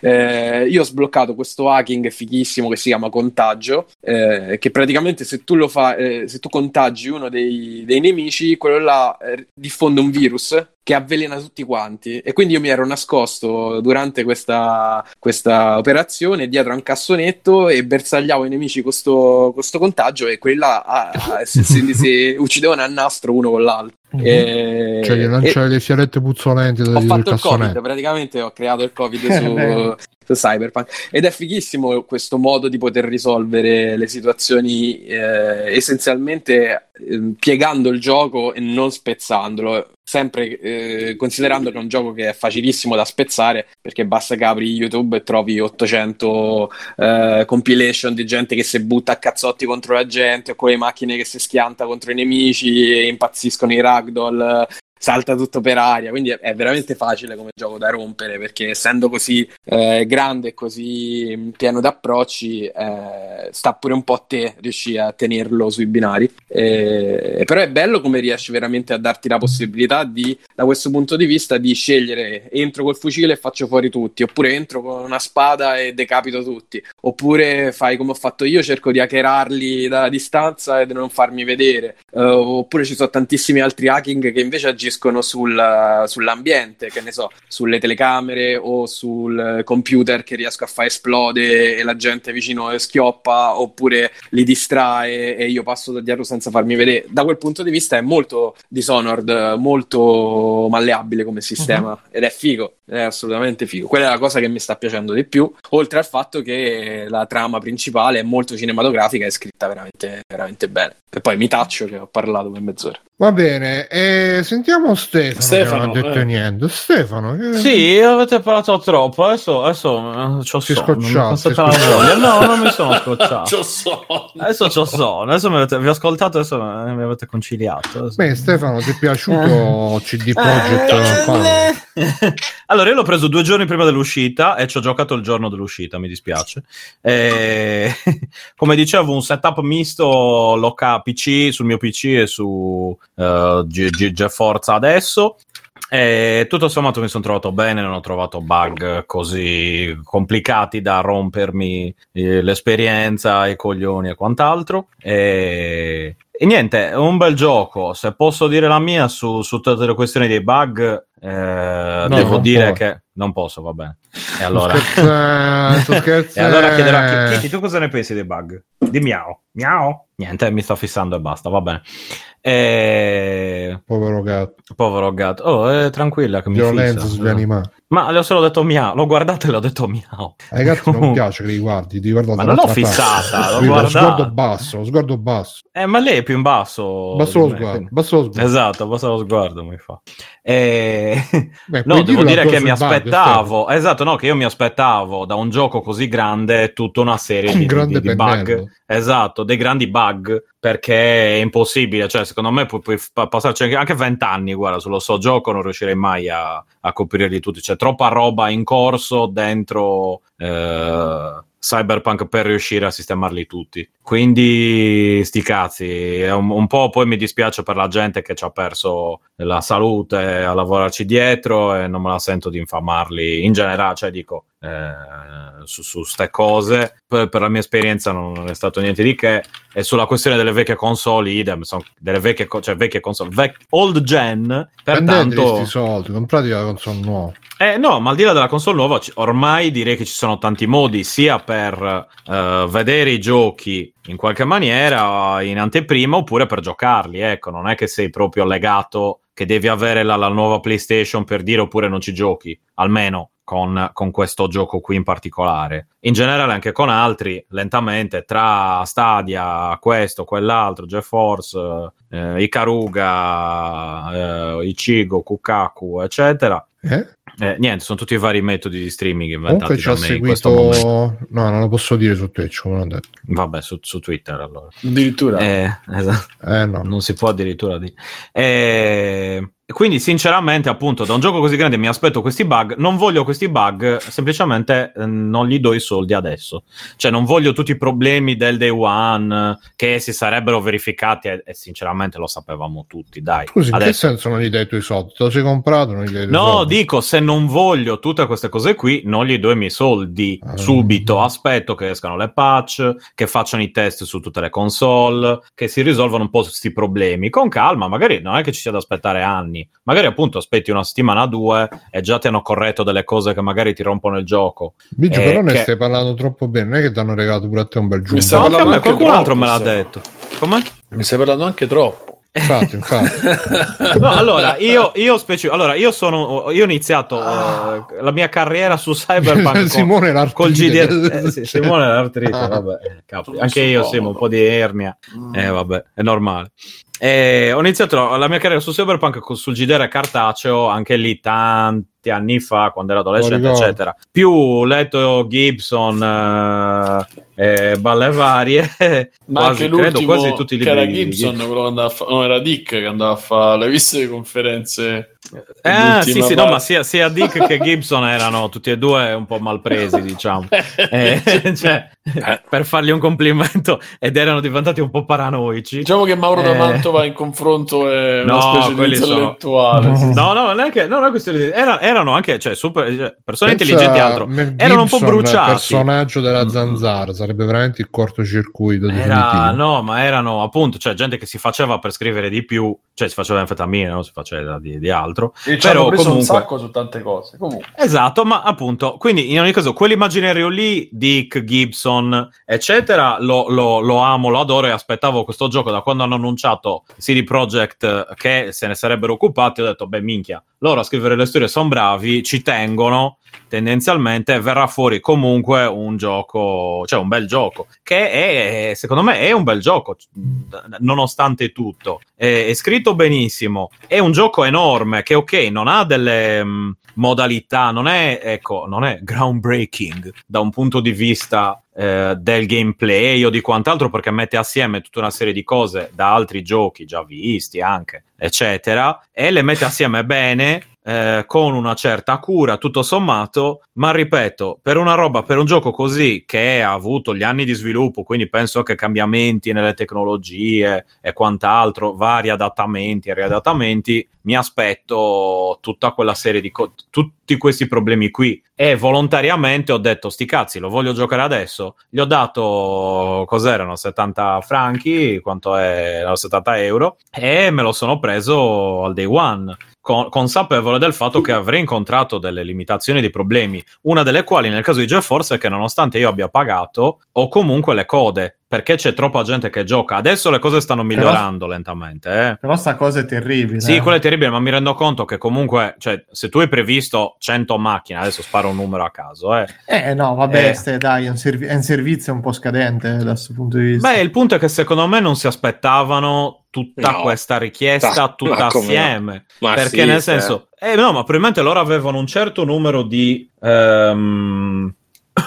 Eh, io ho sbloccato questo hacking fighissimo che si chiama Contagio, eh, che praticamente se tu lo fai, se tu contagi uno dei, dei nemici, quello là eh, diffonde un virus che avvelena tutti quanti. E quindi io mi ero nascosto durante questa, questa operazione dietro a un cassonetto e bersagliavo i nemici con sto, con sto contagio e quella ah, ah, si, si- si uccidevano a nastro uno con l'altro. Mhm. E- Cioè, gli e- lanciare le sigarette puzzolenti da ho dietro fatto il covid, cassonetto. praticamente ho creato il covid su, su Cyberpunk ed è fighissimo questo modo di poter risolvere le situazioni eh, essenzialmente eh, piegando il gioco e non spezzandolo sempre eh, considerando che è un gioco che è facilissimo da spezzare perché basta che apri YouTube e trovi 800 eh, compilation di gente che si butta a cazzotti contro la gente o con le macchine che si schianta contro i nemici e impazziscono i ragdoll salta tutto per aria, quindi è, è veramente facile come gioco da rompere perché essendo così eh, grande e così mh, pieno di approcci eh, sta pure un po' a te riuscire a tenerlo sui binari. Eh, però è bello come riesci veramente a darti la possibilità di da questo punto di vista di scegliere entro col fucile e faccio fuori tutti oppure entro con una spada e decapito tutti oppure fai come ho fatto io cerco di hackerarli dalla distanza e di non farmi vedere. Eh, oppure ci sono tantissimi altri hacking che invece agiscono agiscono sul- sull'ambiente, che ne so, sulle telecamere o sul computer che riesco a far esplode e la gente vicino schioppa oppure li distrae e io passo da dietro senza farmi vedere. Da quel punto di vista è molto Dishonored, molto malleabile come sistema ed è figo, è assolutamente figo. Quella è la cosa che mi sta piacendo di più, oltre al fatto che la trama principale è molto cinematografica e scritta veramente, veramente bene. E poi mi taccio che ho parlato per mezz'ora. Va bene, e sentiamo Stefano, Stefano, che non ha detto eh. niente. Stefano, che... Sì, avete parlato troppo. Adesso, adesso eh, c'ho Sei sonno, mi scocciato, sei la. No, non mi sono scocciato. C'ho sonno. Adesso c'ho sonno. Adesso mi avete, vi ho ascoltato, adesso mi avete conciliato. Adesso- Beh, Stefano, ti è piaciuto CD Projekt Eh, eh. Allora, io l'ho preso due giorni prima dell'uscita e ci ho giocato il giorno dell'uscita, mi dispiace. Eh, come dicevo, un setup misto loca- PC sul mio PC e su eh, G- adesso. E tutto sommato mi sono trovato bene, non ho trovato bug così complicati da rompermi eh, l'esperienza, i coglioni e quant'altro. E, e niente, un bel gioco. Se posso dire la mia su, su tutte le questioni dei bug, eh, devo non dire puoi. che non posso, va bene. E allora, e allora chiederò a Kitty, tu cosa ne pensi dei bug? Di miau. Miau. Niente, mi sto fissando e basta, va bene. E... Povero gatto, Povero gatto. Oh, è tranquilla che mi violenza fissa. sugli animali. Ma le ho solo detto miau. L'ho guardato e l'ho detto miau. Ai gatti non piace che li guardi, ti guarda Ma non l'ho fissata, l'ho Quindi lo guardata. sguardo basso, lo sguardo basso. Eh, ma lei è più in basso. Basso lo me, sguardo, quindi- basso lo sguardo. Esatto, basso lo sguardo mi fa. E... Beh, No, devo dire che mi bug, aspettavo, esatto, no, che io mi aspettavo da un gioco così grande tutta una serie Un di, di- di bug, esatto, dei grandi bug, perché è impossibile, cioè secondo me puoi, puoi passarci anche- anche vent'anni, guarda, sullo so gioco non riuscirei mai a, a coprirli tutti, c'è troppa roba in corso dentro eh, Cyberpunk per riuscire a sistemarli tutti. Quindi sti cazzi, un, un po' poi mi dispiace per la gente che ci ha perso la salute a lavorarci dietro e non me la sento di infamarli in generale, cioè dico eh, su, su ste cose. Per, per la mia esperienza non è stato niente di che. E sulla questione delle vecchie console, idem, sono delle vecchie, cioè vecchie console, vec- old gen, pertanto... questi soldi, comprate la console nuova. Eh, no, ma al di là della console nuova, ormai direi che ci sono tanti modi, sia per eh, vedere i giochi in qualche maniera in anteprima, oppure per giocarli. Ecco, non è che sei proprio legato che devi avere la, la nuova PlayStation per dire oppure non ci giochi, almeno con, con questo gioco qui in particolare. In generale, anche con altri, lentamente, tra Stadia, questo, quell'altro, GeForce, eh, Ikaruga, eh, Ichigo, Kukaku, eccetera. Eh? Eh, niente, sono tutti i vari metodi di streaming inventati Comunque ci ha da me in questo momento. seguito... No, non lo posso dire su Twitch, come l'ho detto. Vabbè, su, su Twitter allora. Addirittura. Eh, esatto. Eh no. Non si può addirittura dire. Eh, quindi, sinceramente, appunto, da un gioco così grande mi aspetto questi bug. Non voglio questi bug, semplicemente eh, non gli do i soldi adesso. Cioè, non voglio tutti i problemi del day one che si sarebbero verificati e, e sinceramente lo sapevamo tutti. Dai, Scusi, in che adesso. senso non gli dai i tuoi soldi? Te lo sei comprato, non gli dai i No, soldi? dico se non voglio tutte queste cose qui, non gli do i miei soldi Ah. subito. Aspetto che escano le patch, che facciano i test su tutte le console, che si risolvano un po' questi problemi. Con calma, magari non è che ci sia da aspettare anni. Magari appunto aspetti una settimana o due e già ti hanno corretto delle cose che magari ti rompono il gioco. Biggio, Eh, però ne che- stai parlando troppo bene, non è che ti hanno regalato pure a te un bel giusto. stai No, anche a parlando me, anche qualcun troppo, altro me l'ha stai. detto. Come? Mi stai parlando anche troppo. Infatti, infatti. No, allora io, io, speci- allora, io sono io ho iniziato eh, la mia carriera su Cyberpunk con- Simone l'artrite. col GDR eh, sì, Simone l'artrite Ah. vabbè eh, anche io. Simo un po' di ernia eh vabbè è normale e ho iniziato la mia carriera su Cyberpunk co- sul GDR cartaceo anche lì tanti anni fa quando ero adolescente ricordo. eccetera più letto Gibson eh, e balle varie Ma quasi, anche credo quasi tutti i libri era di Gibson, quello che andava a fa- no, era Dick che andava a fare. L'hai visto le conferenze? Eh, sì, sì, no, ma sia, sia Dick che Gibson erano tutti e due un po' malpresi, diciamo. Eh, cioè, per fargli un complimento, ed erano diventati un po' paranoici. Diciamo che Mauro Eh. da Mantova in confronto è una No, specie di quelli sono- intellettuale. sì. No, no, non è che non è questione di. era- erano anche cioè, super, cioè, persone Pensa intelligenti altro. Mel Erano un po' Gibson, bruciati. personaggio della Zanzara, sarebbe veramente il cortocircuito Era, no, ma erano appunto, cioè gente che si faceva per scrivere di più, cioè si faceva anfetamine, non si faceva di, di altro. E Però preso comunque... un sacco su tante cose. Comunque, Esatto, ma appunto, quindi in ogni caso, quell'immaginario lì, Dick, Gibson, eccetera, lo, lo- lo amo, lo adoro e aspettavo questo gioco da quando hanno annunciato CD Projekt che se ne sarebbero occupati, ho detto, beh minchia, loro a scrivere le storie sono bravi, ci tengono, tendenzialmente verrà fuori comunque un gioco, cioè un bel gioco, che è, secondo me, è un bel gioco, nonostante tutto. È, è scritto benissimo, è un gioco enorme che, ok, non ha delle mh, modalità, non è, ecco, non è groundbreaking da un punto di vista eh, del gameplay o di quant'altro perché mette assieme tutta una serie di cose da altri giochi già visti anche, eccetera, e le mette assieme bene eh, con una certa cura, tutto sommato, ma ripeto, per una roba, per un gioco così che ha avuto gli anni di sviluppo, quindi penso che cambiamenti nelle tecnologie e quant'altro, vari adattamenti e riadattamenti, mi aspetto tutta quella serie di cose, tutti questi problemi qui. E volontariamente ho detto, sti cazzi, lo voglio giocare adesso. Gli ho dato, cos'erano, 70 franchi, quanto è, erano 70 euro, e me lo sono preso al day one con- consapevole del fatto che avrei incontrato delle limitazioni e dei problemi, una delle quali nel caso di GeForce è che nonostante io abbia pagato, ho comunque le code, perché c'è troppa gente che gioca. Adesso le cose stanno migliorando lentamente, eh. Però sta cosa è terribile. Sì, eh. quello è terribile, ma mi rendo conto che comunque, cioè, se tu hai previsto 100 macchine, adesso sparo un numero a caso, eh. Eh no, vabbè, Eh. ste- dai, è un, servi- è un servizio un po' scadente eh, da questo punto di vista. Beh, il punto è che secondo me non si aspettavano tutta No. questa richiesta Ma- tutta ma no? assieme. Ma perché sì, nel cioè. senso, eh, no, ma probabilmente loro avevano un certo numero di ehm,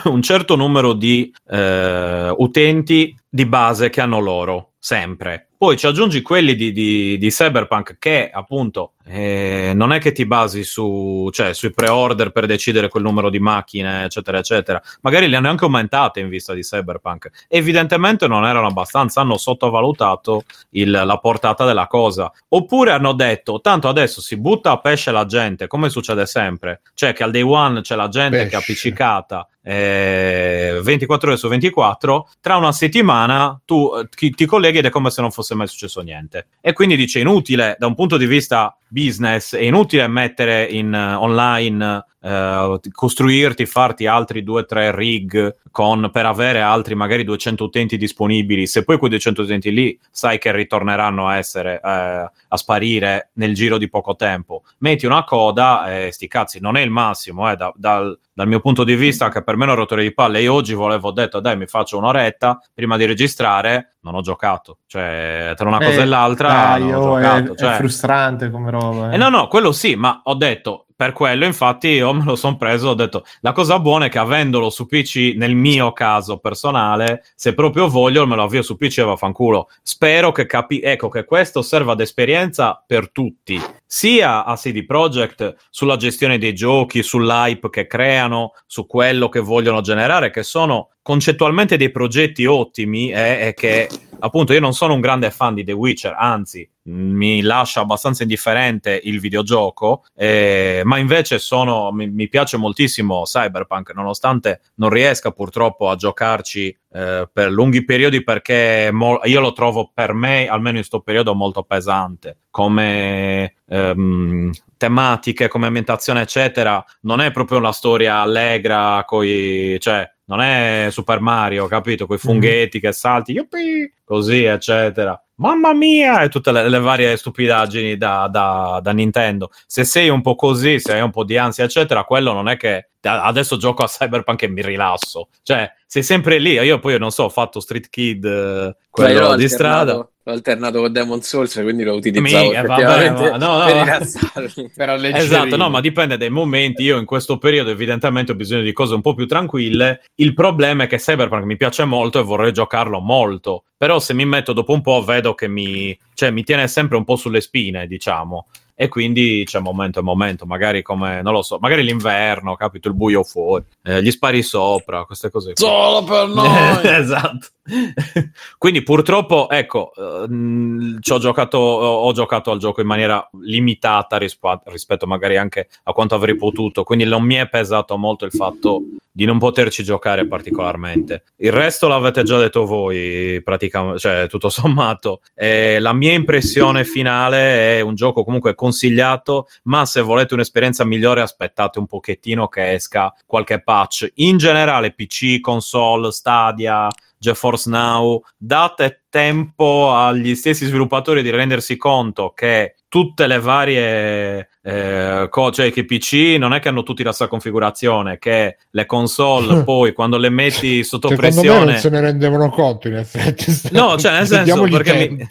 un certo numero di eh, utenti di base che hanno loro sempre. Poi ci aggiungi quelli di, di- di Cyberpunk che appunto eh, non è che ti basi su, cioè, sui pre-order per decidere quel numero di macchine, eccetera, eccetera. Magari le hanno anche aumentate in vista di Cyberpunk. Evidentemente non erano abbastanza, hanno sottovalutato il- la portata della cosa. Oppure hanno detto, tanto adesso si butta a pesce la gente, come succede sempre. Cioè che al day one c'è la gente che è Pesce. appiccicata eh, 24 ore su 24, tra una settimana tu eh, ti, ti colleghi ed è come se non fosse mai successo niente. E quindi dice inutile, da un punto di vista business, è inutile mettere in eh, online, eh, costruirti, farti altri 2-3 rig con, per avere altri magari 200 utenti disponibili, se poi quei 200 utenti lì sai che ritorneranno a essere, eh, a sparire nel giro di poco tempo. Metti una coda e sti cazzi, non è il massimo, eh, da- dal, dal mio punto di vista che per me è un rotore di palle. Io oggi volevo, detto, dai, mi faccio un'oretta prima di registrare, non ho giocato. Cioè, tra una cosa Eh, e l'altra dai, oh, è, giocato. è cioè- frustrante come roba. eh. eh, no, no, quello sì, ma ho detto per quello, infatti, io me lo sono preso. Ho detto la cosa buona è che avendolo su PC, nel mio caso personale, se proprio voglio, me lo avvio su PC e vaffanculo. Spero che capi- ecco che questo serva ad esperienza per tutti, sia a CD Projekt sulla gestione dei giochi, sull'hype che creano, su quello che vogliono generare, che sono concettualmente dei progetti ottimi eh, e che appunto io non sono un grande fan di The Witcher, anzi mi lascia abbastanza indifferente il videogioco, eh, ma invece sono, mi, mi piace moltissimo Cyberpunk, nonostante non riesca purtroppo a giocarci eh, per lunghi periodi perché mo- io lo trovo per me, almeno in questo periodo, molto pesante come ehm, tematiche, come ambientazione, eccetera. Non è proprio una storia allegra, coi, cioè non è Super Mario, capito? Con i funghetti che salti, yuppie, così, eccetera. Mamma mia! E tutte le, le varie stupidaggini da, da- da Nintendo. Se sei un po' così, se hai un po' di ansia, eccetera, quello non è che adesso gioco a Cyberpunk e mi rilasso. Cioè, sei sempre lì. Io poi, non so, ho fatto Street Kid, eh, Beh, quello l'ho di alternato- strada. L'ho alternato con Demon Souls, quindi lo utilizzavo Minchia, vabbè, ma- no, no. per rilassarmi. per. Esatto, no, ma dipende dai momenti. Io in questo periodo, evidentemente, ho bisogno di cose un po' più tranquille. Il problema è che Cyberpunk mi piace molto e vorrei giocarlo molto. Però, se mi metto dopo un po', vedo che mi, cioè, mi tiene sempre un po' sulle spine, diciamo. E quindi c'è momento e momento, magari come, non lo so, magari l'inverno, capito, il buio fuori, eh, gli spari sopra, queste cose. qui. Solo per noi! esatto. Quindi purtroppo, ecco, eh, mh, ci ho, giocato, ho giocato al gioco in maniera limitata rispa- rispetto magari anche a quanto avrei potuto, quindi non mi è pesato molto il fatto di non poterci giocare particolarmente. Il resto l'avete già detto voi, praticamente, cioè tutto sommato. Eh, la mia impressione finale è un gioco comunque consigliato, ma se volete un'esperienza migliore aspettate un pochettino che esca qualche patch. In generale PC, console, Stadia, GeForce Now, date tempo agli stessi sviluppatori di rendersi conto che tutte le varie eh, co- cioè che PC non è che hanno tutti la stessa configurazione, che le console poi quando le metti sotto Secondo pressione non se ne rendevano conto in effetti. No, cioè nel senso mi-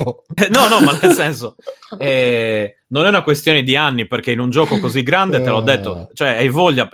no, no, ma nel senso eh, non è una questione di anni perché in un gioco così grande te l'ho detto, cioè hai voglia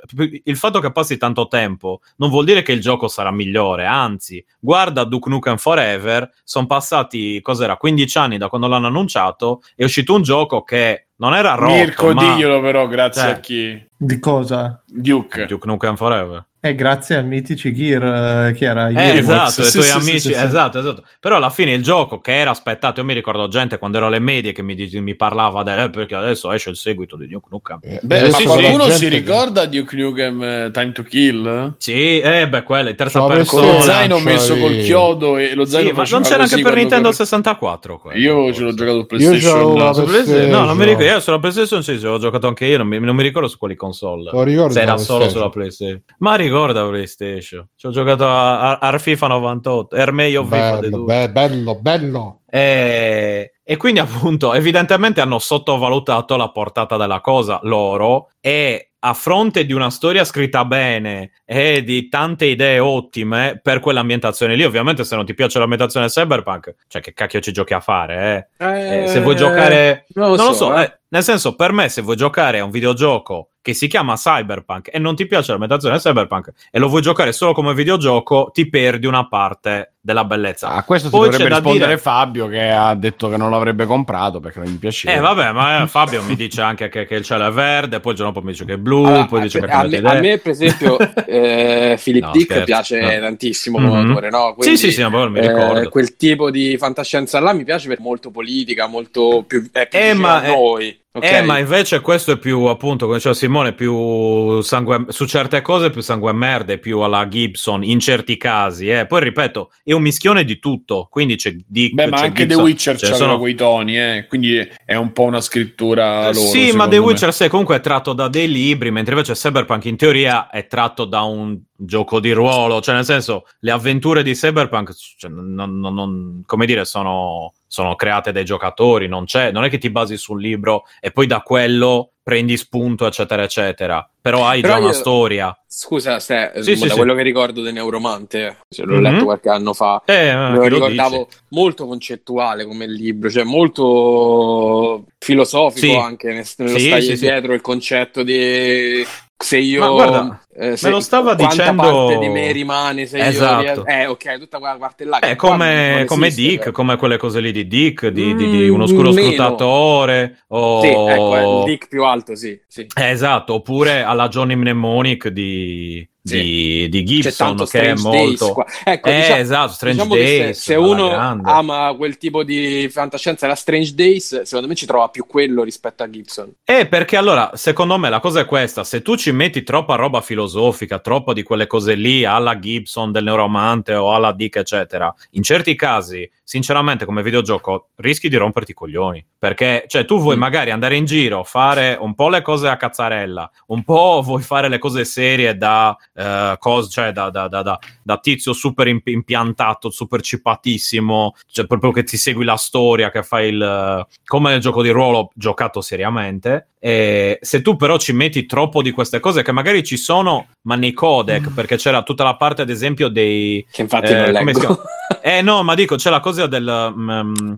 il fatto che passi tanto tempo non vuol dire che il gioco sarà migliore, anzi, guarda Duke Nukem Forever, sono passati cos'era 15 anni da quando l'hanno annunciato, è uscito un gioco che non era rotto, Mirko, ma diglielo però, grazie Cioè. a chi? Di cosa? Duke. Duke Nukem Forever. Eh, grazie a mitici Gear, eh, che era Eh, esatto, i sì, tuoi sì, amici, sì, sì, sì. esatto, esatto. Però alla fine il gioco che era aspettato, io mi ricordo gente quando ero alle medie che mi, dice- mi parlava del, eh, perché adesso esce il seguito di Duke Nukem. Eh, Beh, eh, ma sì, qualcuno si ricorda Duke Nukem eh, Time to Kill? Sì, eh, beh, quella è terza Con Persona, lo zaino cioè, messo col chiodo e lo zaino Sì, ma non c'era anche per Nintendo corre- 64 quello, Io ce l'ho giocato su Io PlayStation. c'ho la Su PlayStation- PlayStation. No, non mi ricordo. Io sulla PlayStation sì, sì, ho giocato anche io. Non mi, non mi ricordo su quali console. Lo ricordo Se era solo sulla PlayStation. Ma ricorda PlayStation. Ci ho giocato a, a, a FIFA 98. Er meglio FIFA di Bello, be- bello, bello. E, e quindi appunto evidentemente hanno sottovalutato la portata della cosa loro e a fronte di una storia scritta bene e di tante idee ottime per quell'ambientazione lì ovviamente se non ti piace l'ambientazione cyberpunk cioè che cacchio ci giochi a fare eh? Eh, se vuoi giocare non non lo so, eh. eh, nel senso, per me, se vuoi giocare a un videogioco che si chiama Cyberpunk e non ti piace l'ambientazione Cyberpunk e lo vuoi giocare solo come videogioco, ti perdi una parte della bellezza. A questo si Poi dovrebbe rispondere dire- Fabio che ha detto che non l'avrebbe comprato perché non gli piaceva. Eh, vabbè, ma eh, Fabio mi dice anche che, che il cielo è verde, poi il giorno dopo mi dice che è blu, Allora, poi dice che a, me, a me, per esempio, eh, Philip No, Dick scherzo, piace no. tantissimo come Mhm. autore, no? Sì, sì, sì, ma poi mi ricordo. eh, quel tipo di fantascienza là mi piace per molto politica, molto più, è più Eh, ma- a noi. ok? Eh, ma invece questo è più, appunto, come diceva Simone, più sangue, su certe cose più sangue e merda, più alla Gibson, in certi casi. Eh. Poi, ripeto, è un mischione di tutto, quindi c'è Dick, Beh, ma anche The Gibson, Witcher ce ne c'aveva sono- quei toni, eh, quindi è un po' una scrittura loro. Sì, ma The me. Witcher 6 comunque è tratto da dei libri, mentre invece Cyberpunk in teoria è tratto da un gioco di ruolo, cioè nel senso le avventure di Cyberpunk, cioè, non, non- non- come dire, sono, sono create dai giocatori, non, c'è, non è che ti basi su un libro e poi da quello prendi spunto, eccetera, eccetera. Però hai Però già una io- storia. Scusa, Ste, Sì, sì, da sì. quello che ricordo di Neuromante, se l'ho Mhm. letto qualche anno fa, Eh, me lo ricordavo dice? molto concettuale come libro, cioè molto filosofico anche nel- nello Sì, stare dietro il concetto di se io Ma guarda, eh, se- me lo stava dicendo- parte di me rimane se Esatto. io ries- eh ok tutta quella parte là che Eh, come, come esiste, Dick, come quelle cose lì di Dick, di, di- di Mm, un oscuro meno. scrutatore. O... sì ecco eh, il Dick più alto sì, sì. Eh, esatto, oppure alla Johnny Mnemonic di, Sì. di, Gibson, che è Strange molto... qua. ecco Eh, diciamo, esatto, Strange diciamo se- Days. se, alla uno grande. ama quel tipo di fantascienza la Strange Days secondo me ci trova più quello rispetto a Gibson Eh, perché allora, secondo me la cosa è questa, se tu ci metti troppa roba filosofica, troppo di quelle cose lì, alla Gibson del neuromante o alla Dick, eccetera, in certi casi, sinceramente, come videogioco, rischi di romperti i coglioni, perché, cioè, tu vuoi Mm. magari andare in giro, fare un po' le cose a cazzarella, un po' vuoi fare le cose serie da, eh, cos- cioè, da, da- da- da- da tizio super imp- impiantato, super cipatissimo, cioè proprio che ti segui la storia, che fai il... come nel gioco di ruolo giocato seriamente. E se tu però ci metti troppo di queste cose, che magari ci sono, ma nei codec, perché c'era tutta la parte, ad esempio, dei... che infatti Eh, non leggo Eh no, ma dico, c'è la cosa del... mm,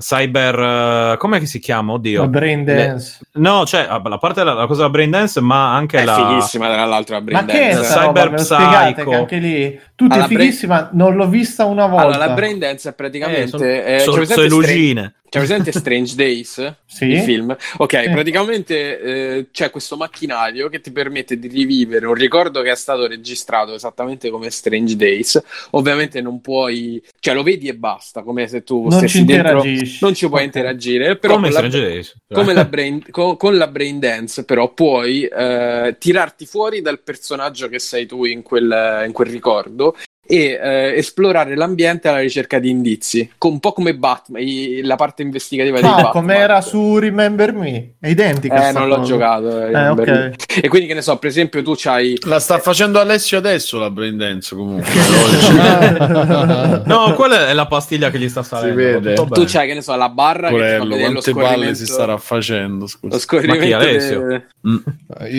cyber... come si chiama? Oddio. La brain dance. No, c'è ah, la parte della la cosa della brain dance, ma anche è la... fighissima tra l'altro la Ma Brain che è Dance. roba? Cyber lo spiegate che anche lì Alla è fighissima, non l'ho vista una volta. allora la Brain Dance è praticamente Eh, sono, eh, sono- c'è presente sono Strange- lucine. c'è presente Strange Days Sì. il film ok Sì. praticamente eh, c'è questo macchinario che ti permette di rivivere un ricordo che è stato registrato esattamente come Strange Days ovviamente non puoi cioè lo vedi e basta come se tu Non stessi ci dentro interagisci. non ci puoi Ok. interagire però Come con la- Days. come la, brain, come co- con la brain dance però puoi eh, tirarti fuori dal personaggio che sei tu in quel, in quel ricordo e eh, esplorare l'ambiente alla ricerca di indizi, con- un po' come Batman, i- la parte investigativa di Ah, Batman. come era su Remember Me? È identica. Eh, non l'ho cosa. giocato. eh, Eh, per- ok. E quindi, che ne so, per esempio, tu c'hai. La sta facendo Alessio adesso la brain dance comunque. No, quella è la pastiglia che gli sta salendo. Tu c'hai, che ne so, la barra che Porello, lo quante palle scorrimento. si starà facendo? Lo Scusa. scorrimento. Ma chi, Alessio? de- Mm.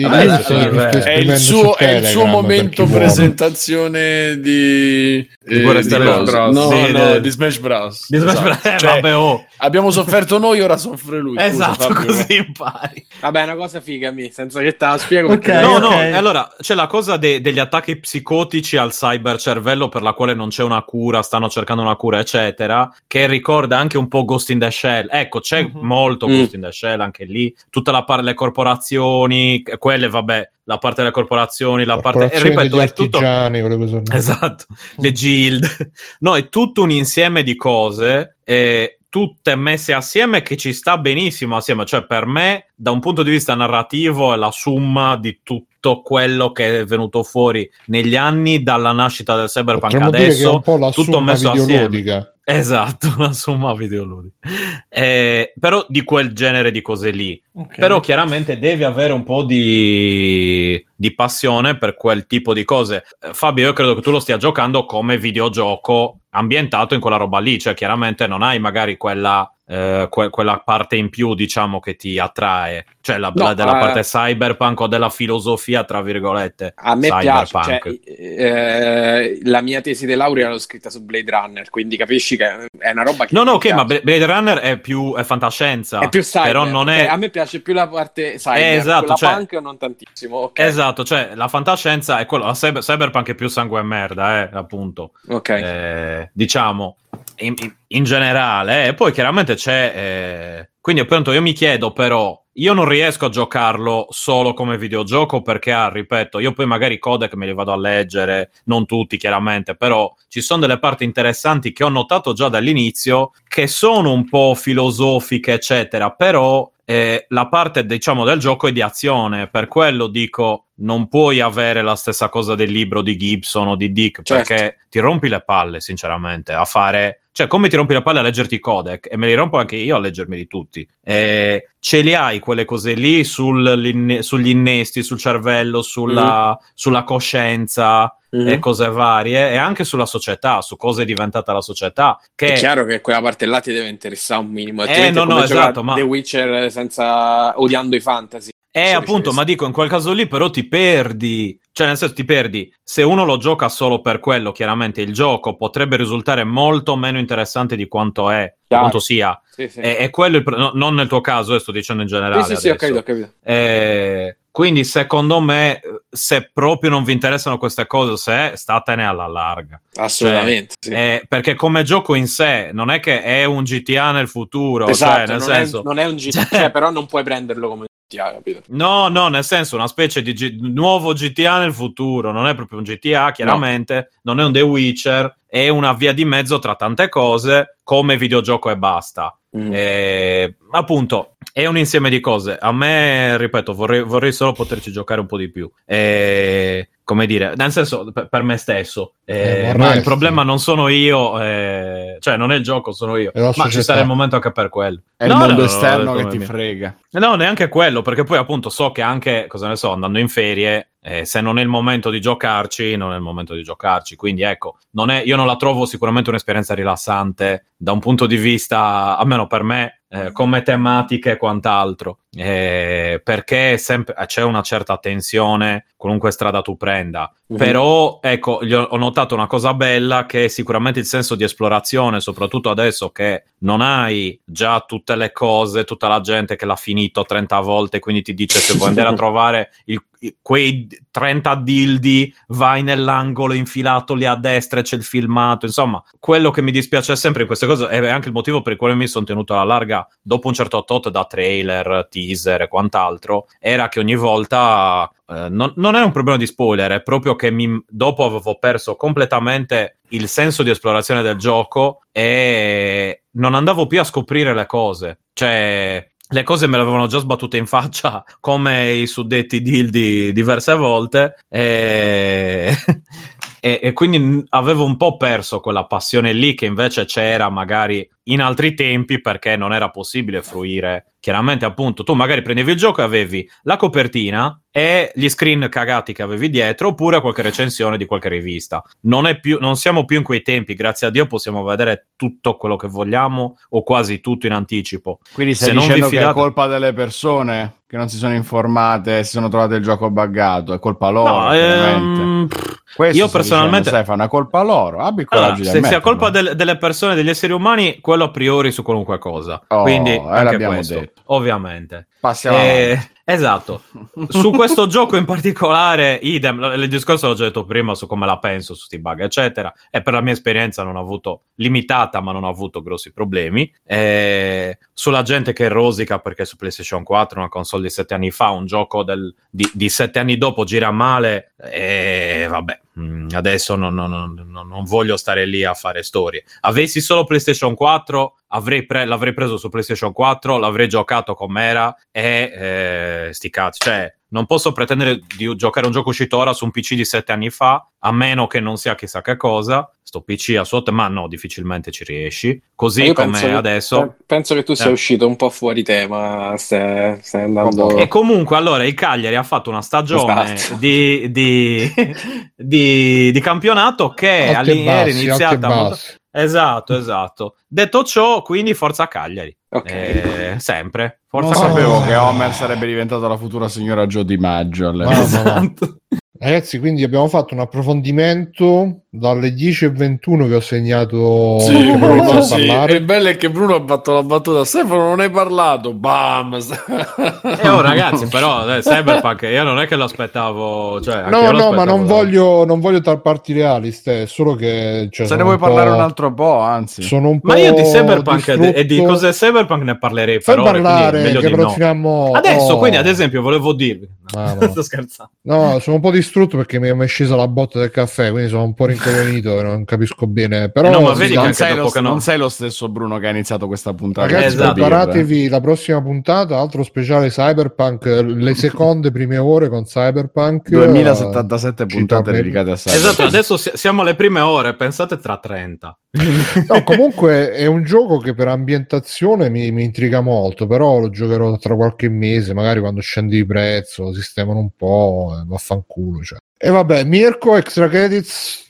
Vabbè, sì, mi sto è il suo, è il suo momento presentazione di, Di eh, Stellari. cosa? No, Sì, no, di- di Smash Bros. Di Smash Esatto. Bros. Eh, Cioè, vabbè, oh. Abbiamo sofferto noi, ora soffre lui. Scusa, Esatto, Fabio. così impari. Vabbè, è una cosa figa, mi, senza che te la spiego. Ok. perché- No, no, ok. allora c'è la cosa de- degli attacchi psicotici al cybercervello per la quale non c'è una cura, stanno cercando una cura, eccetera, che ricorda anche un po' Ghost in the Shell. Ecco, c'è Mhm. molto Mm. Ghost in the Shell anche lì, tutta la parte delle corporazioni, quelle, vabbè, la parte delle corporazioni, la parte... E ripeto, è tutto... Esatto, le guild. No, è tutto un insieme di cose, eh, tutte messe assieme che ci sta benissimo assieme. Cioè, per me, da un punto di vista narrativo, è la somma di tutto quello che è venuto fuori negli anni dalla nascita del cyberpunk Potremmo adesso. tutto messo assieme. Esatto, la somma videoludica. Eh, però di quel genere di cose lì. Ok. Però chiaramente devi avere un po' di, di passione per quel tipo di cose. Eh, Fabio, io credo che tu lo stia giocando come videogioco ambientato in quella roba lì, cioè chiaramente non hai magari quella, eh, que- quella parte in più, diciamo, che ti attrae, cioè la, No, la- della eh. parte cyberpunk o della filosofia, tra virgolette. A me piace, cyberpunk. cioè, eh, la mia tesi di laurea l'ho scritta su Blade Runner, quindi capisci che è una roba che No, no, ok, ma piace. Blade Runner è più è fantascienza. è più cyber, Però non è... a me piace più la parte cyber, Eh, esatto, cioè- punk non tantissimo, ok? Esatto, cioè la fantascienza è quello, la cyber- cyberpunk è più sangue e merda, eh, appunto. Ok. Eh, diciamo in, in- generale, e poi chiaramente c'è. eh, quindi appunto io mi chiedo però. Io non riesco a giocarlo solo come videogioco perché, ah, ripeto, io poi magari i codec me li vado a leggere, non tutti chiaramente, però ci sono delle parti interessanti che ho notato già dall'inizio che sono un po' filosofiche, eccetera, però eh, la parte, diciamo, del gioco è di azione, per quello dico non puoi avere la stessa cosa del libro di Gibson o di Dick, Certo. perché ti rompi le palle, sinceramente, a fare... Cioè, come ti rompi le palle a leggerti i codec? E me li rompo anche io a leggermeli tutti. Eh, ce li hai quelle cose lì sul- sugli innesti, sul cervello, sulla, sulla coscienza Mhm. e cose varie, e anche sulla società, su cosa è diventata la società. Che È chiaro che quella parte là ti deve interessare un minimo, Eh, no, no, esatto, ma- The Witcher senza odiando i fantasy. Eh, appunto, ma dico, in quel caso lì però ti perdi. Cioè, nel senso, ti perdi. Se uno lo gioca solo per quello, chiaramente il gioco potrebbe risultare molto meno interessante di quanto è, di quanto sia. Sì, sì. E, e quello, il pro- no, non nel tuo caso, eh, sto dicendo in generale. sì, sì, sì, ho capito, ho capito. Eh, quindi, secondo me, se proprio non vi interessano queste cose, se statene alla larga. Assolutamente. sì. Eh, perché come gioco in sé, non è che è un GTA nel futuro. esatto, cioè, nel non, senso, è, non è un GTA, Cioè- cioè, però non puoi prenderlo come GTA, capito? No, no, nel senso una specie di G- nuovo GTA nel futuro, non è proprio un GTA, chiaramente, non è un The Witcher, è una via di mezzo tra tante cose, come videogioco e basta. Mm. Eh, appunto, è un insieme di cose. A me, ripeto, vorrei, vorrei solo poterci giocare un po' di più. Eh, come dire, nel senso, per, per me stesso. Eh, Eh, ma il problema non sono io, eh, cioè non è il gioco, sono io. Ma ci sarà il momento anche per quello. È il No, mondo no, no, esterno no, che ti no. frega. No, neanche quello, perché poi appunto so che anche, cosa ne so, andando in ferie, eh, se non è il momento di giocarci, non è il momento di giocarci. Quindi ecco, non è, io non la trovo sicuramente un'esperienza rilassante da un punto di vista, almeno per me, eh, come tematiche e quant'altro, eh, perché sempre, c'è una certa tensione qualunque strada tu prenda. Mhm. Però ecco, ho, notato una cosa bella che sicuramente il senso di esplorazione, soprattutto adesso che non hai già tutte le cose, tutta la gente che l'ha finito 30 volte, quindi ti dice se vuoi andare a trovare il- quei 30 dildi, vai nell'angolo infilato lì a destra e c'è il filmato. Insomma, quello che mi dispiace sempre in queste cose è anche il motivo per il quale mi sono tenuto alla larga dopo un certo tot da trailer, teaser e quant'altro, era che ogni volta eh, non, non è un problema di spoiler, è proprio che mi- dopo avevo perso completamente il senso di esplorazione del gioco e non andavo più a scoprire le cose. Cioè, le cose me le avevano già sbattute in faccia come i suddetti dildi diverse volte e, e, e quindi avevo un po' perso quella passione lì che invece c'era magari in altri tempi perché non era possibile fruire. Chiaramente, appunto, tu magari prendevi il gioco e avevi la copertina e gli screen cagati che avevi dietro, oppure qualche recensione di qualche rivista. Non, è più, non siamo più in quei tempi, grazie a Dio possiamo vedere tutto quello che vogliamo o quasi tutto in anticipo. Quindi stai Se non vi dicendo che è fidate- colpa delle persone che non si sono informate e si sono trovate il gioco buggato, è colpa loro, No, ehm, pff, Questo io personalmente- dicendo, Stefano, è colpa loro. Abbi Allora, coraggio se sia colpa del- delle persone, degli esseri umani, quello a priori su qualunque cosa. Oh, Quindi, eh, anche questo, detto. ovviamente. Passiamo Eh, esatto. su questo gioco in particolare, idem, il discorso l'ho già detto prima su come la penso su sti bug, eccetera. E per la mia esperienza non ho avuto, limitata, ma non ho avuto grossi problemi. Eh, sulla gente che rosica perché su PlayStation 4, una console di sette anni fa, un gioco del- di, di sette anni dopo gira male, e vabbè. mm, Adesso non, non- non- non- voglio stare lì a fare storie. Avessi solo PlayStation 4, avrei pre- l'avrei preso su PlayStation 4, l'avrei giocato com'era e eh, sti cazzi. Cioè, non posso pretendere di giocare un gioco uscito ora su un PC di sette anni fa, a meno che non sia chissà che cosa. Sto PC a suo ma no, difficilmente ci riesci. Così come che- adesso. pe- Penso che tu sia Eh. uscito un po' fuori tema, stai, stai andando... E comunque, allora, il Cagliari ha fatto una stagione Esatto. di, di- di- di campionato che Alti e all'in- era iniziata. molto-. Esatto, esatto. Detto ciò, quindi forza Cagliari. Ok. Eh, sempre. Non Forza sapevo Oh. che Homer sarebbe diventata la futura signora Joe Di Maggio. all'epoca. Esatto. Ragazzi, quindi abbiamo fatto un approfondimento dalle 10.21 che ho segnato Sì, Bruno, sì. Il bello è che Bruno ha fatto la battuta. Stefano, non hai parlato. Bam! E oh, ragazzi, però eh, Cyberpunk io non è che lo aspettavo. Cioè, anche No, no, ma non da- voglio, non voglio tarparti reali, Ste, solo che... Cioè, Se ne vuoi un parlare un altro po', anzi. Sono un po' Ma io di Cyberpunk e di- e di distrutto. cose Cyberpunk ne parlerei Fai per ore, parlare, che di però no. finiamo... Adesso, oh. quindi, ad esempio, volevo dirvi. Ah, no. Sto scherzando. No, sono un po' distrutto perché mi è mai scesa la botta del caffè, quindi sono un po' rincoglionito e non capisco bene. Però no, ma vedi che sei dopo lo, che no- non sei lo stesso Bruno che ha iniziato questa puntata. Ragazzi, Esatto. preparatevi la prossima puntata, altro speciale Cyberpunk, le seconde prime ore con Cyberpunk. 2077 Eh, puntate dedicate a Cyberpunk. Esatto, adesso si- siamo alle prime ore, pensate tra 30. No, comunque è un gioco che per ambientazione mi, mi intriga molto, però lo giocherò tra qualche mese, magari quando scende di prezzo, lo sistemano un po', e vaffanculo. Cioè. E vabbè, Mirko, extra credits.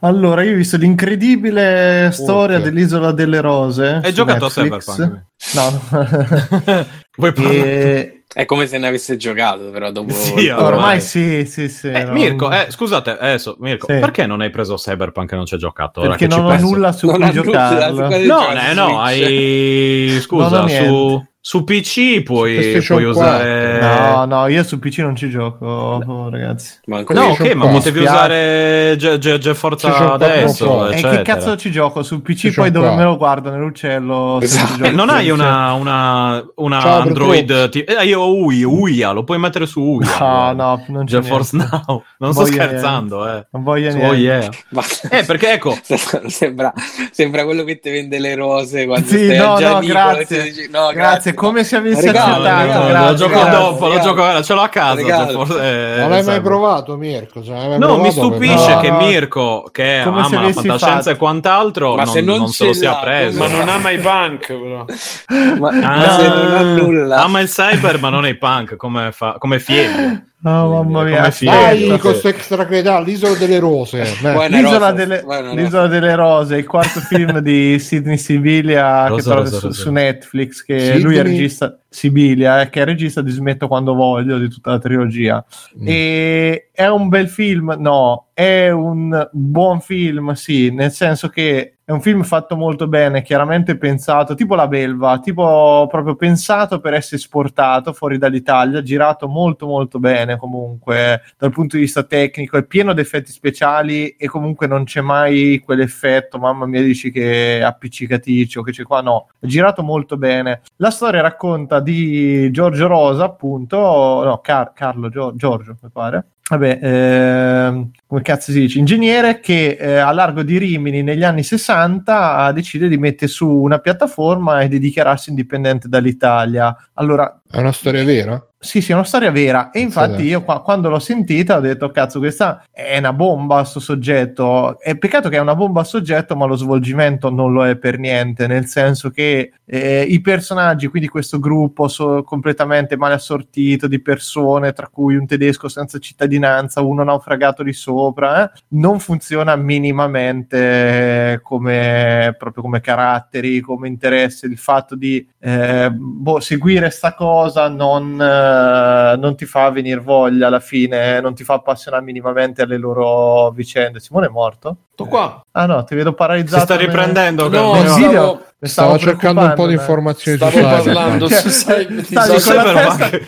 Allora, io ho visto l'incredibile storia Ok. dell'isola delle rose. Hai giocato a Netflix. Cyberpunk? No, no. Vuoi parlare? E- È come se ne avesse giocato, però dopo... Sì, ormai. Ormai sì, sì, sì. Eh, no. Mirko, eh, scusate, adesso, Mirko, Sì. perché non hai preso Cyberpunk e non ci hai giocato? Ora Perché che ci non ho penso? nulla su Non cui nulla, giocarlo. No, gioca no, hai... Scusa, su, niente. Su PC puoi, puoi 4. usare... No, no, io su PC non ci gioco, oh, ragazzi. Manco No, ok, ma potevi usare Ge- Ge- GeForce PlayStation 4 adesso. E che cazzo ci gioco? Su PC poi dove 4. me lo guardo nell'uccello. Esatto. Eh, non hai una, una, una Ciao, Android ti- eh, io ho UI, UIA, lo puoi mettere su UIA. No, no, non c'è GeForce niente. Now. Non sto scherzando, eh. Non voglio Oh niente. yeah. Ma- Eh, perché ecco, sembra, sembra quello che ti vende le rose quando Sì, stai no, a no, e grazie. dici, no, Grazie, come se avessi Regalo, accettato. regalo, lo gioco grazie. dopo, lo regalo. gioco ora, ce l'ho a casa. Regalo. GeForce, eh, Non l'hai mai provato, Mirko? L'hai mai No, mi provato, stupisce No. che Mirko, che Come ama la fantascienza fatto. e quant'altro, Ma non, se non non se lo sia preso. Ma non ama i punk, però. Ma, Ah, ma se non ha nulla. Ama il cyber, ma non i punk, come, fa, come Fiebio. Oh, mamma mia. Dai, con questo extra credit, l'isola delle rose. L'isola rosa, delle, buona l'Isola delle Rose, il quarto film di Sidney Sibilia che rosa, su, Netflix, che lui è regista Sibilia, eh, che è regista di Smetto quando voglio di tutta la trilogia. Mm. E è un bel film? No, è un buon film, sì, nel senso che è un film fatto molto bene, chiaramente pensato, tipo la belva, tipo proprio pensato per essere esportato fuori dall'Italia, girato molto molto bene comunque dal punto di vista tecnico, è pieno di effetti speciali e comunque non c'è mai quell'effetto, mamma mia dici che è appiccicaticcio, che c'è qua, no, è girato molto bene. La storia racconta di Giorgio Rosa, appunto, no, Car- Carlo Gio- Giorgio, mi pare. Vabbè, ehm, come cazzo si dice, ingegnere che eh, a largo di Rimini negli anni 60 decide di mettere su una piattaforma e di dichiararsi indipendente dall'Italia. Allora, È una storia vera? sì, sì, è una storia vera. E infatti io qua- quando l'ho sentita ho detto, cazzo, questa è una bomba sto soggetto. È peccato che è una bomba a soggetto, ma lo svolgimento non lo è per niente, nel senso che eh, i personaggi, quindi questo gruppo so- completamente male assortito di persone, tra cui un tedesco senza cittadinanza, uno naufragato di sopra, eh, non funziona minimamente come, proprio come caratteri, come interesse. Il fatto di eh, boh, seguire sta cosa non, eh, non ti fa venire voglia alla fine, non ti fa appassionare minimamente alle loro vicende. Simone è morto? Sto qua. Ah no, ti vedo Si paralizzato. sta riprendendo. No, stavo, no. Mi stavo Stavo cercando un po' di informazioni stavo su parlando Cioè, su Cyber- stavi con, la testa,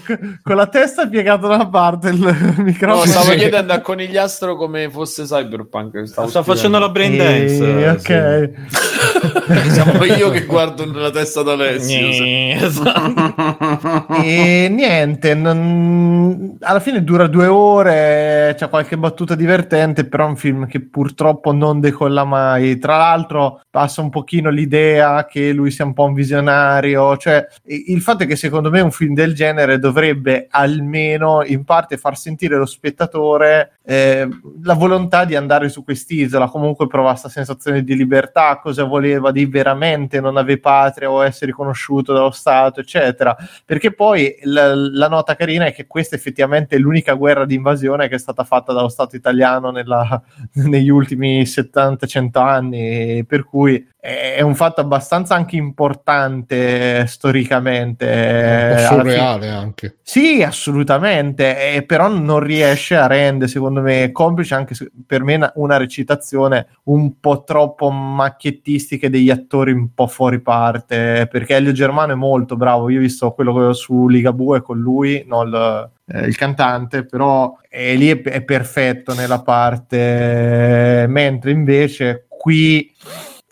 con la testa piegata da una parte il No, microfono. stavo Sì. chiedendo a Conigliastro come fosse Cyberpunk. Stavo Sta facendo la brain dance. Eh, ok. sì. Siamo io che guardo nella testa sì. Esatto. e niente, non- alla fine dura due ore, c'è qualche battuta divertente, però è un film che purtroppo non decolla mai. Tra l'altro passa un pochino l'idea che lui sia un po' un visionario, cioè il fatto è che secondo me un film del genere dovrebbe almeno in parte far sentire lo spettatore eh, la volontà di andare su quest'isola, comunque provare questa sensazione di libertà, cosa voleva di veramente non avere patria o essere riconosciuto dallo Stato, eccetera. Perché poi la, la nota carina è che questa effettivamente è l'unica guerra di invasione che è stata fatta dallo Stato italiano nella- negli ultimi 70-100 anni, per cui è è un fatto abbastanza anche importante storicamente. Eh, po' alla fine. surreale anche. Sì, assolutamente, eh, però non riesce a rendere, secondo me, complice anche per me una, recitazione un po' troppo macchiettistica degli attori un po' fuori parte, perché Elio Germano è molto bravo, io ho visto quello su Ligabue con lui, non il, eh, il cantante, però eh, lì è, è perfetto nella parte, mentre invece qui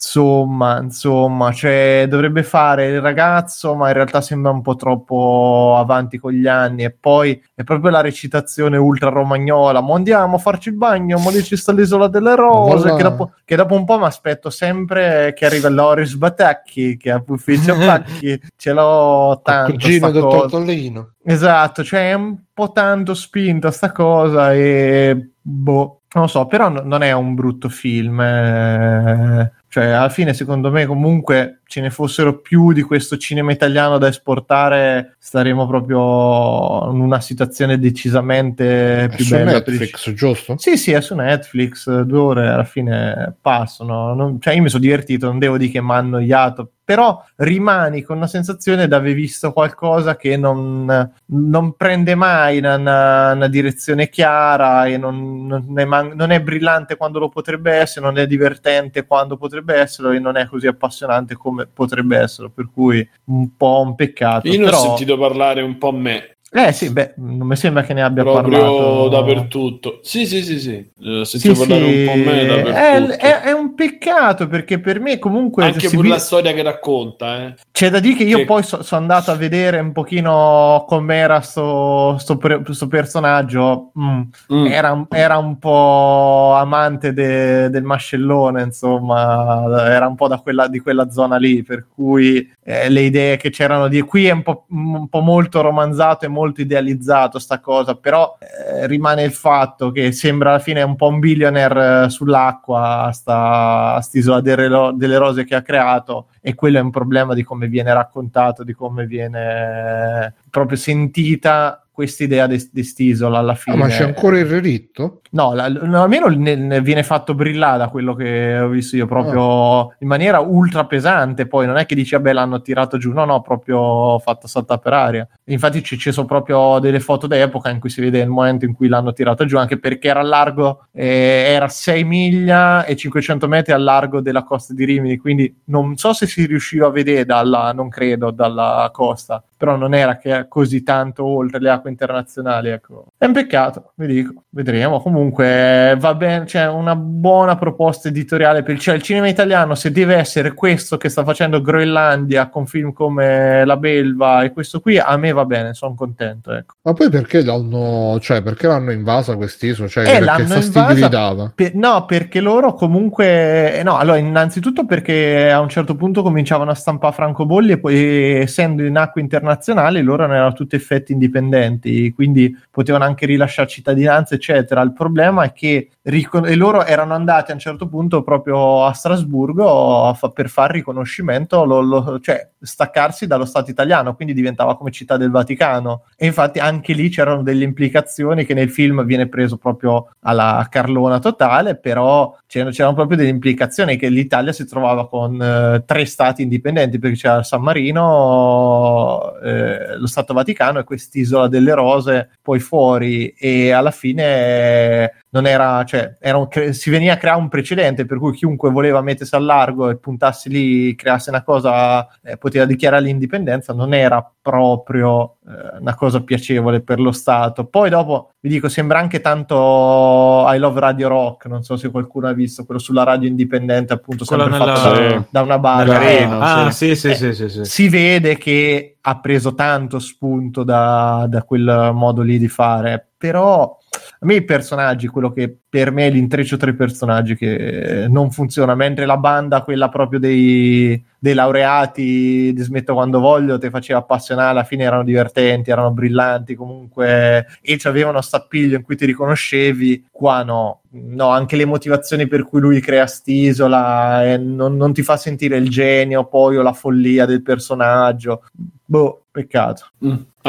Insomma, insomma, cioè, dovrebbe fare il ragazzo, ma in realtà sembra un po' troppo avanti con gli anni. E poi è proprio la recitazione ultra romagnola. Mo andiamo a farci il bagno, mo lì ci sta l'isola delle rose. Che dopo, che dopo un po' mi aspetto sempre che arriva Loris Batacchi, che ha ufficio Pacchi. Ce l'ho Il tanto. cugino sta del cosa. tortellino. Esatto, cioè è un po' tanto spinta sta cosa e boh, non lo so, però no- non è un brutto film. eh. Cioè, alla fine, secondo me, comunque ce ne fossero più di questo cinema italiano da esportare, staremo proprio in una situazione decisamente È più su bella. per il Netflix, giusto? sì, sì, è su Netflix, due ore alla fine passano. Non- cioè, io mi sono divertito, non devo dire che mi ha annoiato, però rimani con una sensazione di aver visto qualcosa che non, non prende mai una, una- una direzione chiara e non, non è man- non è brillante quando lo potrebbe essere, non è divertente quando potrebbe esserlo e non è così appassionante come potrebbe esserlo, per cui un po' un peccato. Io ho però- sentito parlare un po' me, Eh sì, beh, non mi sembra che ne abbia proprio parlato dappertutto. Sì, sì, sì, sì. Eh, Sì, parlare sì, un po' me è, è- è un peccato perché per me comunque Anche pure vi- la storia che racconta, eh. c'è da dire che io che- poi sono andato a vedere un pochino com'era sto, sto, pre- sto personaggio. Mm, Mm. Era, un- era un po' amante de- del mascellone, insomma, era un po' da quella, di quella zona lì, per cui eh, le idee che c'erano di qui è un po', un po' molto romanzato e molto idealizzato sta cosa, però eh, rimane il fatto che sembra alla fine un po' un billionaire eh, sull'acqua, sta st'isola delle, delle rose che ha creato e quello è un problema di come viene raccontato, di come viene eh, proprio sentita quest'idea di di st'isola alla Ah, fine. ma c'è ancora il relitto? No, la- no, almeno ne, ne viene fatto brillare da quello che ho visto io, proprio Ah. in maniera ultra pesante. Poi non è che dici, vabbè, l'hanno tirato giù, no, no, proprio fatto saltare per aria. Infatti ci, ci sono proprio delle foto d'epoca in cui si vede il momento in cui l'hanno tirato giù, anche perché era largo, eh, era 6 miglia e 500 metri al largo della costa di Rimini, quindi non so se si riusciva a vedere dalla, non credo, dalla costa, però non era che così tanto oltre le acque internazionali, ecco. È un peccato, vi dico, vedremo. Comunque va bene, c'è una buona proposta editoriale per cioè, il cinema italiano, se deve essere questo che sta facendo Groenlandia con film come La Belva e questo qui, a me va bene, sono contento. Ecco. Ma poi perché l'hanno, cioè, perché l'hanno invasa quest'isola? Cioè, Eh, perché fastidio gli dava? Per- no, perché loro comunque... eh, No, allora, innanzitutto perché a un certo punto cominciavano a stampare francobolli e poi essendo in acque internazionali loro erano tutti effetti indipendenti, quindi potevano anche rilasciare cittadinanza, eccetera. Il problema è che ricon- e loro erano andati a un certo punto proprio a Strasburgo a fa- per fare riconoscimento, lo- lo- cioè staccarsi dallo Stato italiano, quindi diventava come città del Vaticano. E infatti anche lì c'erano delle implicazioni che nel film viene preso proprio alla carlona totale, però c'erano, c'erano proprio delle implicazioni che l'Italia si trovava con eh, tre stati indipendenti, perché c'era San Marino, eh, lo Stato Vaticano e quest'isola delle rose poi fuori e alla fine eh, non era, cioè, era un cre- si veniva a creare un precedente per cui chiunque voleva mettersi al largo e puntarsi lì, creasse una cosa, eh, poteva dichiarare l'indipendenza, non era proprio eh, una cosa piacevole per lo Stato. Poi dopo, vi dico, sembra anche tanto I Love Radio Rock, non so se qualcuno ha visto quello sulla radio indipendente, appunto, Quello sempre nella- fatto da, Sì. da una barra. Eh, Ah, sì, sì, Eh, sì, sì, sì. si vede che ha preso tanto spunto da, da quel modo lì di fare, però a me i personaggi, quello che per me è l'intreccio tra i personaggi che non funziona, mentre la banda, quella proprio dei, dei laureati di Smetto quando voglio, ti faceva appassionare, alla fine erano divertenti, erano brillanti comunque e avevano stappiglio in cui ti riconoscevi, qua no. No, anche le motivazioni per cui lui crea st'isola eh, non, non ti fa sentire il genio poi o la follia del personaggio. Boh, peccato.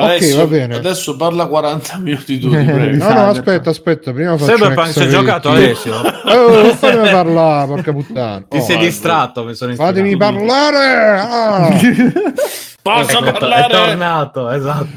Adesso, va bene. adesso parla 40 minuti tu. No, no, aspetta, aspetta, prima faccio Cyberpunk un hai giocato. Alessio? Oh, fatemi parlare, porca puttana. Ti Oh, sei distratto, mi sono Fatemi ispirato. parlare! Ah. Posso È parlare? tornato, esatto.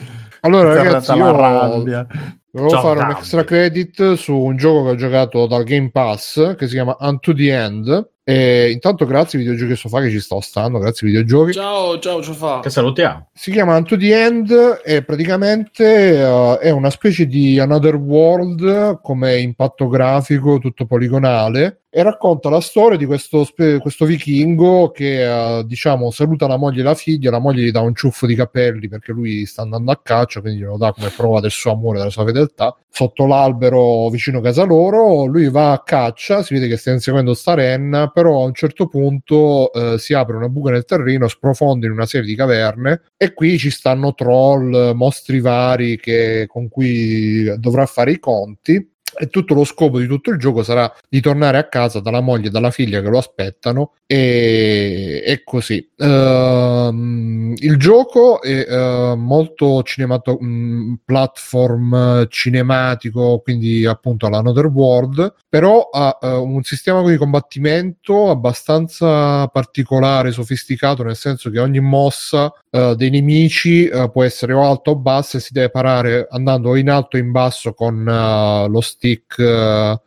Allora, È ragazzi, io rabbia. volevo Ciao, fare un Gabby. extra credit su un gioco che ho giocato dal Game Pass che si chiama Unto the End. E intanto, grazie ai videogiochi Sofà che ci sto stando, grazie ai videogiochi. Ciao, ciao, ciao fa. Che salutiamo. Si chiama Unto the End e praticamente eh, è una specie di Another World come impatto grafico, tutto poligonale e racconta la storia di questo, spe- questo vichingo che eh, diciamo saluta la moglie e la figlia, la moglie gli dà un ciuffo di capelli perché lui sta andando a caccia, quindi glielo dà come prova del suo amore, della sua fedeltà. Sotto l'albero vicino a casa loro, lui va a caccia, si vede che sta inseguendo sta renna, però a un certo punto eh, si apre una buca nel terreno, sprofonda in una serie di caverne e qui ci stanno troll, mostri vari che- con cui dovrà fare i conti. E tutto lo scopo di tutto il gioco sarà di tornare a casa dalla moglie e dalla figlia che lo aspettano e, e così. Ehm, il gioco è eh, molto cinemato- mh, platform cinematico, quindi appunto all'Another World, però ha eh, un sistema di combattimento abbastanza particolare, sofisticato, nel senso che ogni mossa eh, dei nemici eh, può essere o alta o bassa e si deve parare andando in alto o in basso con eh, lo stick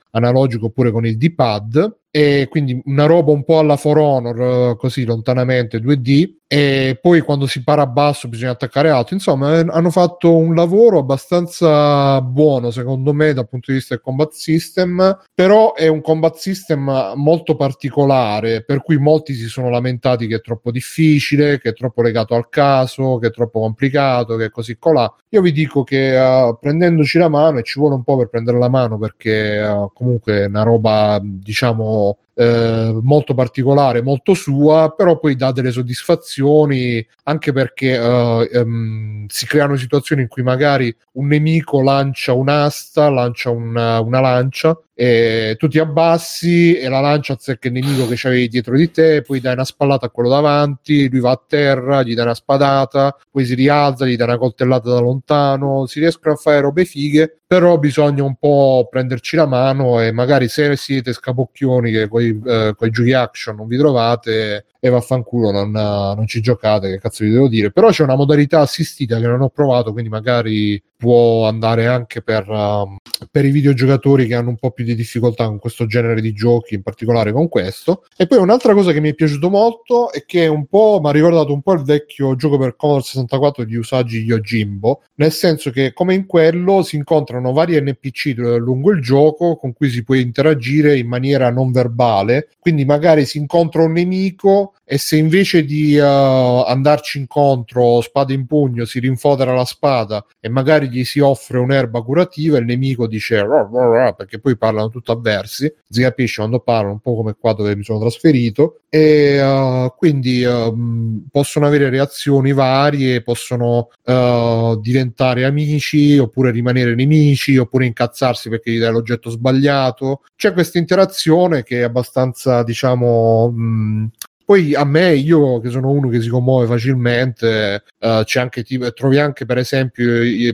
analogico oppure con il D-pad e quindi una roba un po' alla For Honor così lontanamente 2D e poi quando si para a basso bisogna attaccare alto. Insomma eh, hanno fatto un lavoro abbastanza buono secondo me dal punto di vista del combat system. Però è un combat system molto particolare per cui molti si sono lamentati che è troppo difficile che è troppo legato al caso che è troppo complicato che è così colà. Io vi dico che eh, prendendoci la mano e ci vuole un po' per prendere la mano perché eh, comunque è una roba diciamo level eh, molto particolare, molto sua, però poi dà delle soddisfazioni anche perché eh, ehm, si creano situazioni in cui magari un nemico lancia un'asta, lancia una, una lancia e tu ti abbassi e la lancia azzecca il nemico che c'avevi dietro di te, poi dai una spallata a quello davanti, lui va a terra, gli dai una spadata, poi si rialza, gli dai una coltellata da lontano, si riescono a fare robe fighe, però bisogna un po' prenderci la mano e magari se siete scapocchioni che eh, coi giochi action non vi trovate e vaffanculo non, non ci giocate, che cazzo vi devo dire, però c'è una modalità assistita che non ho provato, quindi magari può andare anche per, um, per i videogiocatori che hanno un po' più di difficoltà con questo genere di giochi, in particolare con questo. E poi un'altra cosa che mi è piaciuto molto è che un po' mi ha ricordato un po' il vecchio gioco per Commodore 64 di Usagi Yojimbo, nel senso che come in quello si incontrano vari NPC lungo il gioco con cui si può interagire in maniera non verbale, quindi magari si incontra un nemico e se invece di uh, andarci incontro spada in pugno si rinfodera la spada e magari gli si offre un'erba curativa il nemico dice "Rah, rah, rah", perché poi parlano tutto a versi si capisce quando parlano un po' come qua dove mi sono trasferito e uh, quindi um, possono avere reazioni varie possono uh, diventare amici oppure rimanere nemici oppure incazzarsi perché gli dai l'oggetto sbagliato. C'è questa interazione che è abbastanza diciamo mh, poi a me, io che sono uno che si commuove facilmente, eh, c'è anche, tipo- trovi anche per esempio,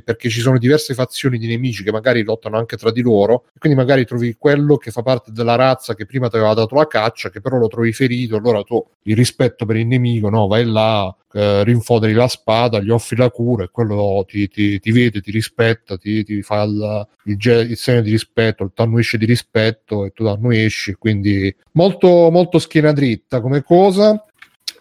perché ci sono diverse fazioni di nemici che magari lottano anche tra di loro, quindi magari trovi quello che fa parte della razza che prima ti aveva dato la caccia, che però lo trovi ferito, allora tu il rispetto per il nemico, no, vai là, eh, rinfoderi la spada, gli offri la cura e quello ti, ti- ti vede, ti rispetta, ti, ti fa il, il, il segno di rispetto, il tannuesce di rispetto e tu tannuesci, quindi molto, molto schiena dritta come cosa.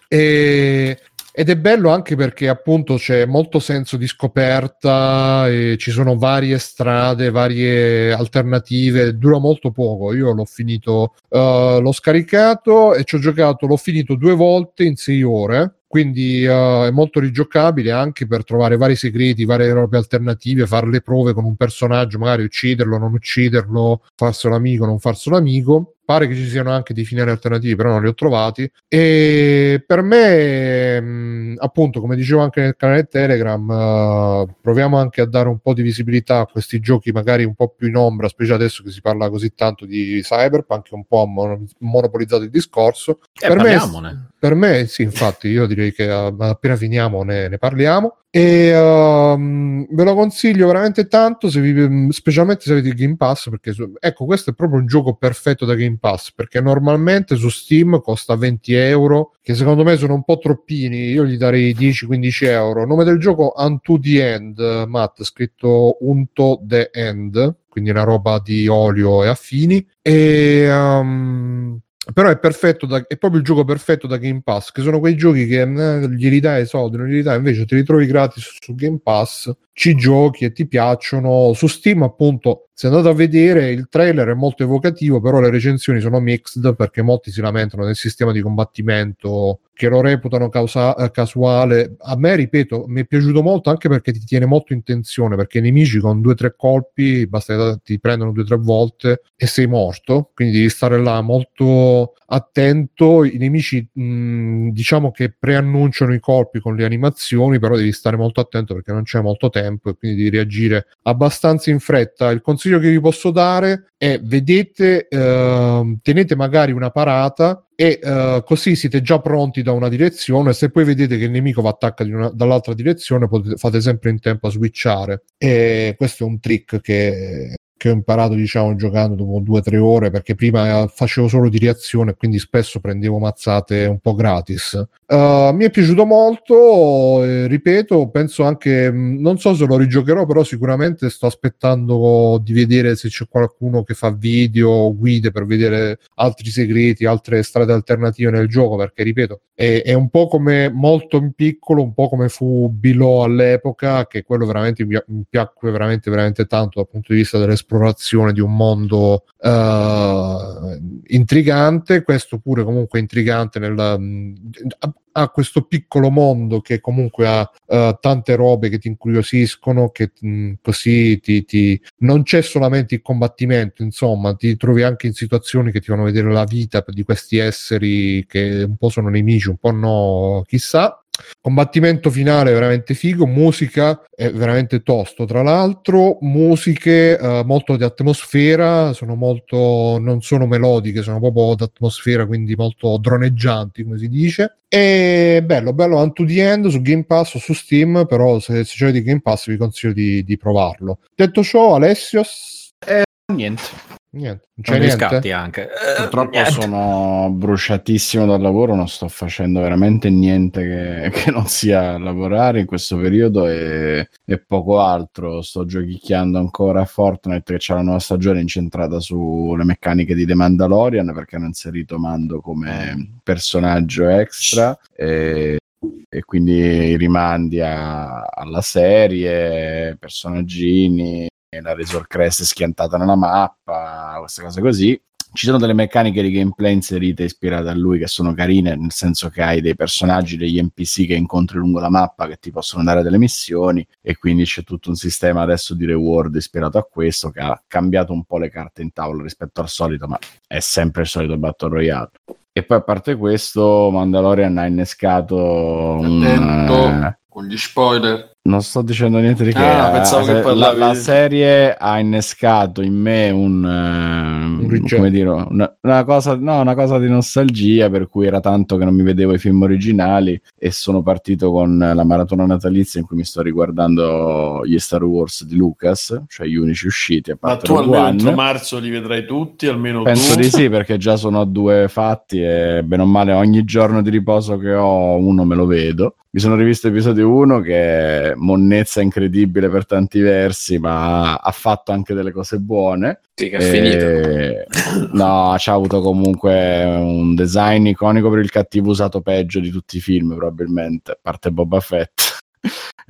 E, ed è bello anche perché appunto c'è molto senso di scoperta ci sono varie strade, varie alternative, dura molto poco. Io l'ho finito, eh, l'ho scaricato e ci ho giocato, l'ho finito due volte in sei ore. Quindi eh, è molto rigiocabile anche per trovare vari segreti, varie robe alternative, fare le prove con un personaggio, magari ucciderlo, non ucciderlo, farselo amico, non farselo amico. Pare che ci siano anche dei finali alternativi, però non li ho trovati. E per me, mh, appunto, come dicevo anche nel canale Telegram, eh, proviamo anche a dare un po' di visibilità a questi giochi, magari un po' più in ombra, specie adesso che si parla così tanto di Cyberpunk, che un po' ha mon- monopolizzato il discorso. Eh, per, me, per me, sì, infatti, io direi che eh, appena finiamo ne, ne parliamo. E ehm, ve lo consiglio veramente tanto, se vi- specialmente se avete il Game Pass, perché su- ecco, questo è proprio un gioco perfetto da Game Pass, perché normalmente su Steam costa 20 euro, che secondo me sono un po' troppini, io gli darei 10-15 euro. Nome del gioco Unto the End, Matt, scritto Unto the End, quindi una roba di olio e affini. E... ehm, però è perfetto da- è proprio il gioco perfetto da Game Pass che sono quei giochi che eh, gli ridai i soldi non gli ridai invece te li trovi gratis su Game Pass ci giochi e ti piacciono su Steam appunto se andate a vedere il trailer è molto evocativo però le recensioni sono mixed perché molti si lamentano del sistema di combattimento che lo reputano causa- eh, casuale. A me ripeto mi è piaciuto molto anche perché ti tiene molto in tensione perché i nemici con due o tre colpi basta che ti prendono due o tre volte e sei morto. Quindi devi stare là molto attento. I nemici mh, diciamo che preannunciano i colpi con le animazioni però devi stare molto attento perché non c'è molto tempo e quindi devi reagire abbastanza in fretta. Il consiglio che vi posso dare è vedete ehm, tenete magari una parata e eh, così siete già pronti da una direzione. Se poi vedete che il nemico va attacca una- dall'altra direzione potete, fate sempre in tempo a switchare. E questo è un trick che che ho imparato diciamo giocando dopo due o tre ore perché prima eh, facevo solo di reazione quindi spesso prendevo mazzate un po' gratis. Uh, mi è piaciuto molto ripeto penso anche mh, non so se lo rigiocherò però sicuramente sto aspettando di vedere se c'è qualcuno che fa video guide per vedere altri segreti altre strade alternative nel gioco perché ripeto è, è un po' come molto in piccolo un po' come fu Below all'epoca che quello veramente mi, mi piacque veramente veramente tanto dal punto di vista dell'esplorazione di un mondo eh, intrigante questo pure comunque intrigante nel, mh, ha questo piccolo mondo che comunque ha eh, tante robe che ti incuriosiscono, che mh, così ti, ti- non c'è solamente il combattimento, insomma, ti trovi anche in situazioni che ti fanno vedere la vita di questi esseri che un po' sono nemici, un po' no, chissà. Combattimento finale veramente figo, musica è veramente tosto. Tra l'altro, musiche eh, molto di atmosfera, sono molto non sono melodiche, sono proprio d'atmosfera, quindi molto droneggianti, come si dice. E bello, bello Unto the End su Game Pass o su Steam, però se, se c'è di Game Pass vi consiglio di, di provarlo. Detto ciò, Alessios, Niente. Niente, non c'è niente. scatti anche. Eh, Purtroppo niente. sono bruciatissimo dal lavoro, non sto facendo veramente niente che, che non sia lavorare in questo periodo e, e poco altro. Sto giochicchiando ancora a Fortnite che c'è la nuova stagione incentrata sulle meccaniche di The Mandalorian perché hanno inserito Mando come personaggio extra e, e quindi i rimandi a- alla serie, personaggini, la Razor Crest schiantata nella mappa, queste cose così. ci sono delle meccaniche di gameplay inserite ispirate a lui che sono carine, nel senso che hai dei personaggi, degli NPC che incontri lungo la mappa che ti possono dare delle missioni e quindi c'è tutto un sistema adesso di reward ispirato a questo che ha cambiato un po' le carte in tavola rispetto al solito, ma è sempre il solito Battle Royale. E poi a parte questo, Mandalorian ha innescato un, Attento eh, con gli spoiler. Non sto dicendo niente di che. Ah, eh, pensavo che la, parlavi la di- serie ha innescato in me un, ehm, Un come dire, una, una cosa, no, una cosa di nostalgia per cui era tanto che non mi vedevo i film originali e sono partito con la maratona natalizia in cui mi sto riguardando gli Star Wars di Lucas, cioè gli unici usciti a Ma tu almeno entro marzo li vedrai tutti, almeno Penso tu. di sì, perché già sono a due fatti e bene o male ogni giorno di riposo che ho uno me lo vedo. Mi sono rivisto episodio 1 che monnezza incredibile per tanti versi, ma ha fatto anche delle cose buone. Sì, che è finito. E- No, c'ha avuto comunque un design iconico per il cattivo usato peggio di tutti i film, probabilmente, a parte Boba Fett.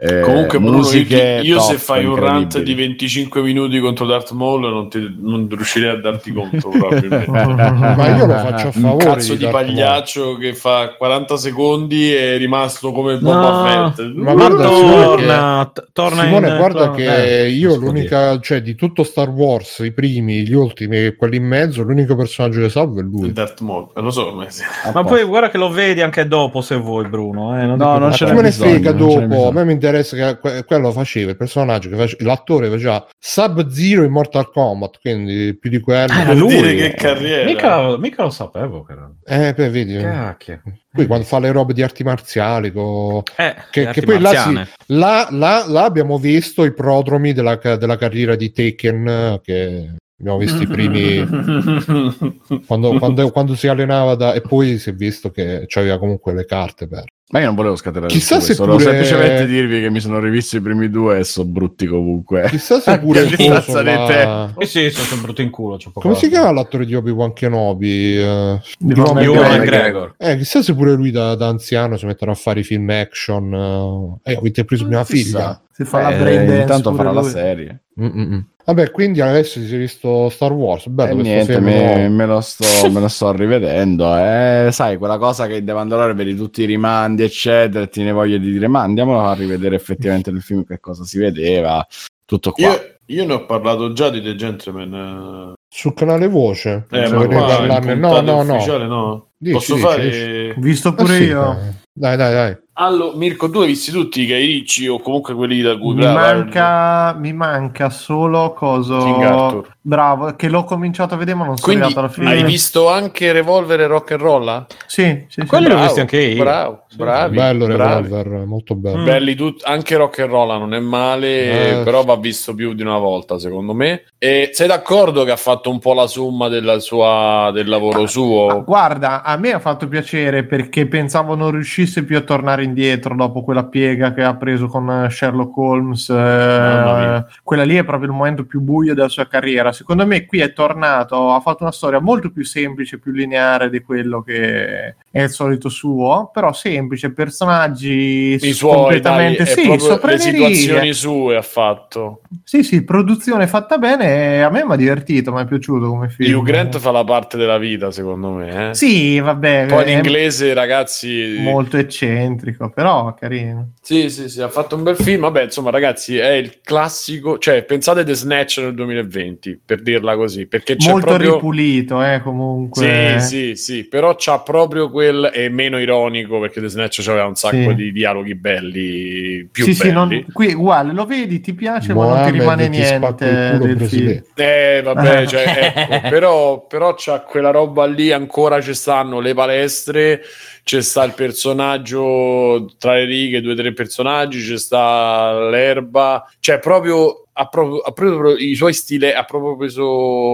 Eh, Comunque, Bruno, musiche io, io se top, fai un rant di 25 minuti contro Darth Maul non, ti- non riuscirei a darti conto probabilmente. Ma io lo faccio a un favore. cazzo di Maul. pagliaccio che fa 40 secondi e è rimasto come No, Boba Fett. ma guarda, torna, Simone, in- guarda torna- che eh, io l'unica, cioè di tutto Star Wars, i primi, gli ultimi e quelli in mezzo, l'unico personaggio che salvo è lui. Darth Maul, eh, lo so, ma sì. Ma poi guarda che lo vedi anche dopo se vuoi, Bruno. Eh, non No, non. Ma ce ne frega non dopo? A me mi interessa che que- quello faceva il personaggio che face- l'attore faceva Sub-Zero in Mortal Kombat, quindi più di quello. Ah, lui. dire che carriera. Mica, mica lo sapevo. Che era. Eh, poi vedi, Cacchio. qui quando fa le robe di arti marziali, co- Eh, che, che poi là, sì, là, là- là abbiamo visto i prodromi della, della carriera di Taken, che abbiamo visto i primi quando, quando- quando si allenava da- e poi si è visto che aveva comunque le carte per Ma io non volevo scatenare Chissà se solo pure- semplicemente dirvi che mi sono rivisto i primi due e sono brutti comunque. chissà se Anche pure a il distanza di. Eh sì, sono sempre brutto in culo. come si chiama l'attore di Obi-Wan Kenobi eh, Di Ewan McGregor. McGregor. Eh, chissà se pure lui da, da anziano si metterà a fare i film action eh, eh, avete preso mia figlia. Si fa la Eh, brain dance intanto farà la lui. serie. Mm-mm. Vabbè, quindi adesso si è visto Star Wars. Bello E questo niente, film me, me lo sto, me lo sto rivedendo. Eh, sai, quella cosa che devo andare vedi tutti i rimandi, eccetera, e ti ne voglio di dire, ma andiamolo a rivedere effettivamente nel film che cosa si vedeva. Tutto qua. Io, io ne ho parlato già di The Gentleman. sul canale Voce. Eh, ma qua. No, no, no. ufficiale no. Dici, Posso dici, fare... dici. Visto pure Ah, sì, io. eh. Dai, dai, dai. Allora, Mirko, tu hai visti tutti i Guy Ricci o comunque quelli da cui Mi brava, manca, mi manca solo coso. Bravo, che l'ho cominciato a vedere, ma non sono Quindi arrivato alla fine. hai visto anche Revolver e Rock and Roll? ah? Sì, sì, sì. Quelli l'ho visti anche io. Bravo, bravi, bello bravi. Revolver, molto bello. Mm. Belli tutti, anche Rock and Roll non è male, Eh. però va visto più di una volta, secondo me. E sei d'accordo che ha fatto un po' la somma della sua, del lavoro Ah, suo? Guarda, a me ha fatto piacere perché pensavo non riuscisse più a tornare indietro dopo quella piega che ha preso con eh, Sherlock Holmes. eh, quella lì è proprio il momento più buio della sua carriera. Secondo me qui è tornato, ha fatto una storia molto più semplice, più lineare di quello che è il solito suo, però semplice, personaggi I suoi, completamente dai, sì, le situazioni sue ha fatto. Sì, sì, produzione fatta bene, a me mi ha divertito, mi è piaciuto come film. Hugh Grant fa la parte della vita, secondo me. eh. Sì, vabbè. Poi in inglese, ragazzi, molto eccentrico, però carino. Sì, sì, sì, ha fatto un bel film. Vabbè, insomma, ragazzi, è il classico. Cioè, pensate The Snatch nel 2020, per dirla così, perché c'è molto proprio. ripulito, eh, comunque. Sì, sì, sì, però c'ha proprio quel. È meno ironico perché The Snatch aveva un sacco Sì. di dialoghi belli, più Sì, sì, belli. non- qui uguale, lo vedi, ti piace, ma non ti rimane ti niente il culo del film. Eh, vabbè, cioè, ecco, però, però c'ha quella roba lì, ancora ci stanno le palestre, c'è sta il personaggio tra le righe, due o tre personaggi, c'è sta l'erba, cioè proprio ha proprio, ha proprio i suoi stili, ha proprio preso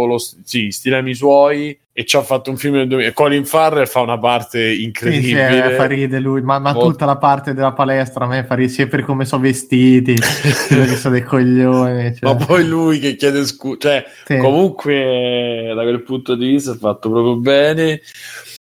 lo, sì, stilemi suoi e ci ha fatto un film nel 2000. Colin Farrell fa una parte Sì, sì, incredibile. eh, fa ride lui, ma, ma tutta la parte della palestra a me fa ride, sia per come sono vestiti, perché sono dei coglioni. Cioè. Ma poi lui che chiede scusa, cioè Sì. comunque da quel punto di vista è fatto proprio bene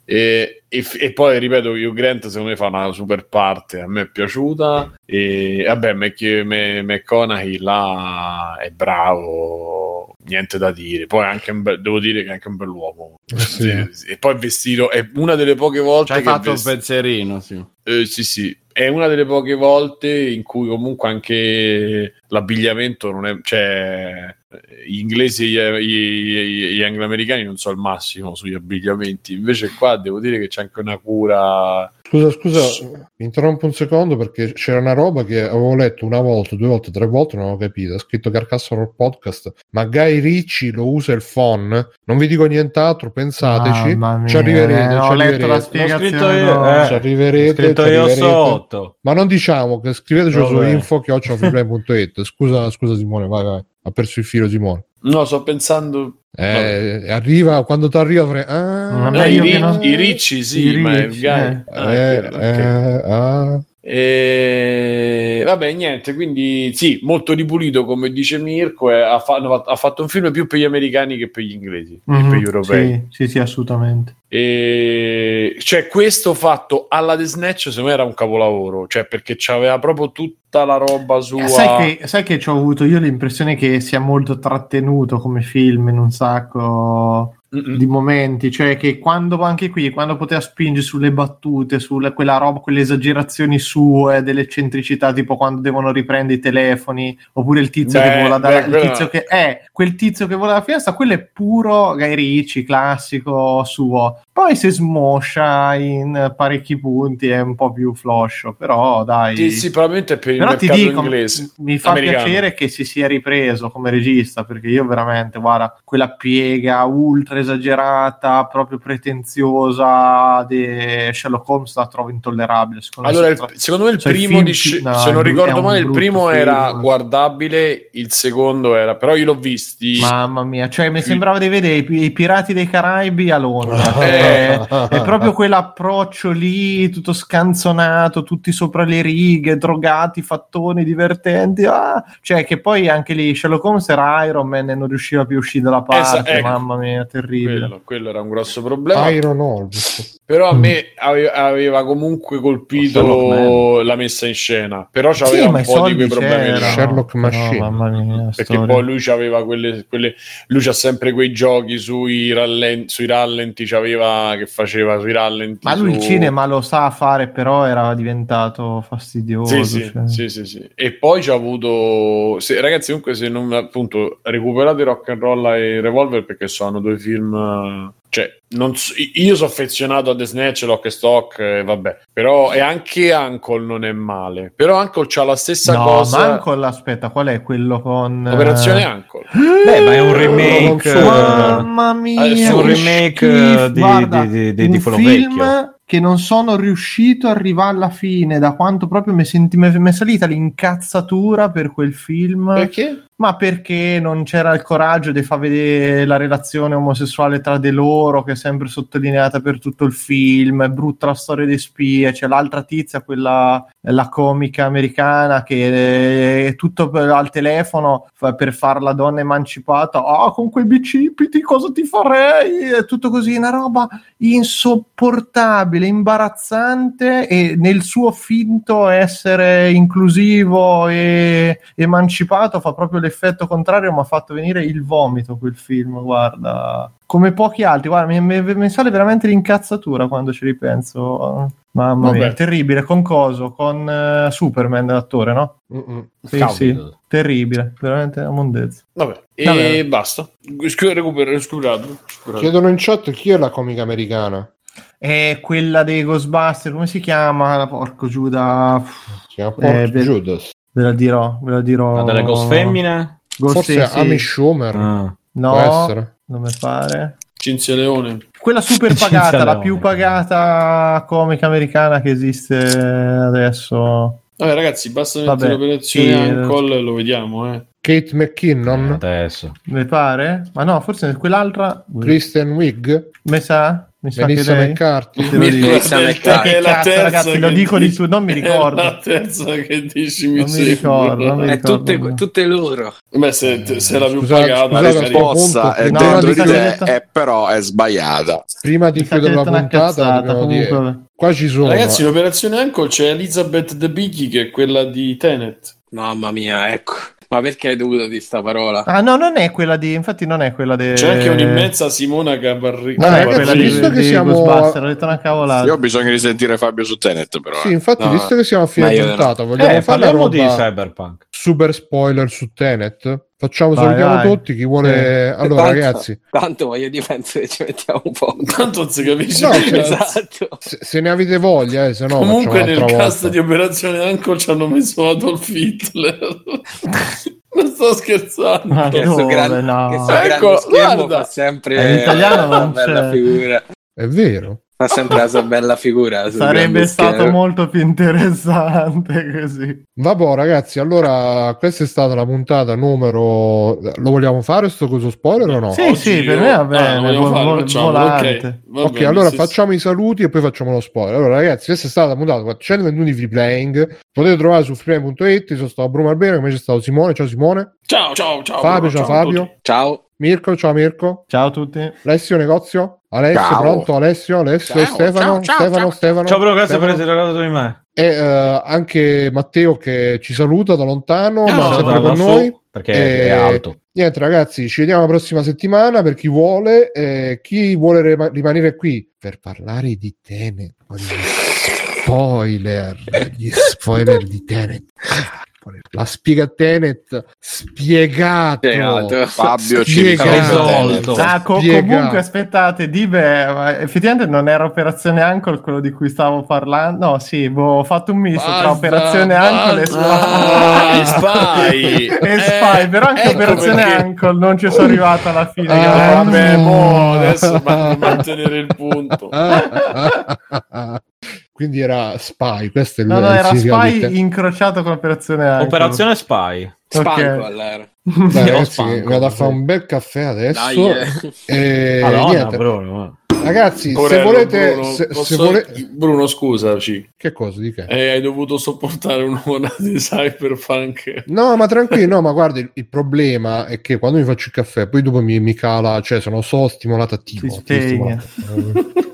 e, e, e poi ripeto Hugh Grant secondo me fa una super parte a me è piaciuta e vabbè Mc, Mc- McConaughey là è bravo niente da dire. Poi anche un bel- devo dire che è anche un bell'uomo. Eh sì. E poi vestito è una delle poche volte Ci hai che fatto vest- un pensierino, sì. eh, sì, sì, è una delle poche volte in cui comunque anche l'abbigliamento non è, cioè, gli inglesi e gli, gli, gli angloamericani non sono il massimo sugli abbigliamenti, invece qua devo dire che c'è anche una cura. Scusa, scusa, mi interrompo un secondo perché c'era una roba che avevo letto una volta, due volte, tre volte, non ho capito. Ha scritto Carcasso Horror Podcast, ma Guy Ricci lo usa il phon. Non vi dico nient'altro, pensateci. Mia, ci arriverete, eh, ci ho letto la arriverete. Spiegazione. scritto io, dopo. eh. Ci arriverete, ci io arriverete. Sotto. Ma non diciamo che scriveteci su Vabbè. info Scusa, scusa Simone, vai, vai. Ha perso il filo Simone. No, sto pensando. Eh, arriva quando ti arriva fre- ah, No, i, io ri- non- i ricci, sì, I ma è ricci, eh. Ah, eh, è quello, ok. eh, ah. E... Vabbè, niente, quindi sì, molto ripulito come dice Mirko. e ha, fa- ha fatto un film più per gli americani che per gli inglesi, Mhm, per gli europei. Sì, sì, sì, assolutamente. E cioè, questo fatto alla The Snatch secondo me era un capolavoro, cioè perché c'aveva proprio tutta la roba sua. Eh, Sai che, sai che ho avuto io l'impressione che sia molto trattenuto come film in un sacco Mm-mm. di momenti, cioè che quando anche qui, quando poteva spingere sulle battute, sulle quella roba, quelle esagerazioni sue, delle eccentricità, tipo quando devono riprendere i telefoni, oppure il tizio Beh, che vola da, beh, il tizio che è quel tizio che vola alla finestra, quello è puro Guy Ricci, classico suo. Poi si smoscia in parecchi punti, è un po' più floscio, però dai. Sì, sì, probabilmente per il Però mercato dico, inglese. mi fa americano. piacere che si sia ripreso come regista perché io veramente, guarda, quella piega ultra esagerata, proprio pretenziosa di Sherlock Holmes la trovo intollerabile. Secondo me Allora, il- si tra- secondo me il cioè, il primo di no, se non ricordo male, il primo film. era guardabile, il secondo era, però io l'ho visti. Mamma mia, cioè mi sembrava di vedere i, i pirati dei Caraibi a Londra. Eh. È, è proprio quell'approccio lì, tutto scanzonato, tutti sopra le righe, drogati, fattoni divertenti. Ah, cioè, che poi anche lì Sherlock Holmes era Iron Man e non riusciva più a uscire dalla parte. Esa- ecco. Mamma mia, terribile. Quello, quello era un grosso problema. Iron Orb. Però a me ave- aveva comunque colpito la messa in scena. Però Sì, c'aveva ma un po' di quei problemi c'erano, là. Sherlock Machine. mamma mia, Perché storia. poi lui c'aveva quelle, quelle lui c'ha sempre quei giochi sui, rallen- sui rallenti, c'aveva che faceva sui rallenti. Ma lui il su- cinema lo sa fare, però era diventato fastidioso. Sì, sì, cioè. sì, sì, sì. E poi c'ha avuto. se- ragazzi, comunque, se non appunto recuperate Rock and Roll e Revolver perché sono due film. Eh, Cioè, non so- io sono affezionato a The Snatch, Lock e Stock, eh, vabbè. Però e anche Uncle non è male. Però Uncle c'ha la stessa No, cosa. ma Uncle, aspetta, qual è quello con... Operazione eh, Uncle. Beh, ma è un remake. So. eh, Mamma mia, è un remake eh, di, Guarda, di- di- di- un di quello film vecchio. che non sono riuscito ad arrivare alla fine, da quanto proprio mi, senti, mi è salita l'incazzatura per quel film. Perché? Ma perché non c'era il coraggio di far vedere la relazione omosessuale tra di loro, che è sempre sottolineata per tutto il film, è brutta la storia dei spie, c'è l'altra tizia, quella la comica americana, che è tutto al telefono per far la donna emancipata, ah con quei bicipiti cosa ti farei? È tutto così, una roba insopportabile, imbarazzante e nel suo finto essere inclusivo e emancipato fa proprio l'effetto contrario, mi ha fatto venire il vomito quel film, guarda. Come pochi altri, guarda, mi, mi- mi sale veramente l'incazzatura quando ci ripenso. Mamma Vabbè. mia, terribile. Con coso? Con eh, Superman, l'attore, no? Mm-mm. Sì, sì, terribile, veramente una mondezza. Vabbè. E Vabbè. basta. Scu- recupero, scusate. Chiedono in chat chi è la comica americana. È quella dei Ghostbuster, come si chiama? Porco Giuda, Si chiama Port Eh. Judas. Ve la dirò, ve la dirò. Ma delle ghost femmine? Ghost, Forse sì, Amy. Schumer. Ah. No, mi pare. Cinzia Leone. Quella super Cinzia pagata, la Leone. più pagata comica americana che esiste adesso. Vabbè, ragazzi, basta Vabbè, mettere l'operazione sì, Uncle e lo vediamo, eh. Kate McKinnon. Adesso. Mi pare? Ma no, forse quell'altra. Kristen Wiig. Mi sa? Mi sa che Melissa lei. McCarthy. Te lo dico. Melissa È McCarthy. Che la terza ragazzi, lo che dico di su, non mi È ricordo. la terza che dici mi Non mi ricordo, non mi È ricordo. tutte, tutte loro. Beh, se, se la più Scusate, pagata, scusate, magari- a sto risposta punto, è no, dentro di che- te, è, però è sbagliata. prima di che chiudere è la puntata, cazzata, qua ci sono. Ragazzi, l'operazione Uncle c'è Elizabeth De Bicchi che è quella di Tenet. Mamma mia, ecco. Ma perché hai dovuto di sta parola? Ah, no, non è quella di. Infatti, non è quella di. C'è anche un'immensa Simona Cabarri. Non è quella di, visto che di siamo- ho detto una cavolata. Io ho bisogno di sentire Fabio su Tenet, però. Sì, eh. infatti, No, visto che siamo a fine puntata, vogliamo Eh, fare parliamo di Cyberpunk. super spoiler su Tenet? Facciamo, Vai, salutiamo vai. tutti. Chi vuole. Allora, Tanto- ragazzi, Tanto ma io penso che ci mettiamo un po'. Tanto non si capisce No, cioè- cazzo. esatto. se, se ne avete voglia, eh, se no. Comunque nel cast volta. di Operazione Anco ci hanno messo Adolf Hitler. non sto scherzando. Ma Che sto gran- No. che Ecco, guarda. fa sempre Eh, in italiano una non bella c'è. figura. È vero. Fa sempre la sua bella figura. Sarebbe stato schermo. molto più interessante così. Vabbè, ragazzi, allora questa è stata la puntata numero. Lo vogliamo fare sto coso spoiler o no? Sì, Oggi sì, per me va Ah, bene. vogliamo vol- fare, vol- facciamolo, volante. ok. Va ok, bene, allora sì, facciamo i saluti e poi facciamo lo spoiler. Allora, ragazzi, questa è stata la puntata 421 di Free Playing. Potete trovare su freeplaying.it. Sono stato Bruno Albero, come c'è stato Simone. Ciao Simone. sì. Ciao, ciao, ciao. Fabio, Bruno, ciao, a Fabio. tutti. Ciao. Mirko, ciao Mirko. Ciao a tutti. Alessio Negozio. Alessio, Ciao. pronto? Alessio, Alessio, Ciao, Stefano, ciao, ciao, Stefano, ciao. Stefano. Ciao, bro, grazie per essere regalato di me. E eh, anche Matteo che ci saluta da lontano, Ciao, ma ciao, sempre da con noi. Perché Eh, è alto. Niente, ragazzi, ci vediamo la prossima settimana per chi vuole. eh, chi vuole rema- rimanere qui per parlare di Tenet, con gli spoiler, gli spoiler di Tenet. La spiega Tenet spiegato. Spiegato. Fabio ci Spiegato. Ah, co- comunque aspettate, di beh, ma effettivamente non era Operazione Ankle quello di cui stavo parlando. No, sì, boh, ho fatto un misto tra Basta, Operazione Ankle e Ah, Spy. Spy. e Spy, però anche ecco Operazione perché- Ankle non ci sono arrivato alla fine. Ah, Vabbè, mo, adesso ma- mantenere il punto. Quindi era Spy, questo è il No, no, era Spy Tenet. incrociato con Operazione Ankle. Operazione Spy. Spanco Ok. allora. Dai, ragazzi, spanco, vado a fare un bel caffè adesso. Dai, eh. E Madonna, niente. Bruno. Ragazzi, se Porello, volete, Bruno, se, se vole- Bruno, scusaci. che cosa di che? Eh, hai dovuto sopportare un'ora di cyberpunk. No, ma tranquillo, no, ma guarda, il, il problema è che quando mi faccio il caffè, poi dopo mi, mi cala, cioè sono so stimolato attivo. Si attivo, spegne.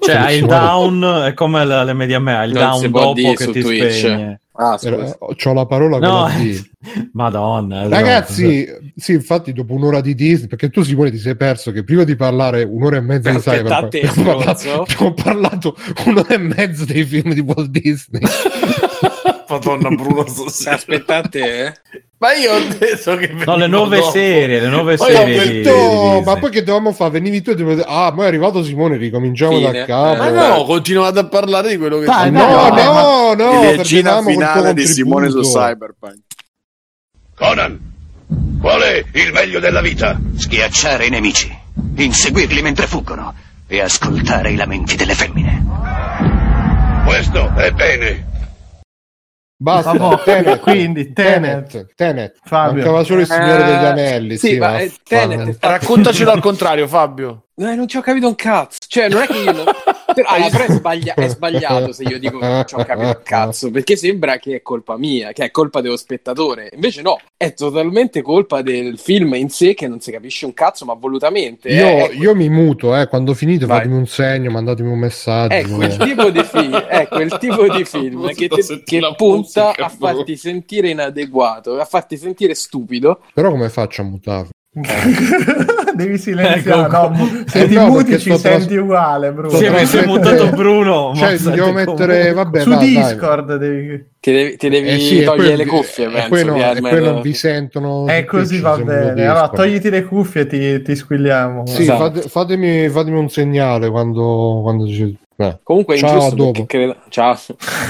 Cioè, hai il down, è come le, le medie a me, hai il Non down dopo che su ti Twitch. spegne. Ah, scusa. C'ho la parola No, di- Madonna. Ragazzi, sì, infatti, dopo un'ora di Disney, perché tu Simone ti sei perso che prima di parlare un'ora e mezza di Aspetta, Cyberpunk parlato, stronzo. abbiamo parlato un'ora e mezza dei film di Walt Disney. Madonna, Bruno, stasera. Aspettate, eh. Ma io ho detto che No, le nuove dopo. serie, le nuove Poi serie di, detto, di No, Disney. ma poi che dovevamo fare? Venivi tu e dicevi, ah, ma è arrivato Simone, ricominciamo Fine. da capo. Ma no, continuate a parlare di quello che Dai, dai, No, no, no, Regina perdevamo col tuo finale di Simone su. Cyberpunk. Conan, qual è il meglio della vita? Schiacciare i nemici, inseguirli mentre fuggono e ascoltare i lamenti delle femmine. Questo è bene. Basta, Vabbè, Tenet, quindi, Tenet. Tenet, Tenet. Fabio. Mancava solo il Signore Eh, degli Anelli. sì, Sì, ma, eh, Tenet- Raccontacelo al contrario, Fabio. No, non ci ho capito un cazzo. Cioè, non è che io. Però, allora, però è, sbaglia- è sbagliato se io dico che non ci ho capito un cazzo. Perché sembra che è colpa mia, che è colpa dello spettatore. Invece, no, è totalmente colpa del film in sé che non si capisce un cazzo, ma volutamente. Io, eh, io mi muto, eh, quando finite Vai. fatemi un segno, mandatemi un messaggio. È quel tipo di film, è quel tipo di film che, sentire che punta musica, a bro. farti sentire inadeguato, a farti sentire stupido. Però come faccio a mutarlo? Devi silenziare. Ecco. no, mu- se Eh, ti no, muti ci tras- senti uguale, Bruno. Sì, ma si è mutato Bruno. Cioè, ti devo mettere, vabbè, Su dai. Discord devi... Ti devi, ti devi Eh sì, togliere poi- le cuffie, e penso. no, almeno- poi non vi sentono. Eh, su così va bene. Allora, togliti le cuffie e ti, ti squilliamo. Sì, Esatto. fate- fatemi, fatemi un segnale quando, quando ci- eh. Comunque è Ciao, ingiusto credo, ciao.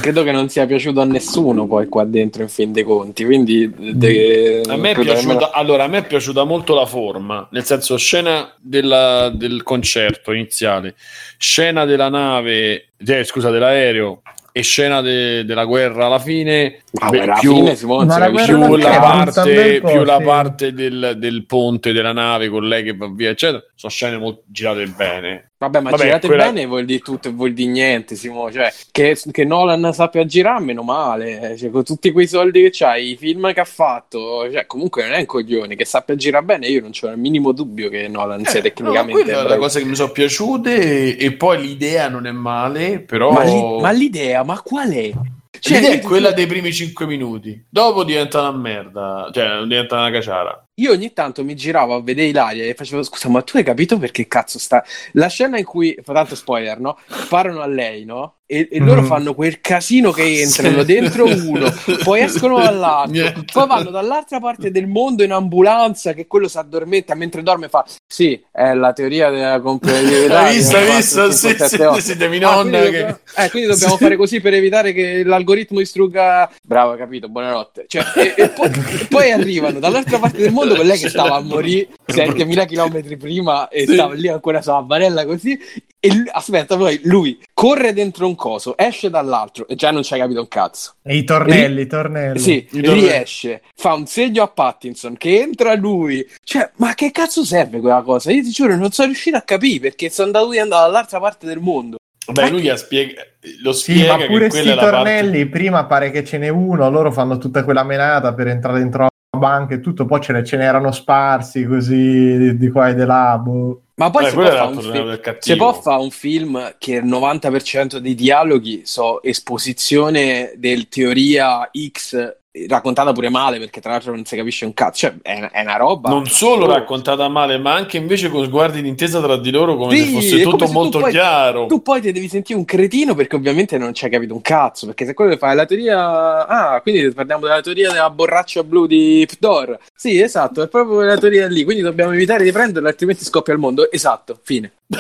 credo che non sia piaciuto a nessuno poi qua dentro in fin dei conti. Quindi de- A me, è piaciuta, allora, a me è piaciuta molto la forma, nel senso scena della- del concerto iniziale, scena della nave, eh, scusa, dell'aereo e scena de- della guerra alla fine, Beh, alla più, fine, si la più la parte, più la parte del, del ponte della nave con lei che va via, eccetera, sono scene molto girate bene. Vabbè, ma Vabbè, girate quella- bene vuol dire tutto e vuol dire niente, Simone. Cioè, che, che Nolan sappia girare, meno male. Cioè, con tutti quei soldi che c'hai, i film che ha fatto, cioè, comunque non è un coglione. Che sappia girare bene, io non c'ho il minimo dubbio che Nolan sia Eh, tecnicamente no, quella è la cosa che mi sono piaciute e, e poi l'idea non è male, però... Ma, li- ma l'idea, ma qual è? Cioè, L'idea è quella dei primi 5 minuti. Dopo diventa una merda, cioè diventa una caciara. Io ogni tanto mi giravo a vedere Ilaria e facevo scusa, ma tu hai capito perché cazzo sta. La scena in cui, fa tanto spoiler, no? Parlano a lei, no? E, e loro Mhm. fanno quel casino che entrano Sì. dentro uno, poi escono dall'altro, Niente. poi vanno dall'altra parte del mondo in ambulanza che quello si addormenta mentre dorme fa sì, è la teoria della competitività. Hai visto, hai visto? Sì, sì, otto. sì, devi Ah, quindi che- dobbiamo, eh, quindi dobbiamo Sì. fare così per evitare che l'algoritmo distrugga. Bravo, capito, buonanotte. Cioè, e, e poi, poi arrivano dall'altra parte del mondo con lei che stava a morire 7000 km prima e Sì. stava lì ancora sulla barella così. E lui- aspetta, poi lui corre dentro un coso, esce dall'altro e già non ci hai capito un cazzo. E i tornelli, i tornelli. Sì, I tornelli. riesce, fa un segno a Pattinson che entra lui. Cioè, ma che cazzo serve quella cosa? Io ti giuro, non sono riuscito a capire perché sono dovuti andare dall'altra parte del mondo. Beh, lui gli ha spiega- lo Sì, spiega ma pure che quella sti è la parte... tornelli, prima pare che ce n'è uno, loro fanno tutta quella menata per entrare dentro la banca e tutto, poi ce, ne, ce n'erano sparsi così di, di qua e di là. boh. Ma poi Eh, si può, il un film, si può fare un film che il 90% dei dialoghi so esposizione del teoria X raccontata pure male perché tra l'altro non si capisce un cazzo. Cioè, è, è una roba. Non solo Oh. raccontata male, ma anche invece con sguardi d'intesa tra di loro come Sì, se fosse tutto se tu molto poi- chiaro. Tu poi ti devi sentire un cretino perché ovviamente non ci hai capito un cazzo. Perché se quello che fai la teoria. Ah, quindi parliamo della teoria della borraccia blu di Pdor. Sì, esatto, è proprio quella teoria lì. Quindi dobbiamo evitare di prenderla, altrimenti scoppia il mondo. Esatto, fine.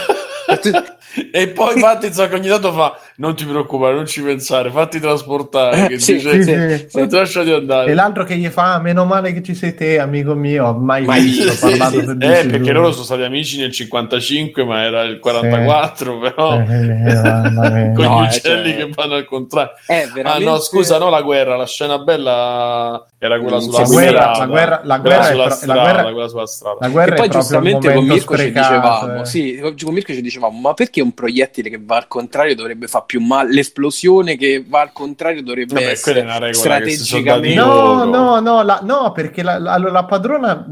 e poi Pattinson che ogni tanto fa non ti preoccupare, non ci pensare, fatti trasportare. Che Eh, sì, dice, Sì, sì. sì. "Ma lasciati andare. E l'altro che gli fa, "Ah, meno male che ci sei te, amico mio, mai, Mai visto, visto, parlato sì, per Eh, perché giorni." loro sono stati amici nel 55, ma era il 44, però Eh, eh, con No, gli uccelli cioè- che vanno al contrario. È Ah veramente. no, scusa, no la guerra, la scena bella era quella Mm, sulla la guerra- strada. la guerra- la guerra sulla pro- la strada, guerra- quella sulla strada. La guerra E poi giustamente con Mirko ci dicevamo, eh. sì, con Mirko ci dicevamo, ma perché un proiettile che va al contrario dovrebbe fare più male? L'esplosione che va al contrario dovrebbe Vabbè, essere una strategicamente... No, no, no, la- no, perché la, la- la padrona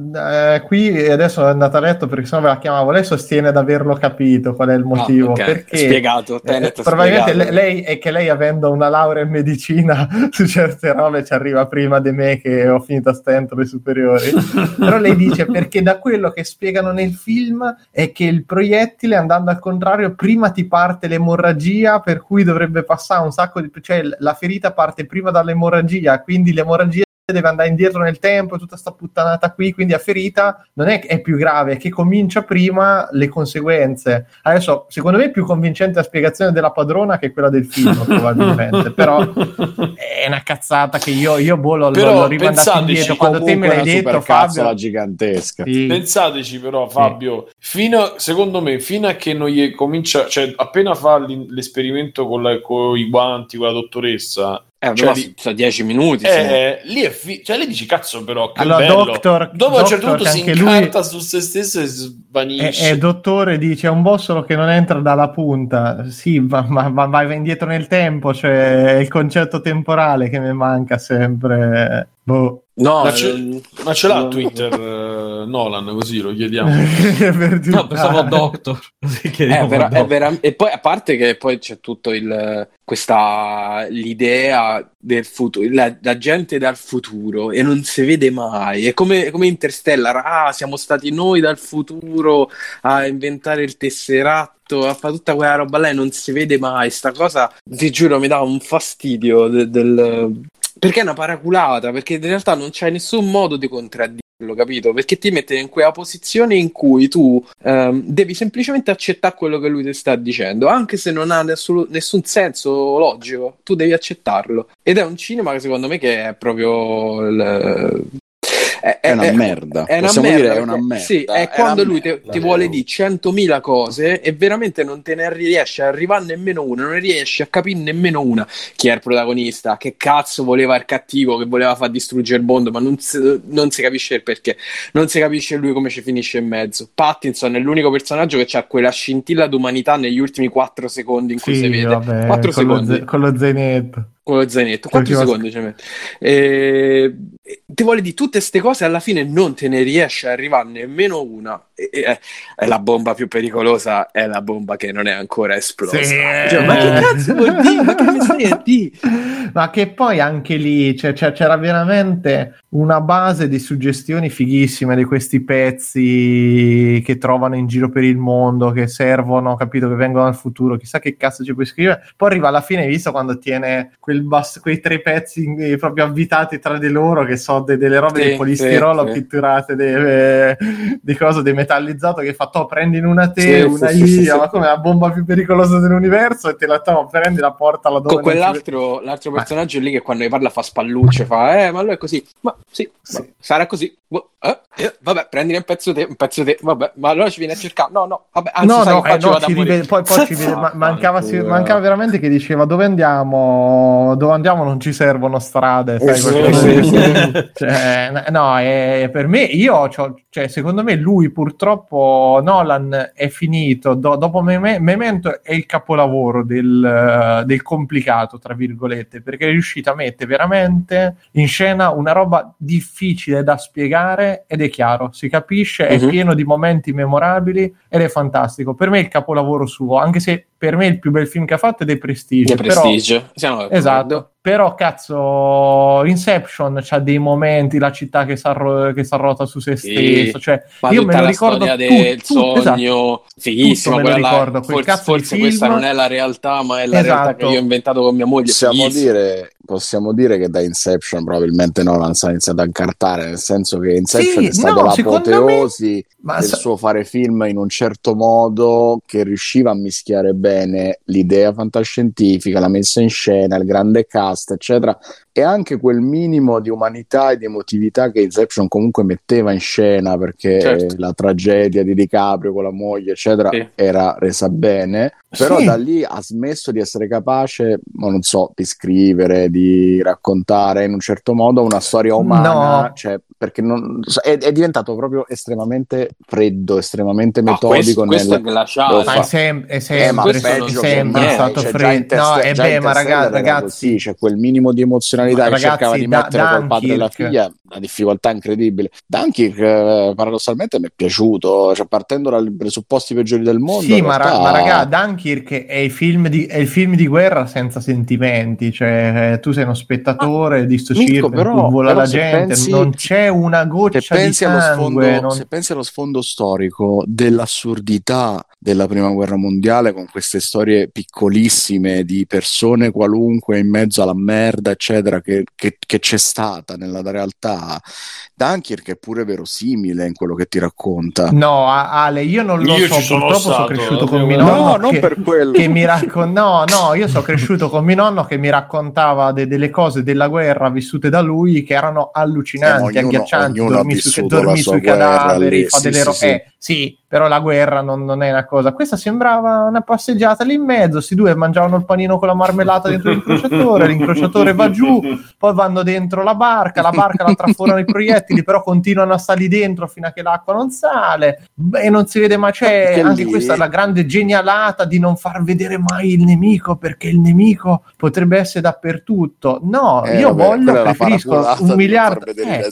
eh, qui e adesso è andata a letto perché sennò ve la chiamavo. Lei sostiene di averlo capito qual è il motivo. Ah, ok. Perché Spiegato, eh, probabilmente spiegato. le- lei è che lei, avendo una laurea in medicina su certe robe, ci arriva prima di me che ho finito a stento le superiori. Però lei dice perché da quello che spiegano nel film è che il proiettile andando al contrario prima ti parte l'emorragia per cui dovrebbe passare un sacco di cioè la ferita parte prima dall'emorragia quindi l'emorragia deve andare indietro nel tempo e tutta sta puttanata qui quindi la ferita non è, è più grave è che comincia prima le conseguenze adesso secondo me è più convincente la spiegazione della padrona che quella del film probabilmente però è una cazzata che io, io boh, l'ho, Però l'ho rimandato indietro quando te me l'hai una detto Fabio gigantesca. sì. Pensateci però, Fabio, fino a- secondo me, fino a che non gli comincia, cioè appena fa l'esperimento con, la- con i guanti, con la dottoressa, Eh, Cioè, ma di- sono 10 minuti. eh, lì è fi- cioè lei dici cazzo però che Allora, bello. Doctor- dopo a un certo punto si anche lui- incarta su se stesso e è, svanisce è dottore dice è un bossolo che non entra dalla punta sì ma, ma, ma vai indietro nel tempo cioè è il concetto temporale che mi manca sempre boh No, ma, ce, ehm, ma ce l'ha no. Twitter eh, Nolan così lo chiediamo No, pensavo a. Doctor. Chiediamo vera- a vera- e poi a parte che poi c'è tutto il questa l'idea del futuro la, la gente dal futuro e non si vede mai è come, come Interstellar ah siamo stati noi dal futuro a inventare il tesseratto a fare tutta quella roba là e non si vede mai sta cosa ti giuro mi dà un fastidio de- del perché è una paraculata? Perché in realtà non c'è nessun modo di contraddirlo capito? Perché ti mette in quella posizione in cui tu ehm, devi semplicemente accettare quello che lui ti sta dicendo anche se non ha nessun, nessun senso logico tu devi accettarlo. Ed è un cinema che secondo me che è proprio il- è, È una merda. è una Possiamo merda, dire è una merda. Sì, è È quando lui te- ti vuole dire 100.000 cose e veramente non te ne riesce a arrivare nemmeno una, non riesci a capire nemmeno una chi è il protagonista, che cazzo voleva il cattivo che voleva far distruggere il mondo, ma non si, non si capisce il perché, non si capisce lui come ci finisce in mezzo. Pattinson è l'unico personaggio che ha quella scintilla d'umanità negli ultimi 4 secondi in cui Sì, si vede. vabbè, 4 con, lo secondi ze- con lo zainetto con lo zainetto, 4 Perché- secondi ci mette. E... Ti vuole di tutte queste cose, alla fine non te ne riesce a arrivare nemmeno una. È, è la bomba più pericolosa, è la bomba che non è ancora esplosa. Sì, Cioè, ma che eh. cazzo vuol dire? Ma che stai a dire? Ma che poi anche lì cioè, cioè, c'era veramente una base di suggestioni fighissime di questi pezzi che trovano in giro per il mondo, che servono, capito, che vengono dal futuro, chissà che cazzo ci puoi scrivere. Poi arriva alla fine, visto quando tiene quel bas- quei tre pezzi eh, proprio avvitati tra di loro, che sono de- delle robe Sì, di polistirolo sì, sì. pitturate de- eh, di cose demmetallizzato che fa to prendi in una te, Sì, una sì, io, sì, ma sì. come la bomba più pericolosa dell'universo e te la to, prendi la porta la dove Con ci- quell'altro l'altro personaggio lì che quando ne parla fa spallucce, fa eh, ma lui è così. Ma sì, Sì. ma sarà così. Boh, eh, eh, vabbè, prendine un pezzo te, un pezzo te, vabbè, ma allora ci viene a cercare. No, no, vabbè, anzi, no, sai no, eh, no, ci rivede- poi, poi ci vede- ma- mancava, si- mancava veramente che diceva dove andiamo, dove andiamo non ci servono strade, sai, sì, sì, di- sì. Cioè, no, eh, per me, io, cioè, secondo me lui purtroppo, Nolan è finito, do- dopo Meme- Memento è il capolavoro del, del complicato, tra virgolette, perché è riuscito a mettere veramente in scena una roba difficile da spiegare ed è chiaro, si capisce, è Mhm. pieno di momenti memorabili ed è fantastico. Per me è il capolavoro suo, anche se per me il più bel film che ha fatto è The Prestige. Che però- prestigio. Siamo d'accordo. Esatto, però cazzo, Inception c'ha dei momenti, la città che si arrota su se Sì. stesso, cioè Ma io me lo la ricordo tu- del tu- esatto. sogno, fighissimo. Tutto me lo ricordo, quel forse forse questa non è la realtà, ma è la realtà Esatto. che io ho inventato con mia moglie. Possiamo fighissimo. dire, possiamo dire che da Inception probabilmente Nolan si è iniziato a incartare, nel senso che Inception Sì, è stato no, l'apoteosi Ma del sa- suo fare film in un certo modo che riusciva a mischiare bene l'idea fantascientifica, la messa in scena, il grande cast, eccetera, e anche quel minimo di umanità e di emotività che Inception comunque metteva in scena perché Certo. la tragedia di DiCaprio con la moglie, eccetera, Sì. era resa bene. Però Sì. da lì ha smesso di essere capace, ma non so, di scrivere, di raccontare in un certo modo una storia umana, No. cioè, perché non- è, è diventato proprio estremamente freddo, estremamente Ma metodico questo, questo nel... è glaciale. lo Ma è, sem- è Eh, sempre, ma questo è peggio sempre mai, stato cioè, freddo. No, e beh, ma ragazzi, così, c'è quel minimo di emozionalità che Ragazzi, cercava di da- mettere col padre e la figlia, una difficoltà incredibile. Dunkirk, eh, paradossalmente, mi è piaciuto, cioè, partendo dai presupposti peggiori del mondo. Sì, ma, ra- realtà- ma raga, Dunkirk è il, film di, è il film di guerra senza sentimenti, cioè eh, tu sei uno spettatore di sto circo però- vola però la gente, pensi- non c'è una goccia se di pensi, allo sangue. sfondo, non- se pensi allo sfondo storico dell'assurdità della prima guerra mondiale con queste storie piccolissime di persone qualunque in mezzo alla merda, eccetera, che, che- che c'è stata nella realtà, Dunkirk è pure verosimile in quello che ti racconta. No, Ale, io non lo Io so, ci sono purtroppo sono stato, cresciuto con devo- mio No, nonno No, non che, per quello. che mi raccon- no, no, io sono cresciuto con mio nonno che mi raccontava de- delle cose della guerra vissute da lui che erano allucinanti, Eh, ognuno- agghiaccianti, ognuno dormi, su, dormi sui guerra cadaveri, lì, fa sì, delle sì, ro- sì. eh, sì, però la guerra non, non è una cosa. Questa sembrava una passeggiata lì in mezzo, sti due mangiavano il panino con la marmellata dentro l'incrociatore, l'incrociatore va giù, poi vanno dentro la barca, la barca la traforano i proiettili, però continuano a salire dentro fino a che l'acqua non sale e non si vede mai. C'è anche lì- questa la grande genialata di non far vedere mai il nemico perché il nemico potrebbe essere dappertutto. No, Eh, io vabbè, voglio, preferisco un miliardo. eh,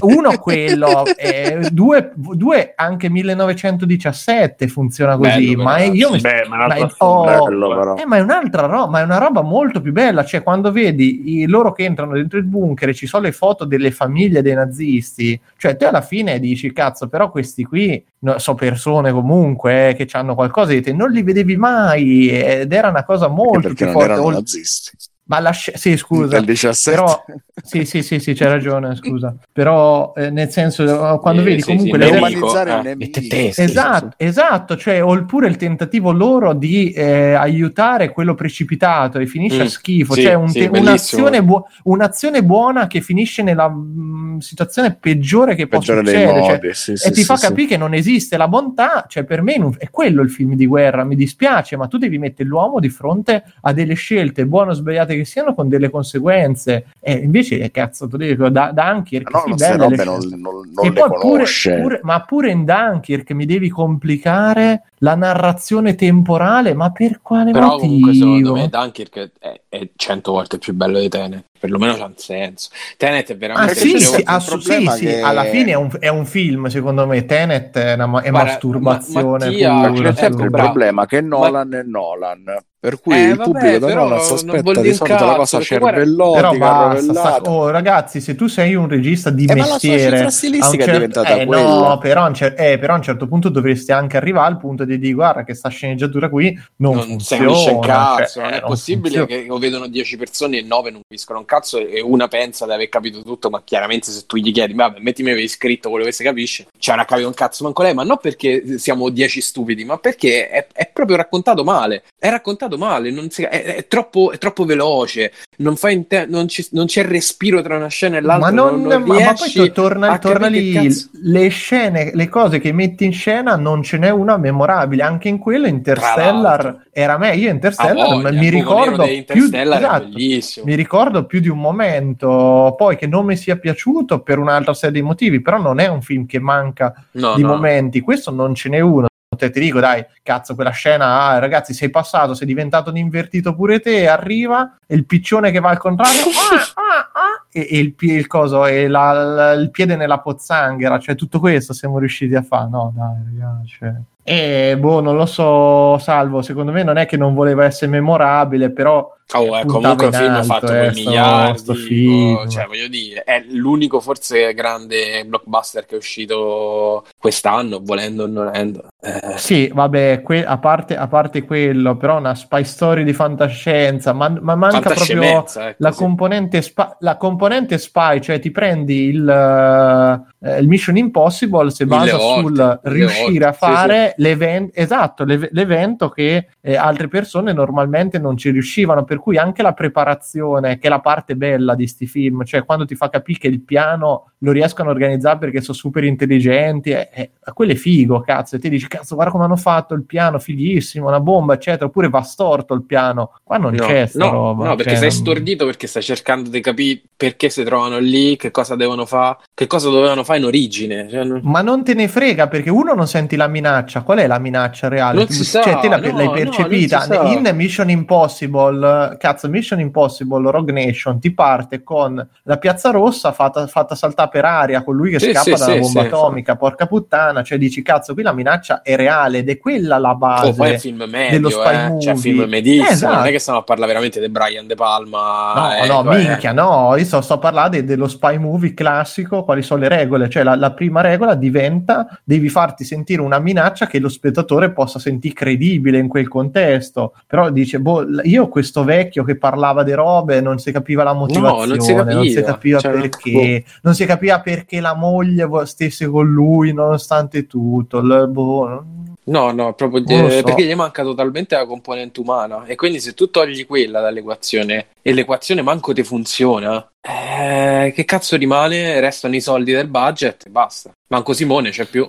uno quello, eh, due, due anche 1917 funziona così, Bello, ma però. io mi Beh, ma ma è- un'altra oh, Bello, però. eh, ma è un'altra roba, ma è una roba molto più bella. Cioè, quando vedi i, loro che entrano dentro il bunker e ci sono le foto delle famiglie dei nazisti, cioè te alla fine dici, cazzo, però questi qui no, so persone comunque eh, che hanno qualcosa di te, non li vedevi mai ed era una cosa molto perché più non forte. erano ol- nazisti. Ma la sc- sì, scusa, Nel 17. però sì, sì, sì, sì, c'hai ragione, scusa. Però eh, nel senso, eh, quando Eh, vedi sì, comunque sì, le nemico, umanizzare il eh. nemico. Esatto, esatto, cioè, oppure il tentativo loro di eh, aiutare quello precipitato e finisce a Mm, schifo, sì, cioè un sì, te- un'azione, buo- un'azione buona che finisce nella mm, situazione peggiore che può Peggiore dei succedere. cioè, modi, sì, sì, e ti sì, fa sì. capire che non esiste la bontà, cioè per me non- è quello il film di guerra, mi dispiace, ma tu devi mettere l'uomo di fronte a delle scelte, buone o sbagliate che siano, con delle conseguenze. E invece, cazzo, tu dico, da, Dunkirk, No, sì, belle le robe non, scelte. non- non E le poi pure, conosce. pure- ma pure in Dunkirk mi devi complicare la narrazione temporale, ma per quale Però comunque secondo motivo? me Dunkirk è, è 100 volte più bello di Tenet. Perlomeno c'ha un senso. Tenet è Ah, veramente sì, c'è sì, un assu- sì, problema sì, che- alla fine è un, è un film, secondo me. Tenet è, una, è Guarda, masturbazione Ma- Mattia, c'è sempre il problema che Ma- Nolan è Nolan per cui Eh, il vabbè, pubblico da però Nolan si non aspetta vuol di solito la cosa cervellotica sta- oh, ragazzi, se tu sei un regista di Eh, ma la sua mestiere, cifra a stilistica un è cer- diventata eh, quella. no, però, a un cer- eh, però a un certo punto dovresti anche arrivare al punto di dire, guarda, che sta sceneggiatura qui non, non funziona. un cazzo, cioè, non è non possibile funziona. che lo vedono 10 persone e 9 non capiscono un cazzo e una pensa di aver capito tutto, ma chiaramente se tu gli chiedi, vabbè, mettimi avevi scritto quello che si capisce, ci avrà capito un cazzo manco lei, ma non perché siamo 10 stupidi, ma perché è, è proprio raccontato male, è raccontato male, non si- è, è troppo, è troppo veloce, non, fa inte- non, ci- non c'è respiro tra una scena e l'altra, Ma, non, non, ma- ma poi torna, torna lì, cazzo- le scene, le cose che metti in scena non ce n'è una memorabile, anche in quello Interstellar era me, io Ah, Interstellar voglia, mi buco nero ricordo più, esatto, mi ricordo più di un momento, poi che non mi sia piaciuto per un'altra serie di motivi, però non è un film che manca No, di no. momenti, questo non ce n'è uno. Te ti dico, dai, cazzo, quella scena, ah, ragazzi, sei passato, sei diventato un invertito pure te, arriva, e il piccione che va al contrario, ah, ah, ah, e, e il, il coso, e la- la- il piede nella pozzanghera, cioè tutto questo siamo riusciti a fare, no, dai, ragazzi. cioè. E boh, non lo so, Salvo, secondo me non è che non voleva essere memorabile, però Oh, è puntava comunque un film alto, fatto eh, con sto- miliardi, sto film. oh, cioè voglio dire, è l'unico forse grande blockbuster che è uscito quest'anno, volendo o non volendo. Eh, Sì, vabbè, que- a, parte, a parte quello, però una spy story di fantascienza, ma, ma manca proprio ecco, la sì. componente, spa- la componente spy, cioè ti prendi il, eh, il Mission Impossible, si basa volte, sul riuscire a volte, sì, fare l'evento, esatto, l'ev- l'evento che eh, altre persone normalmente non ci riuscivano, per cui anche la preparazione, che è la parte bella di sti film, cioè quando ti fa capire che il piano lo riescono a organizzare perché sono super intelligenti, è, è- quello è figo, cazzo, e ti dici, cazzo, guarda come hanno fatto il piano, fighissimo, una bomba, eccetera, oppure va storto il piano, qua non No, c'è no, roba. no, perché cioè, sei stordito perché stai cercando di capire perché si trovano lì, che cosa devono fare, che cosa dovevano fare in origine. Cioè, non- Ma non te ne frega perché uno non senti la minaccia. Qual è la minaccia reale? Non Tu- si sa, cioè, te la- no, l'hai no, percepita sa. in Mission Impossible. Cazzo, Mission Impossible Rogue Nation ti parte con la piazza rossa fatta, fatta saltare per aria con lui che Sì, scappa sì, dalla sì, bomba atomica. Porca puttana, cioè dici cazzo, qui la minaccia è reale ed è quella la base. Oh, poi è film medio, dello spy eh. movie. cioè film medissimo, Esatto. non è che stiamo a parlare veramente di Brian De Palma. No, eh, no, cioè- minchia, no, io sto, sto a parlare de- dello spy movie classico, quali sono le regole, cioè la, la prima regola diventa, devi farti sentire una minaccia che lo spettatore possa sentire credibile in quel contesto, però dice, boh, io questo vecchio che parlava di robe non si capiva la motivazione, non si capiva, capiva cioè, perché, non si capiva perché la moglie stesse con lui nonostante tutto, boh, non- No, no, proprio eh, so. perché gli manca totalmente la componente umana. E quindi se tu togli quella dall'equazione e l'equazione manco ti funziona, eh, che cazzo rimane? Restano i soldi del budget e basta. Manco Simone c'è più.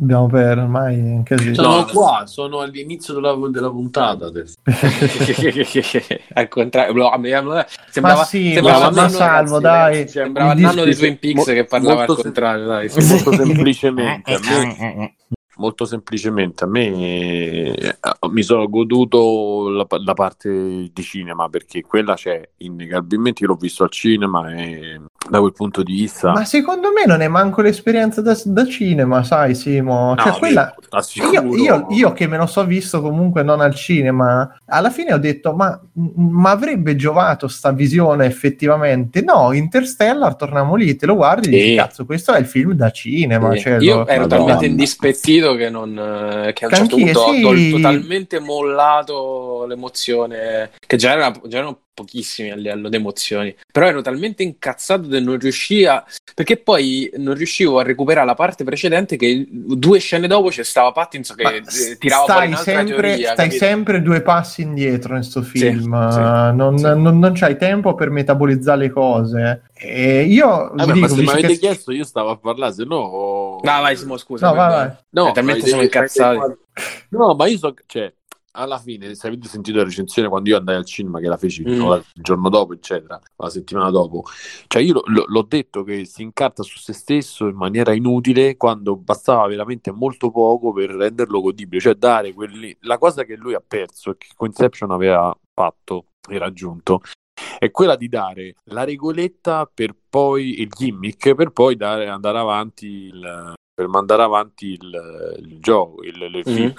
abbiamo per ormai un casino. Sono No, qua, sono all'inizio della, della puntata adesso. Al contrario, sembrava, ma sì, sembrava ma, salvo, dai. Sembrava il nano di Twin Peaks mo- che parlava al sem- contrario, dai. Molto semplicemente, molto semplicemente, a me eh, mi sono goduto la, la parte di cinema perché quella c'è innegabilmente. Io l'ho visto al cinema e da quel punto di vista, Ma secondo me non è manco l'esperienza da, da cinema, sai, Simo. Cioè, No, quella... io Io, io- che me lo so visto comunque non al cinema, alla fine ho detto: ma, ma avrebbe giovato sta visione effettivamente? No, Interstellar, torniamo lì, te lo guardi e dici. Cazzo, questo è il film da cinema. Sì. cioè, Io lo- ero Madonna. talmente indispettito che, non, che a un certo punto sì. ho totalmente mollato l'emozione, che già, era, già erano pochissimi a livello di emozioni, però ero talmente incazzato che non riuscivo a... perché poi non riuscivo a recuperare la parte precedente che due scene dopo c'è stava Pattinson che Ma eh, tirava stai, sempre, teoria, stai capito? sempre due passi indietro in sto Sì, film, sì, eh, non, sì. non, non c'hai tempo per metabolizzare le cose. E io vi Vabbè, dico, ma se mi avete che- chiesto io stavo a parlare, se no... No, vai Simo, scusa. No, vai, vai. No, talmente avete- incazzati. No, ma io so, cioè, alla fine, se avete sentito la recensione quando io andai al cinema, che la feci Mm. o la- il giorno dopo, eccetera, la settimana dopo, cioè io lo- l'ho detto che si incarta su se stesso in maniera inutile quando bastava veramente molto poco per renderlo godibile, cioè dare quelli... La cosa che lui ha perso e che Conception aveva fatto e raggiunto è quella di dare la regoletta per poi il gimmick per poi dare, andare avanti il, per mandare avanti il, il gioco, il, il Mhm. film.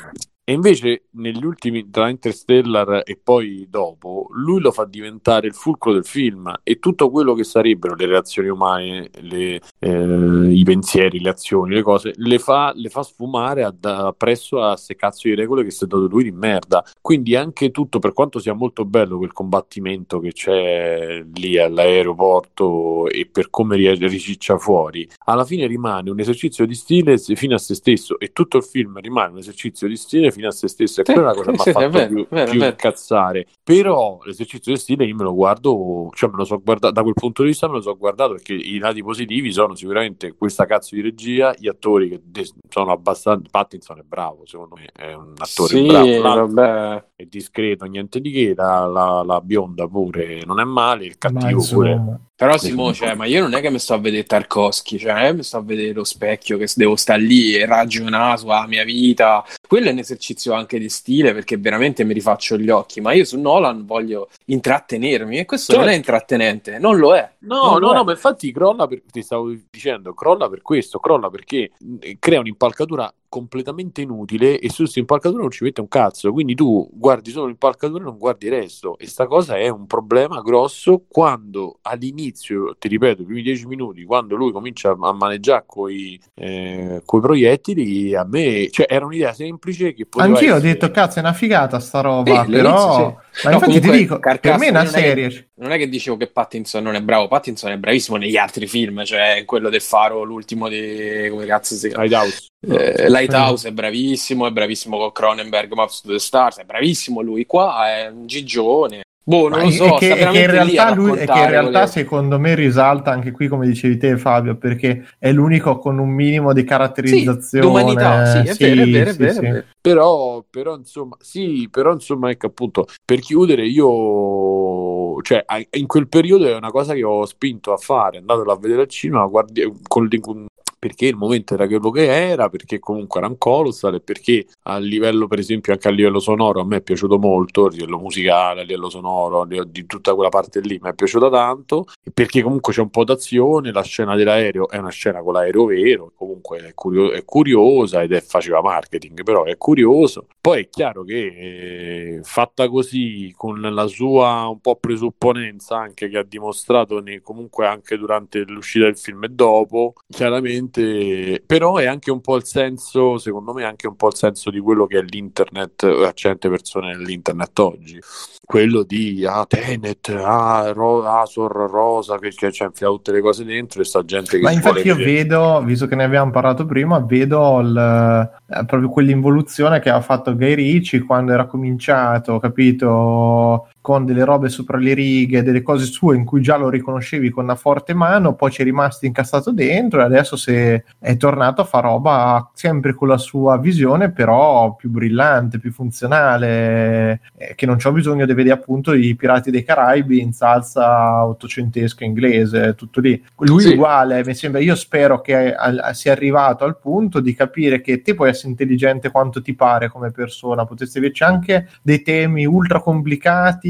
E invece negli ultimi tra Interstellar e poi dopo, lui lo fa diventare il fulcro del film e tutto quello che sarebbero le reazioni umane, le, eh, i pensieri, le azioni, le cose, le fa, le fa sfumare a- da- presso a ste cazzo di regole che si è dato lui di merda. Quindi anche tutto, per quanto sia molto bello quel combattimento che c'è lì all'aeroporto e per come ri- riciccia fuori, alla fine rimane un esercizio di stile se- fino a se stesso e tutto il film rimane un esercizio di stile fino a se stesso e Sì, quella è una cosa sì, mi ha è fatto vero, più, vero, più vero. incazzare però l'esercizio di stile io me lo guardo cioè me lo so guardato da quel punto di vista me lo so guardato perché i lati positivi sono sicuramente questa cazzo di regia gli attori che de- sono abbastanza Pattinson è bravo secondo me è un attore Sì, bravo vabbè. è discreto niente di che la, la- la bionda pure non è male il Ma cattivo pure insomma, Però Simo, cioè, ma io non è che mi sto a vedere Tarkovsky, cioè mi sto a vedere lo specchio che devo stare lì e ragionare sulla mia vita. Quello è un esercizio anche di stile perché veramente mi rifaccio gli occhi, ma io su Nolan voglio intrattenermi e questo non è Certo. intrattenente, non lo è. No, Non no, no, ma infatti crolla per, ti stavo dicendo, crolla per questo, crolla perché crea un'impalcatura completamente inutile e su questa impalcatura non ci mette un cazzo, quindi tu guardi solo l'impalcatura e non guardi il resto e sta cosa è un problema grosso quando all'inizio, ti ripeto, i primi dieci minuti, quando lui comincia a maneggiare coi, eh, coi proiettili, a me, cioè era un'idea semplice che poteva anch'io ho essere- detto cazzo è una figata sta roba, all'inizio però sì. ma No, infatti ti dico, per Carcassonne me è una non è che- serie. Non è che dicevo che Pattinson non è bravo, Pattinson è bravissimo negli altri film, cioè quello del faro, l'ultimo di... come cazzo si chiama? Lighthouse. Eh, Lighthouse è bravissimo, è bravissimo con Cronenberg, Maps to the Stars, è bravissimo lui. Qua è un gigione. Boh, non Ma lo so, che, che in realtà, lui, che in realtà secondo me risalta anche qui come dicevi te Fabio perché è l'unico con un minimo di Sì, caratterizzazione d'umanità, sì, è vero, è vero, è sì, vero, sì. è vero. Però, però, insomma, sì, però insomma, ecco appunto, per chiudere, io, cioè, in quel periodo è una cosa che ho spinto a fare, andatelo a vedere al cinema, guardi, con, con- perché il momento era quello che era, perché comunque era un colossal e perché a livello, per esempio, anche a livello sonoro a me è piaciuto molto, a livello musicale, a livello sonoro, di tutta quella parte lì mi è piaciuta tanto, perché comunque c'è un po' d'azione, la scena dell'aereo è una scena con l'aereo vero, comunque è, curio- è curiosa ed è faceva marketing, però è curioso. Poi è chiaro che eh, fatta così, con la sua un po' presupponenza anche che ha dimostrato ne- comunque anche durante l'uscita del film e dopo, chiaramente, però è anche un po' il senso, secondo me, anche un po' il senso di quello che è l'internet, a certe persone nell'internet oggi. Quello di ah, Tenet, ah, Ro- Asor, Rosa, che, che c'è infilato tutte le cose dentro e sta gente che Ma infatti io vedere. vedo, visto che ne abbiamo parlato prima, vedo il- eh, proprio quell'involuzione che ha fatto Guy Ritchie quando era cominciato, capito, con delle robe sopra le righe, delle cose sue in cui già lo riconoscevi con una forte mano, poi ci è rimasto incassato dentro e adesso se è tornato a fare roba sempre con la sua visione, però più brillante, più funzionale, eh, che non c'ho bisogno di vedere appunto i Pirati dei Caraibi in salsa ottocentesca inglese, tutto lì. Lui Sì. uguale, mi sembra, io spero che al- sia arrivato al punto di capire che te puoi essere intelligente quanto ti pare come persona, potresti averci anche dei temi ultra complicati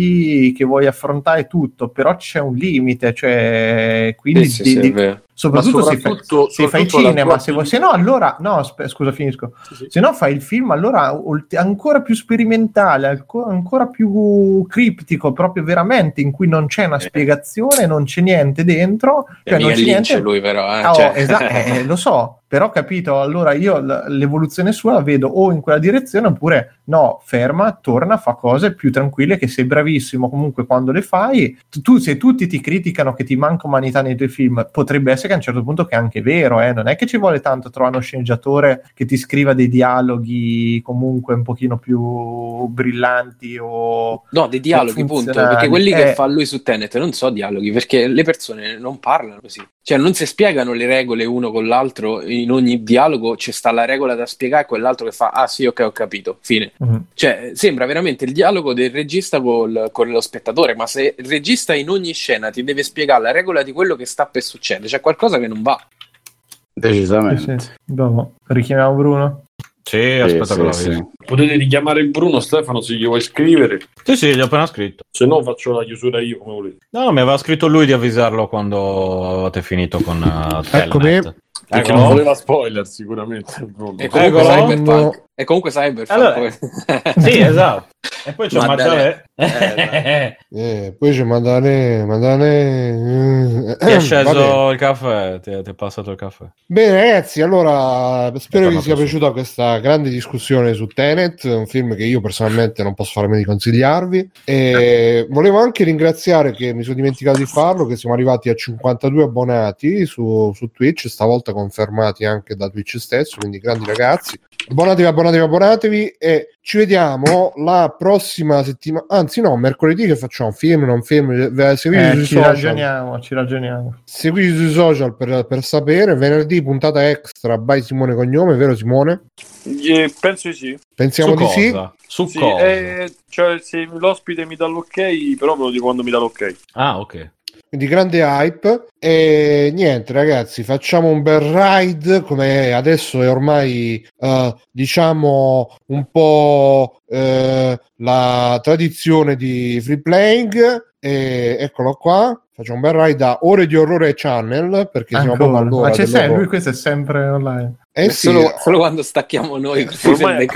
che vuoi affrontare tutto, però c'è un limite, cioè quindi Sì, sì, di- soprattutto, se fai, soprattutto- se fai soprattutto la cinema, se, vuoi- se no allora, no, aspe- scusa finisco, Sì, sì. se no fai il film allora ulti- ancora più sperimentale, alco- ancora più criptico, proprio veramente in cui non c'è una Eh. spiegazione, non c'è niente dentro, cioè non c'è niente. lui però, eh, Ah, oh, cioè- esa- eh, lo so, però capito, allora io l'evoluzione sua la vedo o in quella direzione oppure no, ferma, torna, fa cose più tranquille che sei bravissimo comunque quando le fai. Tu- se tutti ti criticano che ti manca umanità nei tuoi film, potrebbe essere che a un certo punto che è anche vero, eh, non è che ci vuole tanto trovare uno sceneggiatore che ti scriva dei dialoghi comunque un pochino più brillanti o No, dei dialoghi, punto. Perché quelli che Eh. fa lui su Tenet non so dialoghi, perché le persone non parlano così. Cioè, non si spiegano le regole uno con l'altro. In ogni dialogo c'è sta la regola da spiegare e quell'altro che fa, ah sì, ok, ho capito, fine. Mhm. Cioè, sembra veramente il dialogo del regista col- con lo spettatore, ma se il regista in ogni scena ti deve spiegare la regola di quello che sta per succedere, c'è qualcosa che non va. Sì, Decisamente. sì. Dopo, richiamiamo Bruno. Sì, aspetta Sì, che sì, sì. Potete richiamare il Bruno Stefano se gli vuoi scrivere, Sì, sì, gli ho appena scritto. se no faccio la chiusura io come volete. No, mi aveva scritto lui di avvisarlo quando avevate finito con uh, Eccomi. Perché Ecco. non voleva spoiler sicuramente. E comunque Eccolo. Cyberpunk. E comunque Cyberpunk. Allora, poi- Sì, esatto. E poi c'è Ma Maddalè. dai. Eh, poi c'è Mandane, Mandane... Ti è sceso il caffè, ti, ti è passato il caffè. Bene ragazzi, allora spero Ecco, vi sia piaciuta questa grande discussione su Tenet, un film che io personalmente non posso farmi di consigliarvi. E volevo anche ringraziare che mi sono dimenticato di farlo, che siamo arrivati a 52 abbonati su, su Twitch, stavolta confermati anche da Twitch stesso, quindi grandi ragazzi. Abbonatevi, abbonatevi, abbonatevi e ci vediamo la prossima settimana, anzi no, mercoledì che facciamo film, non film, seguite Eh, sui ci social. ragioniamo, ci ragioniamo. Seguite sui social per, per sapere. Venerdì puntata extra by Simone Cognome, vero Simone? Eh, penso di sì. Pensiamo Su di sì. cosa? Su Sì, cosa? eh, cioè, se l'ospite mi dà l'ok, però ve lo dico quando mi dà l'ok. Ah, ok. Quindi grande hype. E niente, ragazzi, facciamo un bel ride. Come adesso è ormai, eh, diciamo, un po' eh, la tradizione di free playing. E eccolo qua. Facciamo un bel ride da Ore di Orrore Channel perché siamo proprio all'ora Ma c'è sempre, lui questo è sempre online. Eh sì, solo, solo quando stacchiamo noi Ormai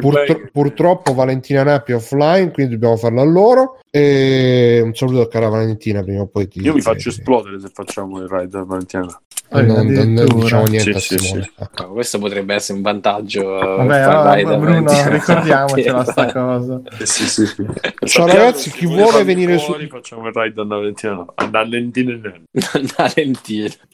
Purtro- purtroppo Valentina Nappi è offline, quindi dobbiamo farlo a loro. E un saluto a cara Valentina prima o poi ti Io mi faccio eh, esplodere se facciamo il ride a Valentina. eh, non, non- non diciamo niente Sì, a sì, Simone. sì. Ah. No, questo potrebbe essere un vantaggio. eh, Vabbè, far allora, ride a Bruno, ricordiamocela sta cosa. Sì, sì, sì. Ciao, ragazzi, chi vuole venire su- Facciamo il ride a Valentina. no. A Valentina. no.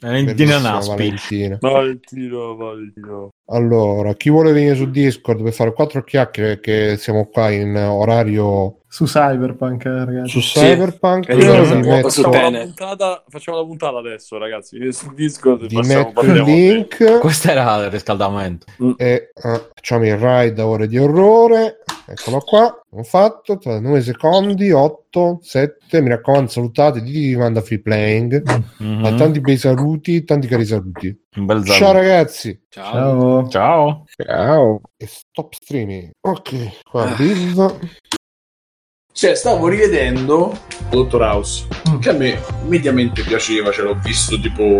Valentina. Naspi. Valentina. Valentino, Valentino. Allora, chi vuole venire su Discord per fare quattro chiacchiere che siamo qua in orario Su Cyberpunk, eh, ragazzi. su Cyberpunk, Sì, vi esatto. metto, Su Facciamo la, puntata, facciamo la puntata adesso, ragazzi. Su Discord vi facciamo, metto il link Questo era il riscaldamento. e ah, facciamo il ride a ore di orrore. Eccolo qua, ho fatto tra 9 secondi, 8, 7. Mi raccomando, salutate, dite di manda free playing. Mhm. Ah, tanti bei saluti, tanti cari saluti. Un bel Ciao ragazzi. Ciao. Ciao. Ciao. Ciao. E stop streaming. Ok, qua Biv. Cioè, stavo rivedendo Dottor House, Mm. che a me mediamente piaceva, ce l'ho visto tipo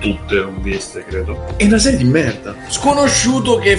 tutte, non viste, credo. È una serie di merda. Sconosciuto che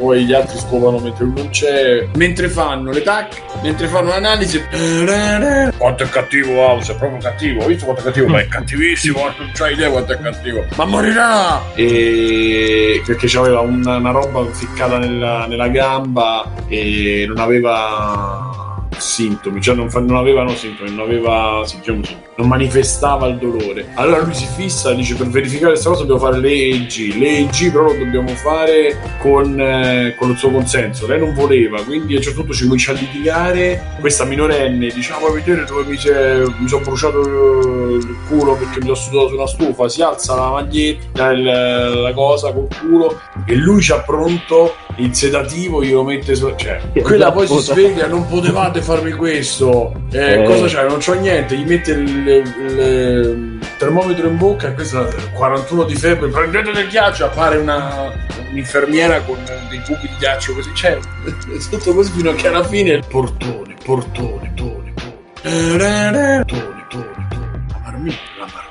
poi gli altri scopano mentre lui non c'è. Mentre fanno le tac mentre fanno l'analisi. Quanto è cattivo House è proprio cattivo. Hai visto quanto è cattivo? Ma è cattivissimo non c'hai idea quanto è cattivo. Ma morirà! E perché c'aveva una, una roba ficcata nella, nella gamba e non aveva sintomi, cioè non, fa- non aveva no, sintomi, non aveva, sì, diciamo non manifestava il dolore. Allora lui si fissa, dice per verificare questa cosa dobbiamo fare l'EEG, l'EEG però lo dobbiamo fare con, eh, con il suo consenso, lei non voleva, quindi a un certo punto ci comincia a litigare, questa minorenne dice ah vuoi vedere dove mi, mi sono bruciato il culo perché mi sono sudato su una stufa, si alza la maglietta, il- la cosa col culo e lui c'ha pronto il sedativo, glielo mette su... cioè, quella poi si sveglia, non potevate farmi questo, eh, Eh. cosa c'è? Non c'ho niente, gli mette il, il- termometro in bocca questo è 41 di febbre, prendete del ghiaccio, appare una, un'infermiera con dei cubi di ghiaccio così, cioè, tutto così fino a che alla fine portone, portone, tone, tone, tone, tone, tone, tone, marmitta, la marmitta,